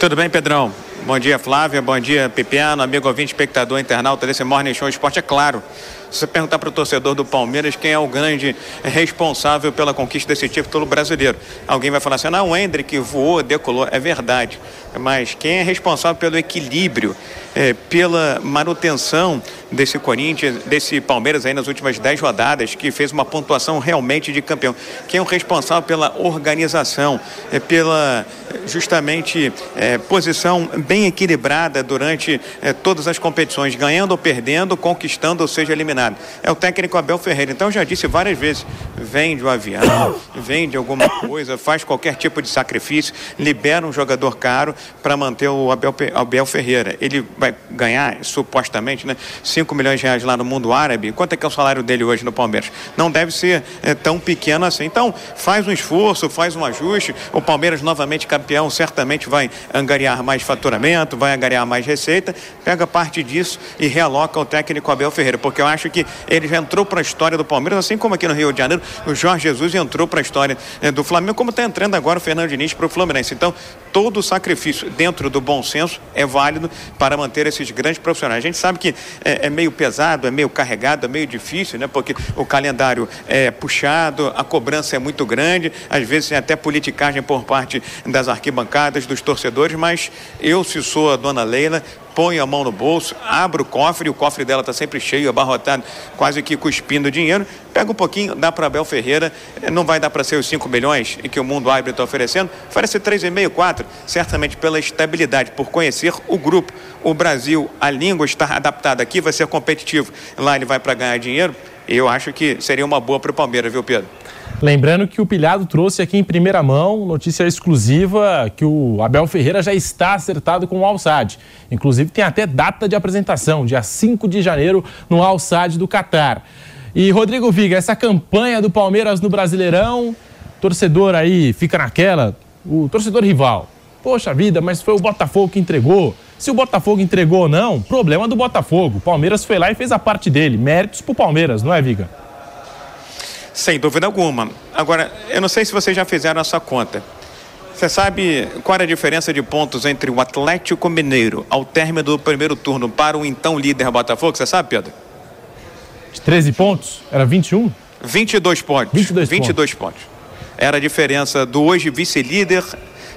S17: Tudo bem, Pedrão? Bom dia, Flávia. Bom dia, Pipiano, amigo ouvinte, espectador, internauta desse Morning Show Esporte. É claro, se você perguntar para o torcedor do Palmeiras quem é o grande responsável pela conquista desse título brasileiro, alguém vai falar assim: não, o Hendrick voou, decolou. É verdade. Mas quem é responsável pelo equilíbrio, é, pela manutenção desse Corinthians, desse Palmeiras aí nas últimas dez rodadas, que fez uma pontuação realmente de campeão? Quem é o responsável pela organização, é, pela justamente é, posição bem equilibrada durante é, todas as competições, ganhando ou perdendo, conquistando ou seja eliminado? É o técnico Abel Ferreira. Então, já disse várias vezes: vende o avião, vende alguma coisa, faz qualquer tipo de sacrifício, libera um jogador caro para manter o Abel, Abel Ferreira. Ele vai ganhar, supostamente, né, 5 milhões de reais lá no mundo árabe. Quanto é que é o salário dele hoje no Palmeiras? Não deve ser é, tão pequeno assim. Então, faz um esforço, faz um ajuste. O Palmeiras, novamente campeão, certamente vai angariar mais faturamento, vai angariar mais receita. Pega parte disso e realoca o técnico Abel Ferreira, porque eu acho que ele já entrou para a história do Palmeiras, assim como aqui no Rio de Janeiro, o Jorge Jesus entrou para a história eh, do Flamengo, como está entrando agora o Fernando Diniz para o Fluminense. Então, todo sacrifício dentro do bom senso é válido para manter esses grandes profissionais. A gente sabe que é, é meio pesado, é meio carregado, é meio difícil, né? Porque o calendário é puxado, a cobrança é muito grande, às vezes tem até politicagem por parte das arquibancadas, dos torcedores, mas eu, se sou a dona Leila, põe a mão no bolso, abre o cofre, o cofre dela está sempre cheio, abarrotado, quase que cuspindo dinheiro. Pega um pouquinho, dá para Abel Ferreira, eh, não vai dar para ser os 5 milhões que o mundo árabe está oferecendo, oferece 3,5, 4, certamente pela estabilidade, por conhecer o grupo. O Brasil, a língua está adaptada aqui, vai ser competitivo. Lá ele vai para ganhar dinheiro. Eu acho que seria uma boa para o Palmeiras, viu, Pedro?
S22: Lembrando que o Pilhado trouxe aqui em primeira mão notícia exclusiva que o Abel Ferreira já está acertado com o Al-Sadd. Inclusive tem até data de apresentação, dia 5 de janeiro, no Al-Sadd do Catar. E Rodrigo Viga, essa campanha do Palmeiras no Brasileirão, torcedor aí fica naquela, o torcedor rival. Poxa vida, mas foi o Botafogo que entregou. Se o Botafogo entregou ou não, problema do Botafogo. O Palmeiras foi lá e fez a parte dele. Méritos pro Palmeiras, não é, Viga?
S17: Sem dúvida alguma. Agora, eu não sei se vocês já fizeram essa conta. Você sabe qual era a diferença de pontos entre o Atlético Mineiro ao término do primeiro turno para o então líder Botafogo? Você sabe, Pedro?
S22: De 13 pontos? Era 21?
S17: 22 pontos. 22, 22 pontos. pontos. Era a diferença do hoje vice-líder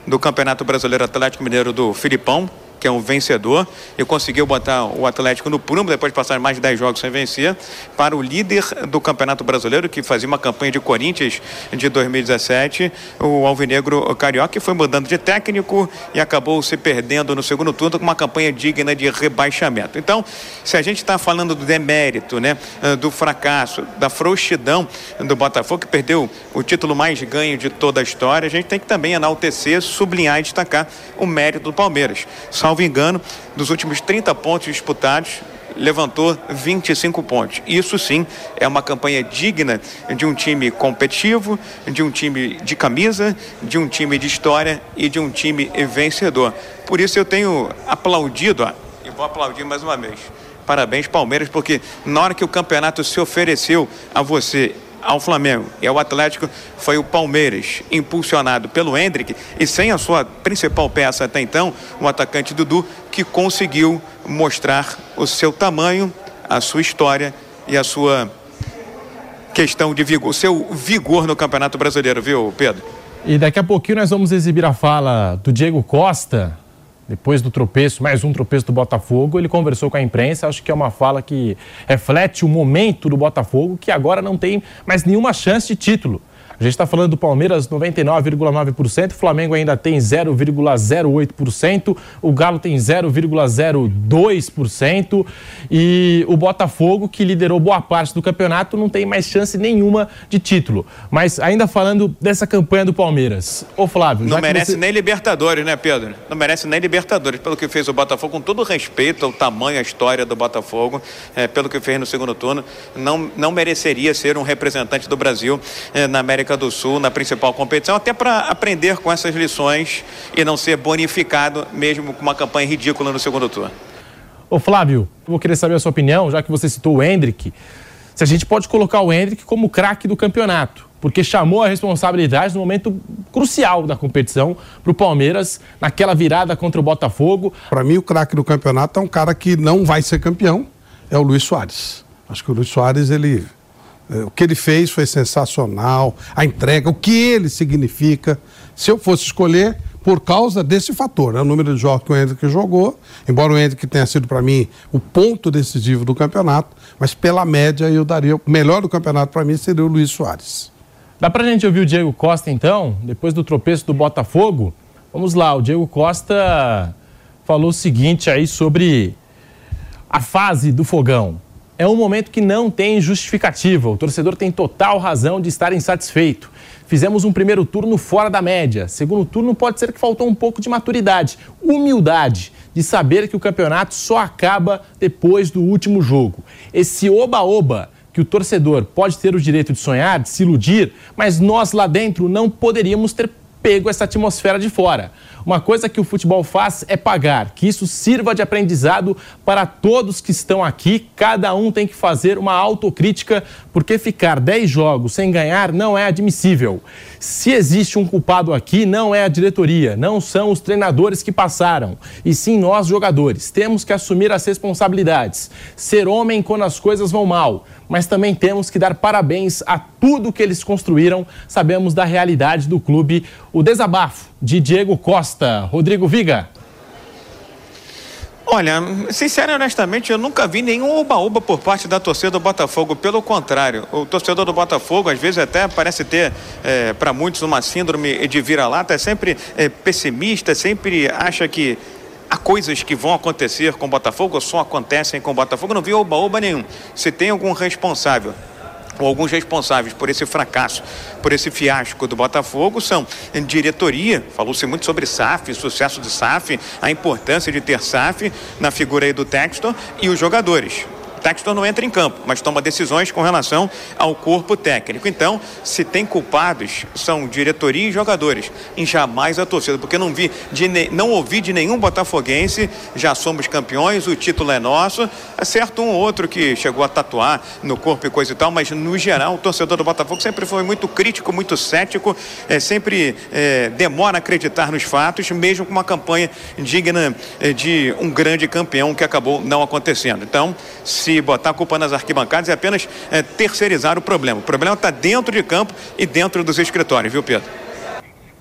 S17: do Campeonato Brasileiro Atlético Mineiro do Filipão, que é um vencedor, e conseguiu botar o Atlético no prumo, depois de passar mais de 10 jogos sem vencer, para o líder do Campeonato Brasileiro, que fazia uma campanha de Corinthians de 2017, o Alvinegro Carioca, que foi mudando de técnico e acabou se perdendo no segundo turno com uma campanha digna de rebaixamento. Então, se a gente está falando do demérito, né, do fracasso, da frouxidão do Botafogo, que perdeu o título mais ganho de toda a história, a gente tem que também enaltecer, sublinhar e destacar o mérito do Palmeiras. Salvo engano, dos últimos 30 pontos disputados, levantou 25 pontos. Isso sim é uma campanha digna de um time competitivo, de um time de camisa, de um time de história e de um time vencedor. Por isso eu tenho aplaudido, e vou aplaudir mais uma vez. Parabéns, Palmeiras, porque na hora que o campeonato se ofereceu a você ao Flamengo e ao Atlético foi o Palmeiras, impulsionado pelo Hendrick e sem a sua principal peça até então, o atacante Dudu, que conseguiu mostrar o seu tamanho, a sua história e a sua questão de vigor, o seu vigor no Campeonato Brasileiro, viu, Pedro?
S22: E daqui a pouquinho nós vamos exibir a fala do Diego Costa, depois do tropeço, mais um tropeço do Botafogo, ele conversou com a imprensa. Acho que é uma fala que reflete o momento do Botafogo, que agora não tem mais nenhuma chance de título. A gente está falando do Palmeiras 99,9%, o Flamengo ainda tem 0,08%, o Galo tem 0,02% e o Botafogo, que liderou boa parte do campeonato, não tem mais chance nenhuma de título. Mas ainda falando dessa campanha do Palmeiras, ô Flávio.
S17: Não merece você... nem Libertadores, né, Pedro? Não merece nem Libertadores, pelo que fez o Botafogo, com todo respeito ao tamanho, à história do Botafogo, é, pelo que fez no segundo turno, não, não mereceria ser um representante do Brasil é, na América América do Sul na principal competição, até para aprender com essas lições e não ser bonificado mesmo com uma campanha ridícula no segundo turno.
S22: Ô Flávio, vou querer saber a sua opinião, já que você citou o Hendrick, se a gente pode colocar o Hendrick como craque do campeonato, porque chamou a responsabilidade no momento crucial da competição para o Palmeiras, naquela virada contra o Botafogo.
S23: Para mim, o craque do campeonato é um cara que não vai ser campeão, é o Luiz Soares. Acho que o Luiz Soares, ele é, o que ele fez foi sensacional, a entrega, o que ele significa. Se eu fosse escolher, por causa desse fator, né? o número de jogos que o Hendrick jogou, embora o Hendrick tenha sido para mim o ponto decisivo do campeonato, mas pela média eu daria o melhor do campeonato para mim seria o Luiz Soares.
S22: Dá para a gente ouvir o Diego Costa então, depois do tropeço do Botafogo? Vamos lá, o Diego Costa falou o seguinte aí sobre a fase do fogão é um momento que não tem justificativa. O torcedor tem total razão de estar insatisfeito. Fizemos um primeiro turno fora da média. Segundo turno pode ser que faltou um pouco de maturidade, humildade, de saber que o campeonato só acaba depois do último jogo. Esse oba-oba que o torcedor pode ter o direito de sonhar, de se iludir, mas nós lá dentro não poderíamos ter pego essa atmosfera de fora. Uma coisa que o futebol faz é pagar, que isso sirva de aprendizado para todos que estão aqui. Cada um tem que fazer uma autocrítica, porque ficar 10 jogos sem ganhar não é admissível. Se existe um culpado aqui, não é a diretoria, não são os treinadores que passaram, e sim nós jogadores. Temos que assumir as responsabilidades, ser homem quando as coisas vão mal mas também temos que dar parabéns a tudo que eles construíram. Sabemos da realidade do clube. O desabafo de Diego Costa. Rodrigo Viga.
S17: Olha, sincero e honestamente, eu nunca vi nenhum oba-oba por parte da torcida do Botafogo. Pelo contrário, o torcedor do Botafogo, às vezes, até parece ter, é, para muitos, uma síndrome de vira-lata, é sempre é, pessimista, sempre acha que há coisas que vão acontecer com o Botafogo ou só acontecem com o Botafogo. Eu não vi oba-oba nenhum. Se tem algum responsável alguns responsáveis por esse fracasso, por esse fiasco do Botafogo são diretoria, falou-se muito sobre SAF, sucesso de SAF, a importância de ter SAF na figura aí do Textor e os jogadores. Textor não entra em campo, mas toma decisões com relação ao corpo técnico. Então, se tem culpados, são diretoria e jogadores, e jamais a torcida, porque não vi, de, não ouvi de nenhum botafoguense, já somos campeões, o título é nosso, é certo um ou outro que chegou a tatuar no corpo e coisa e tal, mas no geral o torcedor do Botafogo sempre foi muito crítico, muito cético, é, sempre é, demora a acreditar nos fatos, mesmo com uma campanha digna é, de um grande campeão que acabou não acontecendo. Então, se botar a culpa nas arquibancadas é apenas é, terceirizar o problema. O problema está dentro de campo e dentro dos escritórios, viu, Pedro?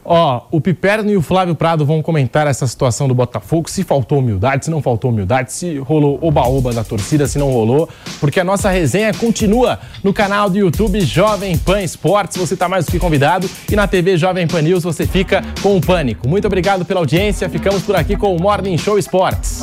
S22: Ó, o Piperno e o Flávio Prado vão comentar essa situação do Botafogo, se faltou humildade, se não faltou humildade, se rolou oba-oba da torcida, se não rolou, porque a nossa resenha continua no canal do YouTube Jovem Pan Esportes, você está mais do que convidado, e na TV Jovem Pan News você fica com o Pânico. Muito obrigado pela audiência, ficamos por aqui com o Morning Show Esportes.